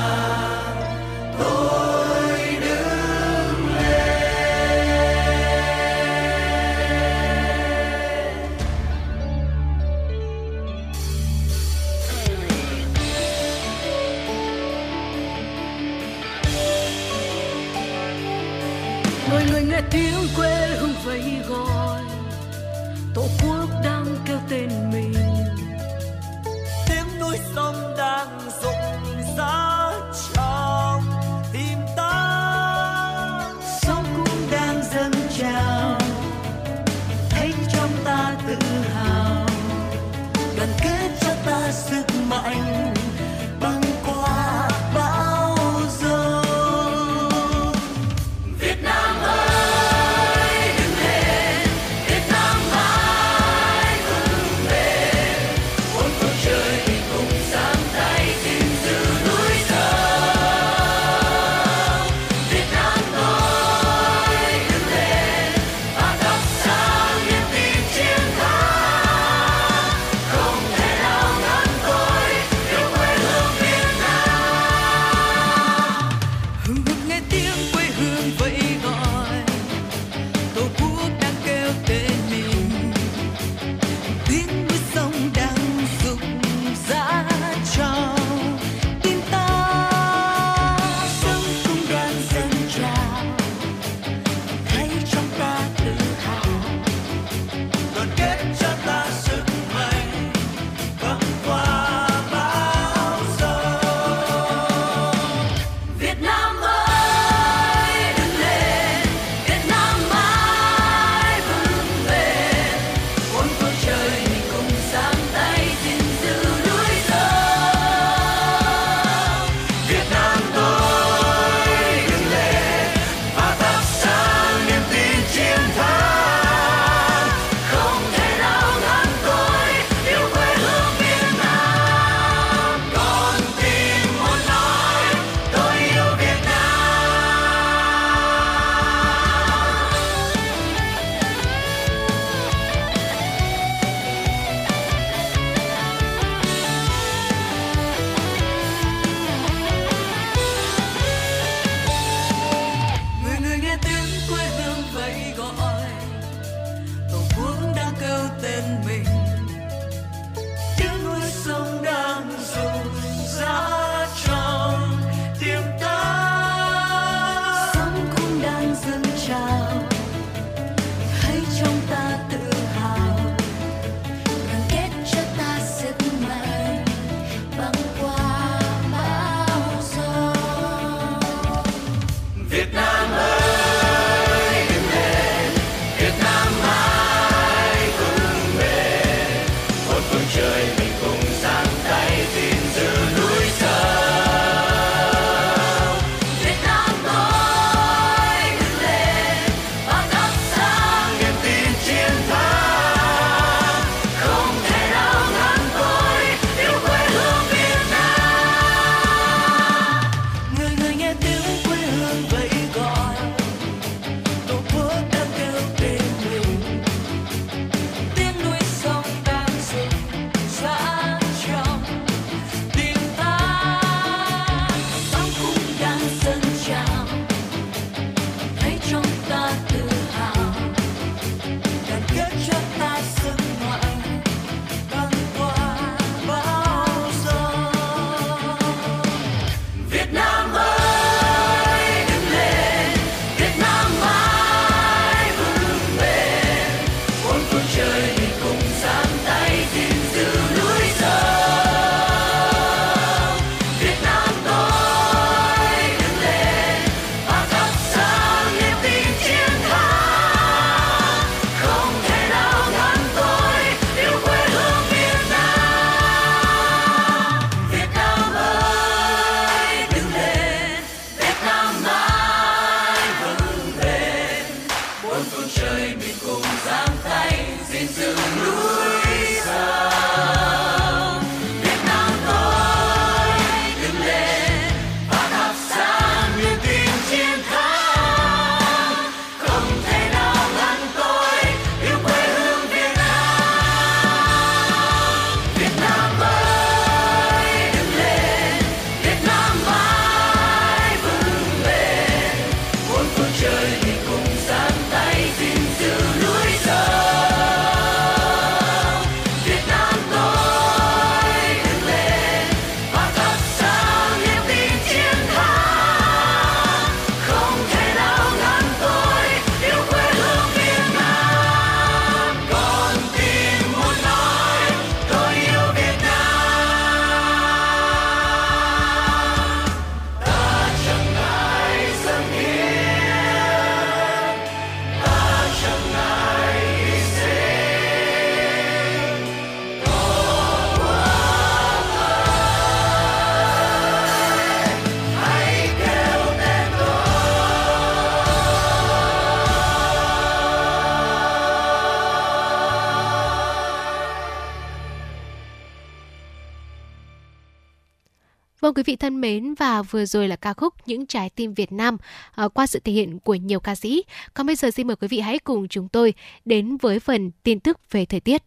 quý vị thân mến và vừa rồi là ca khúc Những trái tim Việt Nam uh, qua sự thể hiện của nhiều ca sĩ. Còn bây giờ xin mời quý vị hãy cùng chúng tôi đến với phần tin tức về thời tiết.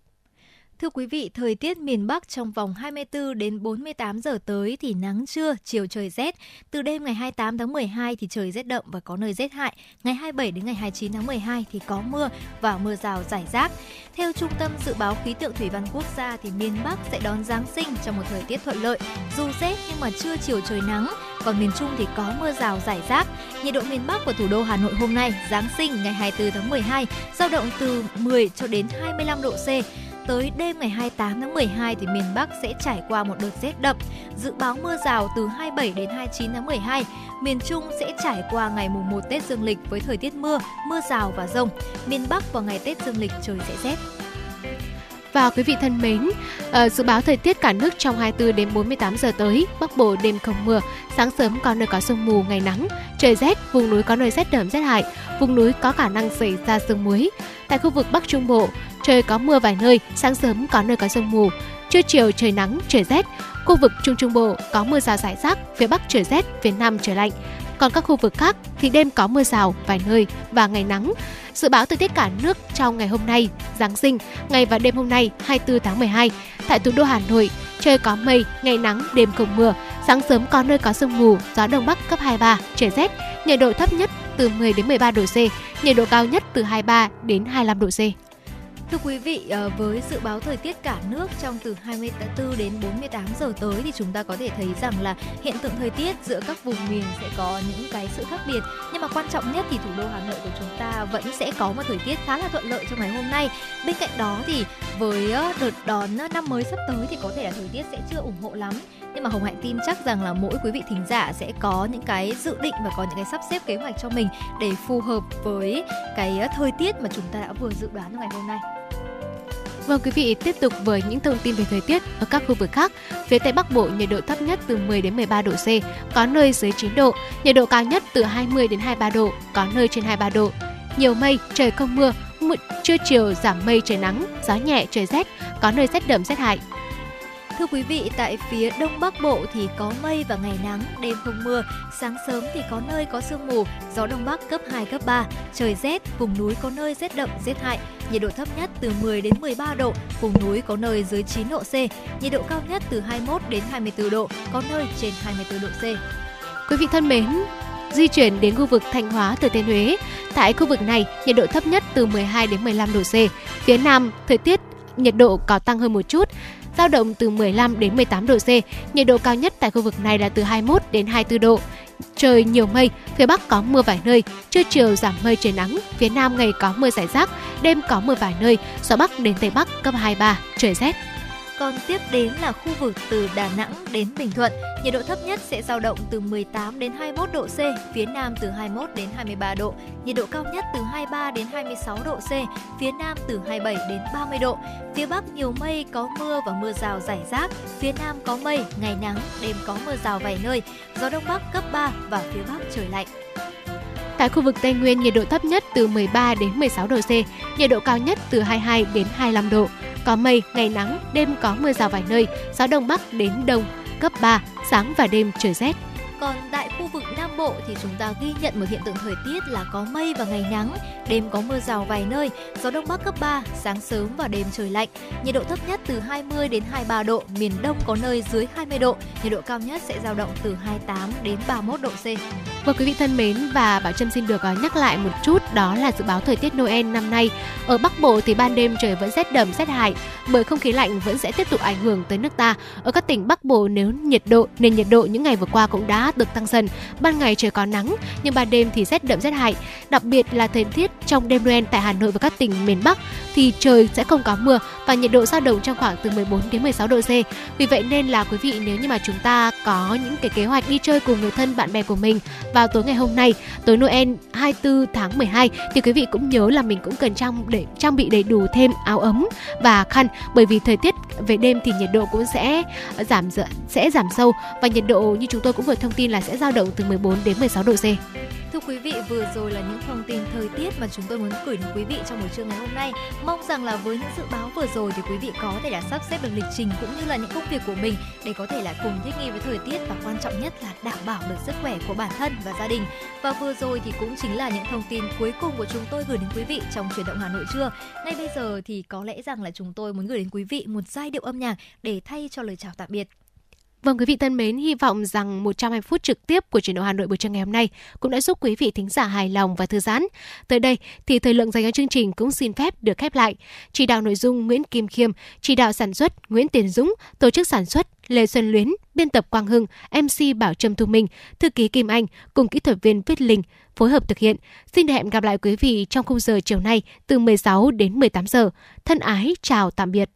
Thưa quý vị, thời tiết miền Bắc trong vòng 24 đến 48 giờ tới thì nắng trưa, chiều trời rét. Từ đêm ngày 28 tháng 12 thì trời rét đậm và có nơi rét hại. Ngày 27 đến ngày 29 tháng 12 thì có mưa và mưa rào rải rác. Theo Trung tâm Dự báo Khí tượng Thủy văn Quốc gia thì miền Bắc sẽ đón Giáng sinh trong một thời tiết thuận lợi. Dù rét nhưng mà trưa chiều trời nắng, còn miền Trung thì có mưa rào rải rác. Nhiệt độ miền Bắc của thủ đô Hà Nội hôm nay, Giáng sinh ngày 24 tháng 12, dao động từ 10 cho đến 25 độ C tới đêm ngày 28 tháng 12 thì miền Bắc sẽ trải qua một đợt rét đậm. Dự báo mưa rào từ 27 đến 29 tháng 12. Miền Trung sẽ trải qua ngày mùng 1 Tết Dương lịch với thời tiết mưa, mưa rào và rông. Miền Bắc vào ngày Tết Dương lịch trời sẽ rét. Và quý vị thân mến, ờ, dự báo thời tiết cả nước trong 24 đến 48 giờ tới, Bắc Bộ đêm không mưa, sáng sớm có nơi có sương mù, ngày nắng, trời rét, vùng núi có nơi rét đậm rét hại, vùng núi có khả năng xảy ra sương muối. Tại khu vực Bắc Trung Bộ, trời có mưa vài nơi, sáng sớm có nơi có sương mù, trưa chiều trời nắng, trời rét. Khu vực Trung Trung Bộ có mưa rào rải rác, phía Bắc trời rét, phía Nam trời lạnh. Còn các khu vực khác thì đêm có mưa rào vài nơi và ngày nắng. Dự báo thời tiết cả nước trong ngày hôm nay, Giáng sinh, ngày và đêm hôm nay 24 tháng 12, tại thủ đô Hà Nội, trời có mây, ngày nắng, đêm không mưa, sáng sớm có nơi có sương mù, gió đông bắc cấp 23, trời rét, nhiệt độ thấp nhất từ 10 đến 13 độ C, nhiệt độ cao nhất từ 23 đến 25 độ C. Thưa quý vị, ờ, với dự báo thời tiết cả nước trong từ 24 đến 48 giờ tới thì chúng ta có thể thấy rằng là hiện tượng thời tiết giữa các vùng miền sẽ có những cái sự khác biệt. Nhưng mà quan trọng nhất thì thủ đô Hà Nội của chúng ta vẫn sẽ có một thời tiết khá là thuận lợi trong ngày hôm nay. Bên cạnh đó thì với ờ, đợt đón năm mới sắp tới thì có thể là thời tiết sẽ chưa ủng hộ lắm nhưng mà hồng hạnh tin chắc rằng là mỗi quý vị thính giả sẽ có những cái dự định và có những cái sắp xếp kế hoạch cho mình để phù hợp với cái ờ, thời tiết mà chúng ta đã vừa dự đoán trong ngày hôm nay Vâng quý vị, tiếp tục với những thông tin về thời tiết ở các khu vực khác. Phía Tây Bắc Bộ nhiệt độ thấp nhất từ 10 đến 13 độ C, có nơi dưới 9 độ, nhiệt độ cao nhất từ 20 đến 23 độ, có nơi trên 23 độ. Nhiều mây, trời không mưa, trưa chiều giảm mây trời nắng, gió nhẹ trời rét, có nơi rét đậm rét hại. Thưa quý vị, tại phía Đông Bắc Bộ thì có mây và ngày nắng, đêm không mưa, sáng sớm thì có nơi có sương mù, gió Đông Bắc cấp 2, cấp 3, trời rét, vùng núi có nơi rét đậm, rét hại, nhiệt độ thấp nhất từ 10 đến 13 độ, vùng núi có nơi dưới 9 độ C, nhiệt độ cao nhất từ 21 đến 24 độ, có nơi trên 24 độ C. Quý vị thân mến, di chuyển đến khu vực Thanh Hóa, Thừa Thiên Huế. Tại khu vực này, nhiệt độ thấp nhất từ 12 đến 15 độ C. Phía Nam, thời tiết nhiệt độ có tăng hơn một chút, dao động từ 15 đến 18 độ C. Nhiệt độ cao nhất tại khu vực này là từ 21 đến 24 độ. Trời nhiều mây, phía Bắc có mưa vài nơi, trưa chiều giảm mây trời nắng, phía Nam ngày có mưa rải rác, đêm có mưa vài nơi, gió Bắc đến Tây Bắc cấp 23, trời rét. Còn tiếp đến là khu vực từ Đà Nẵng đến Bình Thuận, nhiệt độ thấp nhất sẽ dao động từ 18 đến 21 độ C, phía Nam từ 21 đến 23 độ, nhiệt độ cao nhất từ 23 đến 26 độ C, phía Nam từ 27 đến 30 độ. Phía Bắc nhiều mây, có mưa và mưa rào rải rác, phía Nam có mây, ngày nắng, đêm có mưa rào vài nơi, gió Đông Bắc cấp 3 và phía Bắc trời lạnh. Tại khu vực Tây Nguyên, nhiệt độ thấp nhất từ 13 đến 16 độ C, nhiệt độ cao nhất từ 22 đến 25 độ. Có mây, ngày nắng, đêm có mưa rào vài nơi, gió đông bắc đến đông cấp 3, sáng và đêm trời rét. Còn tại khu vực Nam Bộ thì chúng ta ghi nhận một hiện tượng thời tiết là có mây và ngày nắng, đêm có mưa rào vài nơi, gió đông bắc cấp 3, sáng sớm và đêm trời lạnh. Nhiệt độ thấp nhất từ 20 đến 23 độ, miền Đông có nơi dưới 20 độ, nhiệt độ cao nhất sẽ dao động từ 28 đến 31 độ C. Và quý vị thân mến và Bảo Trâm xin được à, nhắc lại một chút đó là dự báo thời tiết Noel năm nay. Ở Bắc Bộ thì ban đêm trời vẫn rét đậm rét hại bởi không khí lạnh vẫn sẽ tiếp tục ảnh hưởng tới nước ta. Ở các tỉnh Bắc Bộ nếu nhiệt độ nền nhiệt độ những ngày vừa qua cũng đã được tăng dần. Ban ngày trời có nắng nhưng ban đêm thì rét đậm rét hại. Đặc biệt là thời tiết trong đêm Noel tại Hà Nội và các tỉnh miền Bắc thì trời sẽ không có mưa và nhiệt độ dao động trong khoảng từ 14 đến 16 độ C. Vì vậy nên là quý vị nếu như mà chúng ta có những cái kế hoạch đi chơi cùng người thân bạn bè của mình vào tối ngày hôm nay, tối Noel 24 tháng 12 thì quý vị cũng nhớ là mình cũng cần trang để trang bị đầy đủ thêm áo ấm và khăn bởi vì thời tiết về đêm thì nhiệt độ cũng sẽ giảm sẽ giảm sâu và nhiệt độ như chúng tôi cũng vừa thông tin là sẽ dao động từ 14 đến 16 độ C. Thưa quý vị, vừa rồi là những thông tin thời tiết mà chúng tôi muốn gửi đến quý vị trong buổi trưa ngày hôm nay. Mong rằng là với những dự báo vừa rồi thì quý vị có thể đã sắp xếp được lịch trình cũng như là những công việc của mình để có thể là cùng thích nghi với thời tiết và quan trọng nhất là đảm bảo được sức khỏe của bản thân và gia đình. Và vừa rồi thì cũng chính là những thông tin cuối cùng của chúng tôi gửi đến quý vị trong chuyển động Hà Nội trưa. Ngay bây giờ thì có lẽ rằng là chúng tôi muốn gửi đến quý vị một giai điệu âm nhạc để thay cho lời chào tạm biệt. Vâng quý vị thân mến, hy vọng rằng 120 phút trực tiếp của truyền động Hà Nội buổi trưa ngày hôm nay cũng đã giúp quý vị thính giả hài lòng và thư giãn. Tới đây thì thời lượng dành cho chương trình cũng xin phép được khép lại. Chỉ đạo nội dung Nguyễn Kim Khiêm, chỉ đạo sản xuất Nguyễn Tiến Dũng, tổ chức sản xuất Lê Xuân Luyến, biên tập Quang Hưng, MC Bảo Trâm Thu Minh, thư ký Kim Anh cùng kỹ thuật viên Viết Linh phối hợp thực hiện. Xin hẹn gặp lại quý vị trong khung giờ chiều nay từ 16 đến 18 giờ. Thân ái chào tạm biệt.